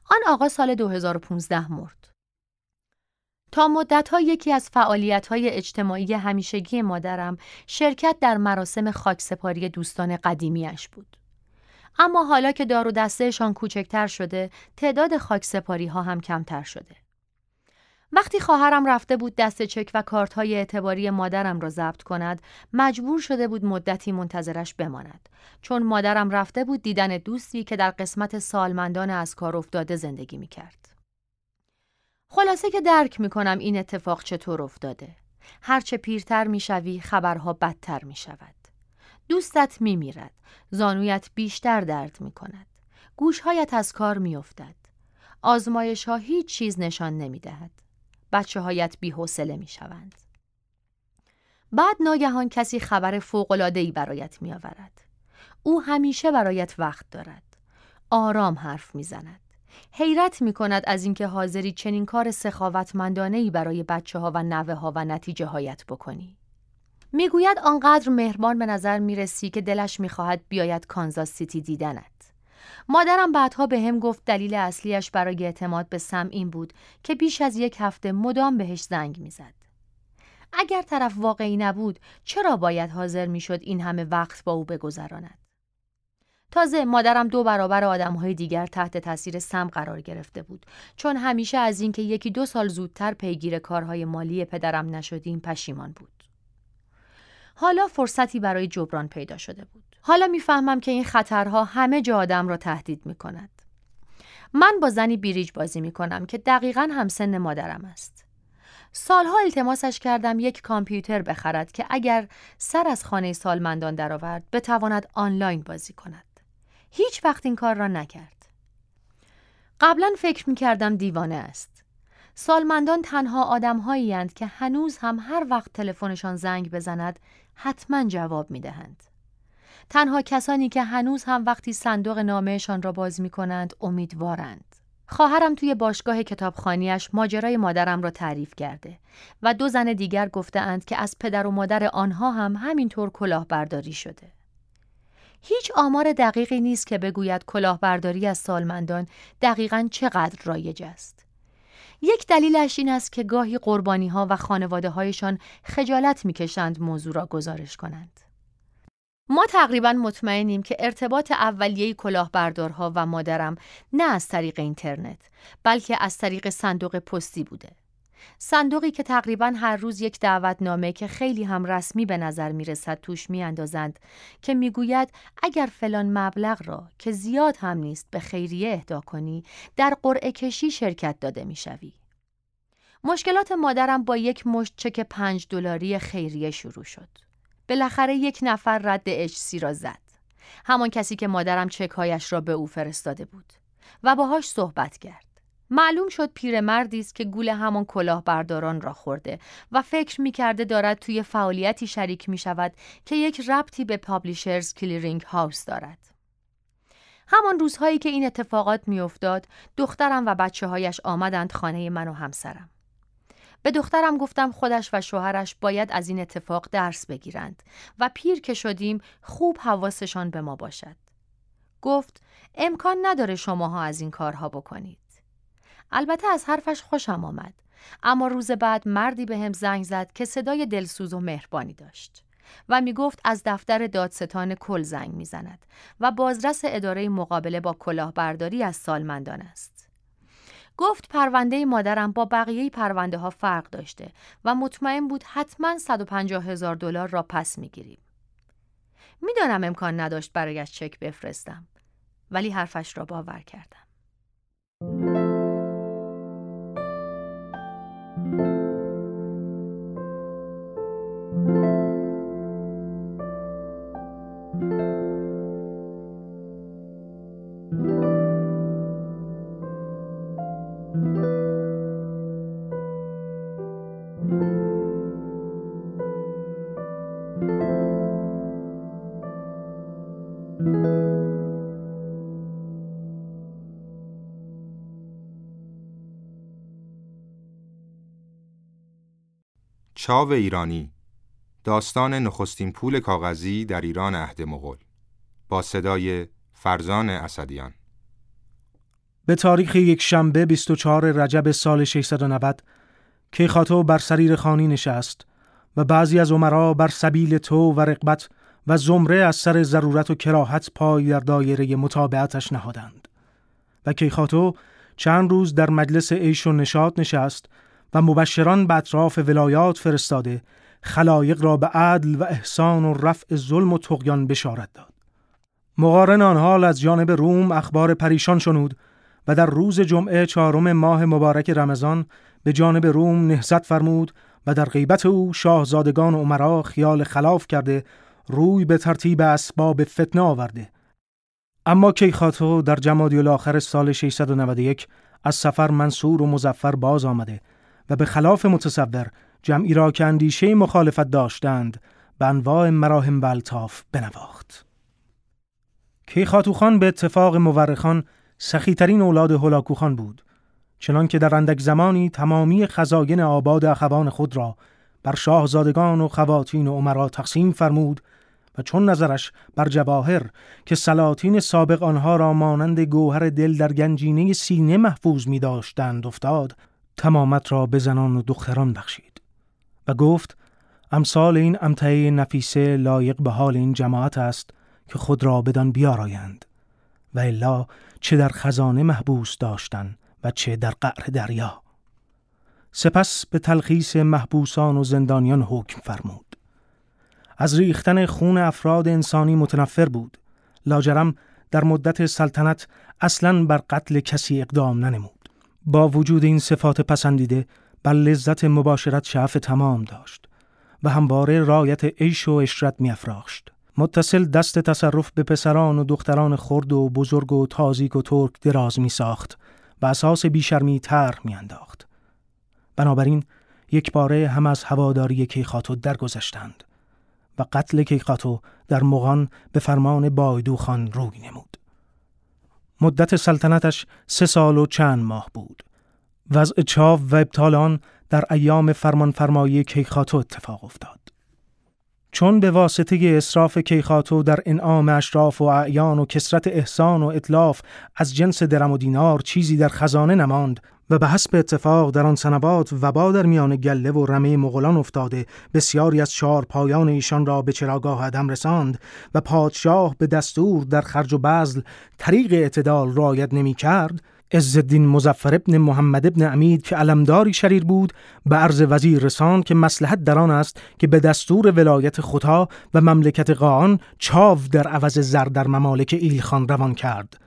آن آقا سال 2015 مرد. تا مدتها یکی از فعالیت های اجتماعی همیشگی مادرم شرکت در مراسم خاکسپاری دوستان قدیمیش بود. اما حالا که دار و دستهشان کوچکتر شده، تعداد خاکسپاری ها هم کمتر شده. وقتی خواهرم رفته بود دست چک و کارت های اعتباری مادرم را ضبط کند، مجبور شده بود مدتی منتظرش بماند. چون مادرم رفته بود دیدن دوستی که در قسمت سالمندان از کار افتاده زندگی می کرد. خلاصه که درک می کنم این اتفاق چطور افتاده. هرچه پیرتر می شوی خبرها بدتر می شود. دوستت می میرد. زانویت بیشتر درد می کند. گوشهایت از کار می افتد. آزمایش ها هیچ چیز نشان نمی دهد. بچه هایت بی حوصله می شوند. بعد ناگهان کسی خبر ای برایت می آورد. او همیشه برایت وقت دارد. آرام حرف می زند. حیرت می کند از اینکه حاضری چنین کار سخاوتمندانه ای برای بچه ها و نوه ها و نتیجه هایت بکنی. می‌گوید آنقدر مهربان به نظر می رسی که دلش می خواهد بیاید کانزاس سیتی دیدنت. مادرم بعدها به هم گفت دلیل اصلیش برای اعتماد به سم این بود که بیش از یک هفته مدام بهش زنگ می‌زد. اگر طرف واقعی نبود چرا باید حاضر می‌شد این همه وقت با او بگذراند؟ تازه مادرم دو برابر آدمهای دیگر تحت تاثیر سم قرار گرفته بود چون همیشه از اینکه یکی دو سال زودتر پیگیر کارهای مالی پدرم نشدیم پشیمان بود. حالا فرصتی برای جبران پیدا شده بود. حالا می‌فهمم که این خطرها همه جا آدم را تهدید می کند. من با زنی بیریج بازی می کنم که دقیقا همسن مادرم است. سالها التماسش کردم یک کامپیوتر بخرد که اگر سر از خانه سالمندان درآورد بتواند آنلاین بازی کند. هیچ وقت این کار را نکرد. قبلا فکر می کردم دیوانه است. سالمندان تنها آدم که هنوز هم هر وقت تلفنشان زنگ بزند حتما جواب می دهند. تنها کسانی که هنوز هم وقتی صندوق نامهشان را باز می کنند امیدوارند. خواهرم توی باشگاه کتابخانیش ماجرای مادرم را تعریف کرده و دو زن دیگر گفتهاند که از پدر و مادر آنها هم همینطور کلاهبرداری شده. هیچ آمار دقیقی نیست که بگوید کلاهبرداری از سالمندان دقیقا چقدر رایج است. یک دلیلش این است که گاهی قربانی ها و خانواده هایشان خجالت می‌کشند موضوع را گزارش کنند. ما تقریبا مطمئنیم که ارتباط اولیه کلاهبردارها و مادرم نه از طریق اینترنت بلکه از طریق صندوق پستی بوده. صندوقی که تقریبا هر روز یک دعوتنامه که خیلی هم رسمی به نظر می رسد توش می اندازند که می‌گوید اگر فلان مبلغ را که زیاد هم نیست به خیریه اهدا کنی در قرعه کشی شرکت داده می شوی. مشکلات مادرم با یک مشت چک پنج دلاری خیریه شروع شد. بالاخره یک نفر رد اچ را زد. همان کسی که مادرم چکهایش را به او فرستاده بود و باهاش صحبت کرد. معلوم شد پیرمردی است که گول همان کلاهبرداران را خورده و فکر می کرده دارد توی فعالیتی شریک می شود که یک ربطی به پابلیشرز کلیرینگ هاوس دارد. همان روزهایی که این اتفاقات میافتاد دخترم و بچه هایش آمدند خانه من و همسرم. به دخترم گفتم خودش و شوهرش باید از این اتفاق درس بگیرند و پیر که شدیم خوب حواسشان به ما باشد. گفت امکان نداره شماها از این کارها بکنید. البته از حرفش خوشم آمد. اما روز بعد مردی به هم زنگ زد که صدای دلسوز و مهربانی داشت و می گفت از دفتر دادستان کل زنگ می زند و بازرس اداره مقابله با کلاهبرداری از سالمندان است. گفت پرونده مادرم با بقیه پرونده ها فرق داشته و مطمئن بود حتما 150 هزار دلار را پس می‌گیریم. می‌دانم امکان نداشت برایش چک بفرستم. ولی حرفش را باور کردم. چاو ایرانی داستان نخستین پول کاغذی در ایران عهد مغول با صدای فرزان اسدیان. به تاریخ یک شنبه 24 رجب سال 690 کیخاتو بر سریر خانی نشست و بعضی از عمرا بر سبیل تو و رقبت و زمره از سر ضرورت و کراهت پای در دایره مطابعتش نهادند. و کیخاتو چند روز در مجلس عیش و نشاط نشست و مبشران به اطراف ولایات فرستاده خلایق را به عدل و احسان و رفع ظلم و تقیان بشارت داد. مقارن آن از جانب روم اخبار پریشان شنود و در روز جمعه چهارم ماه مبارک رمضان به جانب روم نهزت فرمود و در غیبت او شاهزادگان و عمرا خیال خلاف کرده روی به ترتیب اسباب فتنه آورده. اما کیخاتو در جمادی الاخر سال 691 از سفر منصور و مزفر باز آمده و به خلاف متصور جمعی را که اندیشه مخالفت داشتند به انواع مراهم و الطاف بنواخت. کیخاتوخان به اتفاق مورخان سخیترین اولاد هلاکوخان بود چنان که در اندک زمانی تمامی خزاین آباد اخوان خود را بر شاهزادگان و خواتین و عمرا تقسیم فرمود و چون نظرش بر جواهر که سلاطین سابق آنها را مانند گوهر دل در گنجینه سینه محفوظ می داشتند افتاد تمامت را به زنان و دختران بخشید و گفت امثال این امتعه نفیسه لایق به حال این جماعت است که خود را بدان بیارایند و الا چه در خزانه محبوس داشتن و چه در قعر دریا. سپس به تلخیص محبوسان و زندانیان حکم فرمود. از ریختن خون افراد انسانی متنفر بود. لاجرم در مدت سلطنت اصلا بر قتل کسی اقدام ننمود. با وجود این صفات پسندیده بر لذت مباشرت شعف تمام داشت و همواره رایت عیش و اشرت میافراشت. متصل دست تصرف به پسران و دختران خرد و بزرگ و تازیک و ترک دراز می ساخت و اساس بیشرمی تر می انداخت. بنابراین یک باره هم از هواداری کیخاتو درگذشتند و قتل کیخاتو در مغان به فرمان بایدو خان روی نمود. مدت سلطنتش سه سال و چند ماه بود. وضع چاو و ابطال آن در ایام فرمانفرمایی کیخاتو اتفاق افتاد. چون به واسطه اصراف کیخاتو در انعام اشراف و اعیان و کسرت احسان و اطلاف از جنس درم و دینار چیزی در خزانه نماند و به حسب اتفاق در آن سنوات وبا در میان گله و رمه مغولان افتاده بسیاری از چهار پایان ایشان را به چراگاه عدم رساند و پادشاه به دستور در خرج و بزل طریق اعتدال رایت نمی کرد عزالدین مزفر ابن محمد ابن امید که علمداری شریر بود به عرض وزیر رساند که مسلحت در آن است که به دستور ولایت خدا و مملکت قاان چاو در عوض زر در ممالک ایلخان روان کرد.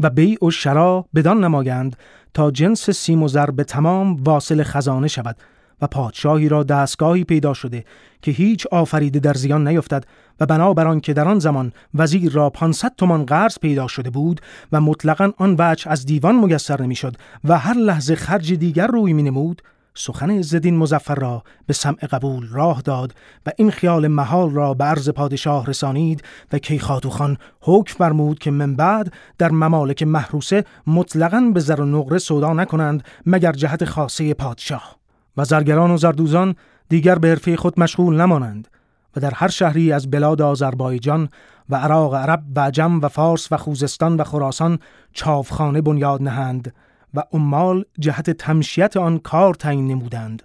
و بیع و شرا بدان نمایند تا جنس سیم و زر به تمام واصل خزانه شود و پادشاهی را دستگاهی پیدا شده که هیچ آفریده در زیان نیفتد و بنابر که در آن زمان وزیر را 500 تومان قرض پیدا شده بود و مطلقا آن وجه از دیوان میسر نمی‌شد و هر لحظه خرج دیگر روی می نمود سخن عزالدین مزفر را به سمع قبول راه داد و این خیال محال را به عرض پادشاه رسانید و کیخاتو خان حکم فرمود که من بعد در ممالک محروسه مطلقا به زر و نقره سودا نکنند مگر جهت خاصه پادشاه. و زرگران و زردوزان دیگر به حرفه خود مشغول نمانند و در هر شهری از بلاد آذربایجان و عراق عرب و عجم و فارس و خوزستان و خراسان چاوخانه بنیاد نهند و عمال جهت تمشیت آن کار تعیین نمودند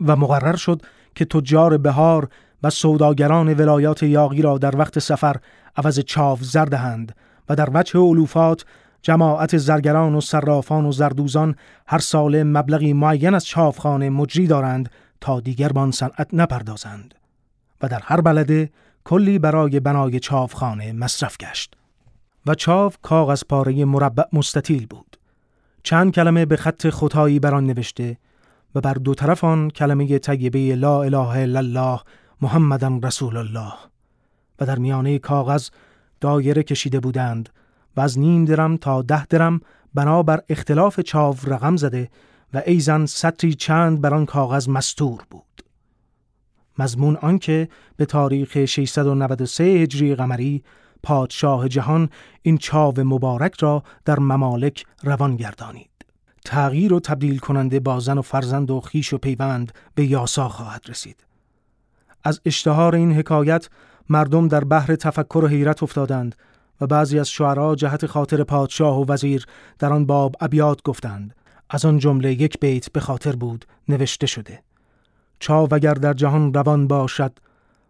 و مقرر شد که تجار بهار و سوداگران ولایات یاغی را در وقت سفر عوض چاو زر دهند و در وجه علوفات جماعت زرگران و صرافان و زردوزان هر سال مبلغی معین از چاوخانه مجری دارند تا دیگر بان صنعت نپردازند و در هر بلده کلی برای بنای چاوخانه مصرف گشت و چاو کاغذ پاره مربع مستطیل بود. چند کلمه به خط خطایی بر آن نوشته و بر دو طرف آن کلمه طیبه لا اله الا الله محمدن رسول الله و در میانه کاغذ دایره کشیده بودند و از نیم درم تا ده درم بنابر اختلاف چاو رقم زده و ایزن سطری چند بر آن کاغذ مستور بود. مضمون آنکه به تاریخ 693 هجری قمری پادشاه جهان این چاو مبارک را در ممالک روان گردانید. تغییر و تبدیل کننده با زن و فرزند و خیش و پیوند به یاسا خواهد رسید. از اشتهار این حکایت مردم در بحر تفکر و حیرت افتادند و بعضی از شعرا جهت خاطر پادشاه و وزیر در آن باب ابیات گفتند از آن جمله یک بیت به خاطر بود نوشته شده چاو اگر در جهان روان باشد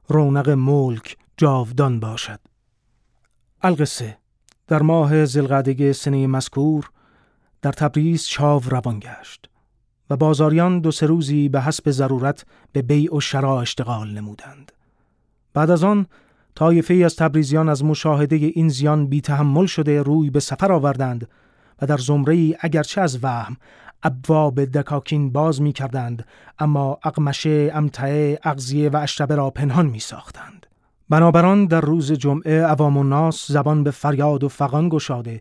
رونق ملک جاودان باشد القصه در ماه زلقعده سنه مذکور در تبریز چاو روان گشت و بازاریان دو سه روزی به حسب ضرورت به بیع و شرا اشتغال نمودند بعد از آن طایفه از تبریزیان از مشاهده این زیان بی تحمل شده روی به سفر آوردند و در زمره ای اگرچه از وهم ابواب دکاکین باز می کردند اما اقمشه، امتعه، اغزیه و اشربه را پنهان می ساختند. بنابران در روز جمعه عوام و ناس زبان به فریاد و فغان گشاده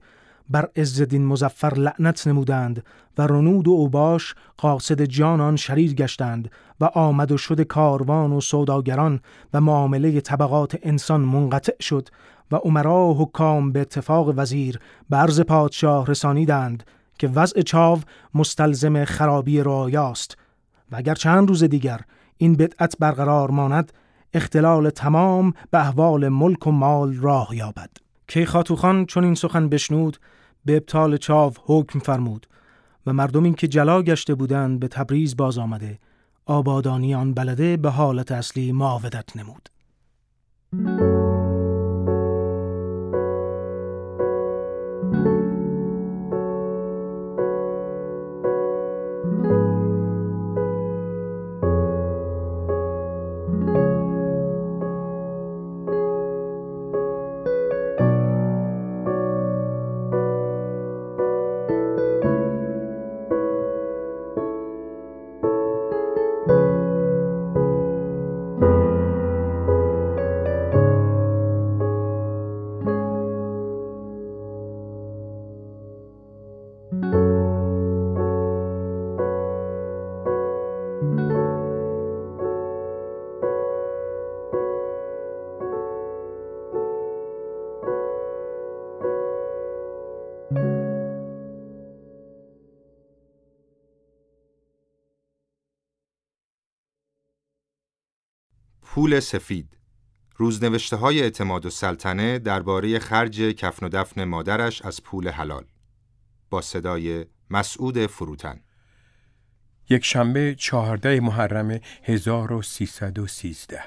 بر عزالدین مزفر لعنت نمودند و رنود و اوباش قاصد جانان شریر گشتند و آمد و شد کاروان و سوداگران و معامله طبقات انسان منقطع شد و عمرا و حکام به اتفاق وزیر به پادشاه رسانیدند که وضع چاو مستلزم خرابی رایاست و اگر چند روز دیگر این بدعت برقرار ماند اختلال تمام به احوال ملک و مال راه یابد کیخاتوخان چون این سخن بشنود به ابطال چاو حکم فرمود و مردمی که جلا گشته بودند به تبریز باز آمده آبادانی آن بلده به حالت اصلی معاودت نمود. پول سفید روزنوشته های اعتماد و سلطنه درباره خرج کفن و دفن مادرش از پول حلال با صدای مسعود فروتن یک شنبه چهارده محرم 1313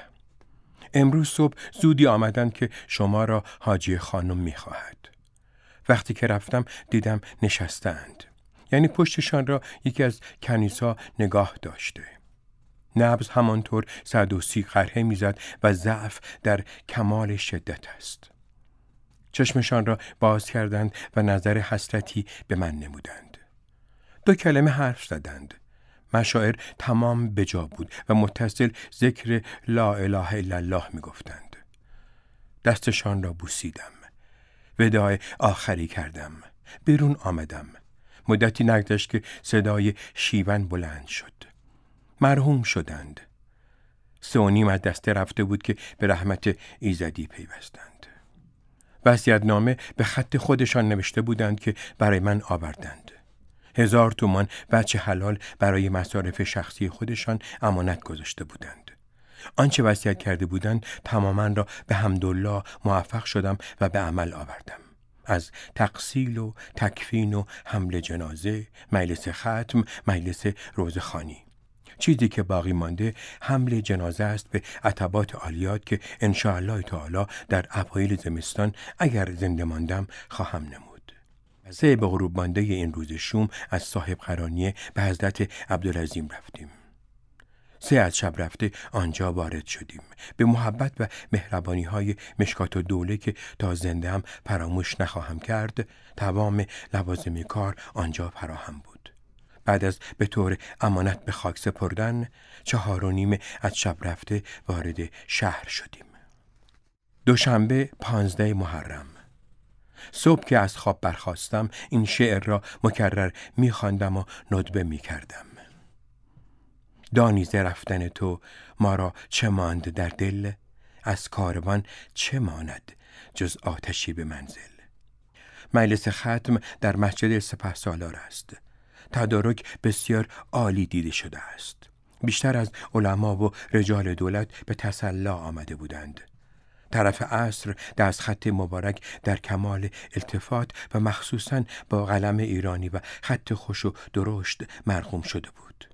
امروز صبح زودی آمدن که شما را حاجی خانم می‌خواهد. وقتی که رفتم دیدم نشستند. یعنی پشتشان را یکی از کنیسا نگاه داشته. نبز همانطور صد و سی قرهه می‌زد و ضعف در کمال شدت است. چشمشان را باز کردند و نظر حسرتی به من نمودند. دو کلمه حرف زدند. مشاعر تمام بجا بود و متصل ذکر لا اله الا الله می گفتند. دستشان را بوسیدم. ودای آخری کردم. بیرون آمدم. مدتی نگذشت که صدای شیون بلند شد. مرحوم شدند. سه و نیم از دسته رفته بود که به رحمت ایزدی پیوستند. نامه به خط خودشان نوشته بودند که برای من آوردند. هزار تومان بچه حلال برای مصارف شخصی خودشان امانت گذاشته بودند. آنچه وصیت کرده بودند تماما را به حمدالله موفق شدم و به عمل آوردم. از تقصیل و تکفین و حمل جنازه، مجلس ختم، مجلس روزخانی. چیزی که باقی مانده حمل جنازه است به عتبات عالیات که انشاءالله تعالی در اوایل زمستان اگر زنده ماندم خواهم نمود. سه به غروب مانده این روز شوم از صاحب قرانیه به حضرت عبدالعظیم رفتیم. سه از شب رفته آنجا وارد شدیم به محبت و مهربانی های مشکات و دوله که تا زنده هم فراموش نخواهم کرد تمام لوازم کار آنجا فراهم بود بعد از به طور امانت به خاک سپردن چهار و نیم از شب رفته وارد شهر شدیم. دوشنبه پانزده محرم. صبح که از خواب برخواستم این شعر را مکرر میخواندم و ندبه می‌کردم. دانیزه رفتن تو ما را چه ماند در دل؟ از کاروان چه ماند جز آتشی به منزل؟ مجلس ختم در مسجد سپه سالار است. تدارک بسیار عالی دیده شده است. بیشتر از علما و رجال دولت به تسلا آمده بودند. طرف عصر دست خط مبارک در کمال التفات و مخصوصا با قلم ایرانی و خط خوش و درشت مرغوم شده بود.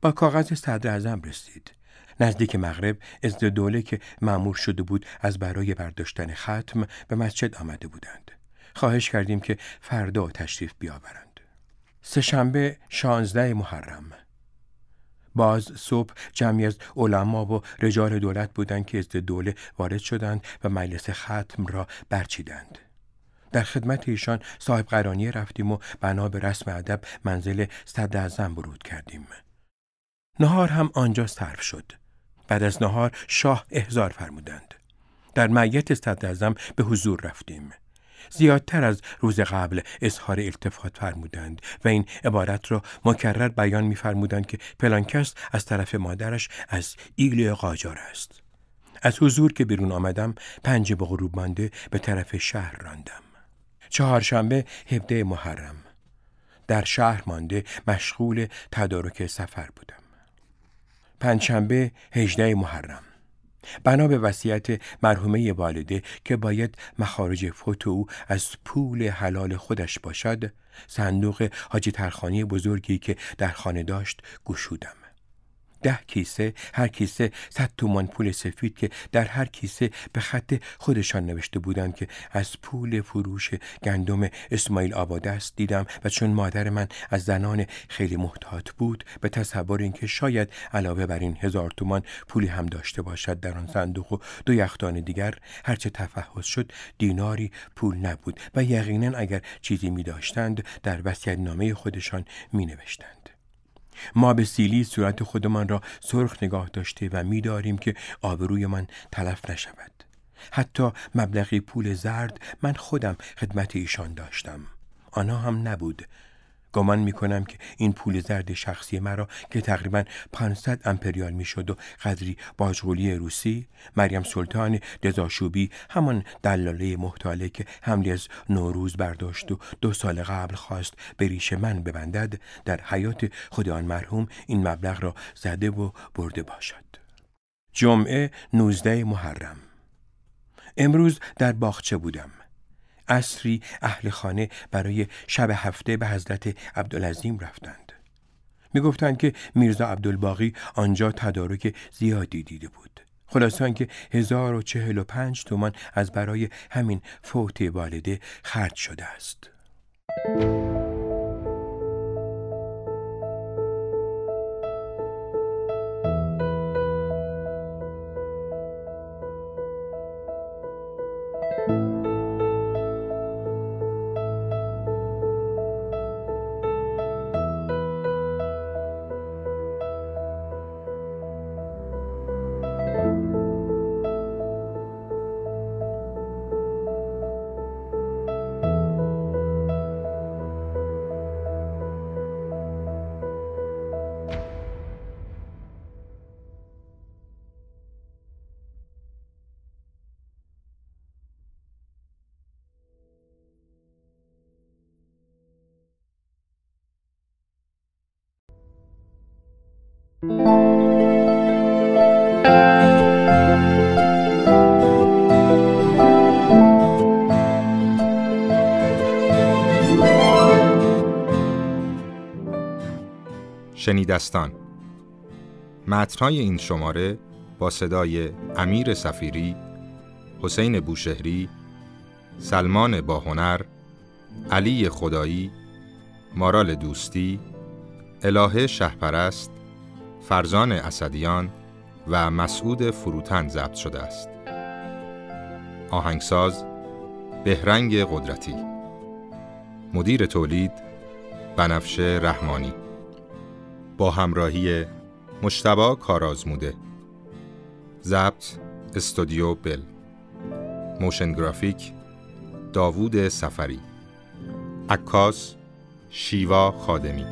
با کاغذ صدر ازم رسید. نزدیک مغرب ازد دوله که معمور شده بود از برای برداشتن ختم به مسجد آمده بودند. خواهش کردیم که فردا تشریف بیاورند. سهشنبه شانزده محرم باز صبح جمعی از علما و رجال دولت بودند که از دوله وارد شدند و مجلس ختم را برچیدند. در خدمت ایشان صاحب قرانی رفتیم و بنا به رسم ادب منزل صدر برود کردیم. نهار هم آنجا صرف شد. بعد از نهار شاه احضار فرمودند. در معیت صدر به حضور رفتیم. زیادتر از روز قبل اظهار التفات فرمودند و این عبارت را مکرر بیان میفرمودند که پلانکس از طرف مادرش از ایل قاجار است. از حضور که بیرون آمدم پنج به غروب مانده به طرف شهر راندم. چهارشنبه هفده محرم. در شهر مانده مشغول تدارک سفر بودم. پنجشنبه هجده محرم. بنا به وصیت مرحومه والده که باید مخارج فوت او از پول حلال خودش باشد صندوق حاجی ترخانی بزرگی که در خانه داشت گشودم. ده کیسه هر کیسه صد تومان پول سفید که در هر کیسه به خط خودشان نوشته بودند که از پول فروش گندم اسماعیل آباده است دیدم و چون مادر من از زنان خیلی محتاط بود به تصور اینکه شاید علاوه بر این هزار تومان پولی هم داشته باشد در آن صندوق و دو یختان دیگر هرچه تفحص شد دیناری پول نبود و یقینا اگر چیزی می داشتند در وسیعت نامه خودشان می نوشتند. ما به سیلی صورت خودمان را سرخ نگاه داشته و میداریم که آبروی من تلف نشود. حتی مبلغی پول زرد من خودم خدمت ایشان داشتم. آنها هم نبود گمان می کنم که این پول زرد شخصی مرا که تقریبا 500 امپریال می شد و قدری باجغولی روسی مریم سلطان دزاشوبی همان دلاله محتاله که حملی از نوروز برداشت و دو سال قبل خواست به ریش من ببندد در حیات خود آن مرحوم این مبلغ را زده و برده باشد. جمعه 19 محرم. امروز در باغچه بودم. اصری اهل خانه برای شب هفته به حضرت عبدالعظیم رفتند. می گفتند که میرزا عبدالباقی آنجا تدارک زیادی دیده بود. خلاصان که هزار و چهل و پنج تومان از برای همین فوت والده خرج شده است. شنیدستان متنهای این شماره با صدای امیر سفیری، حسین بوشهری، سلمان باهنر، علی خدایی، مارال دوستی، الهه شهپرست، فرزان اسدیان و مسعود فروتن ضبط شده است. آهنگساز بهرنگ قدرتی. مدیر تولید بنفشه رحمانی. با همراهی مشتبا کارازموده ضبط استودیو بل. موشن گرافیک داوود سفری عکاس شیوا خادمی.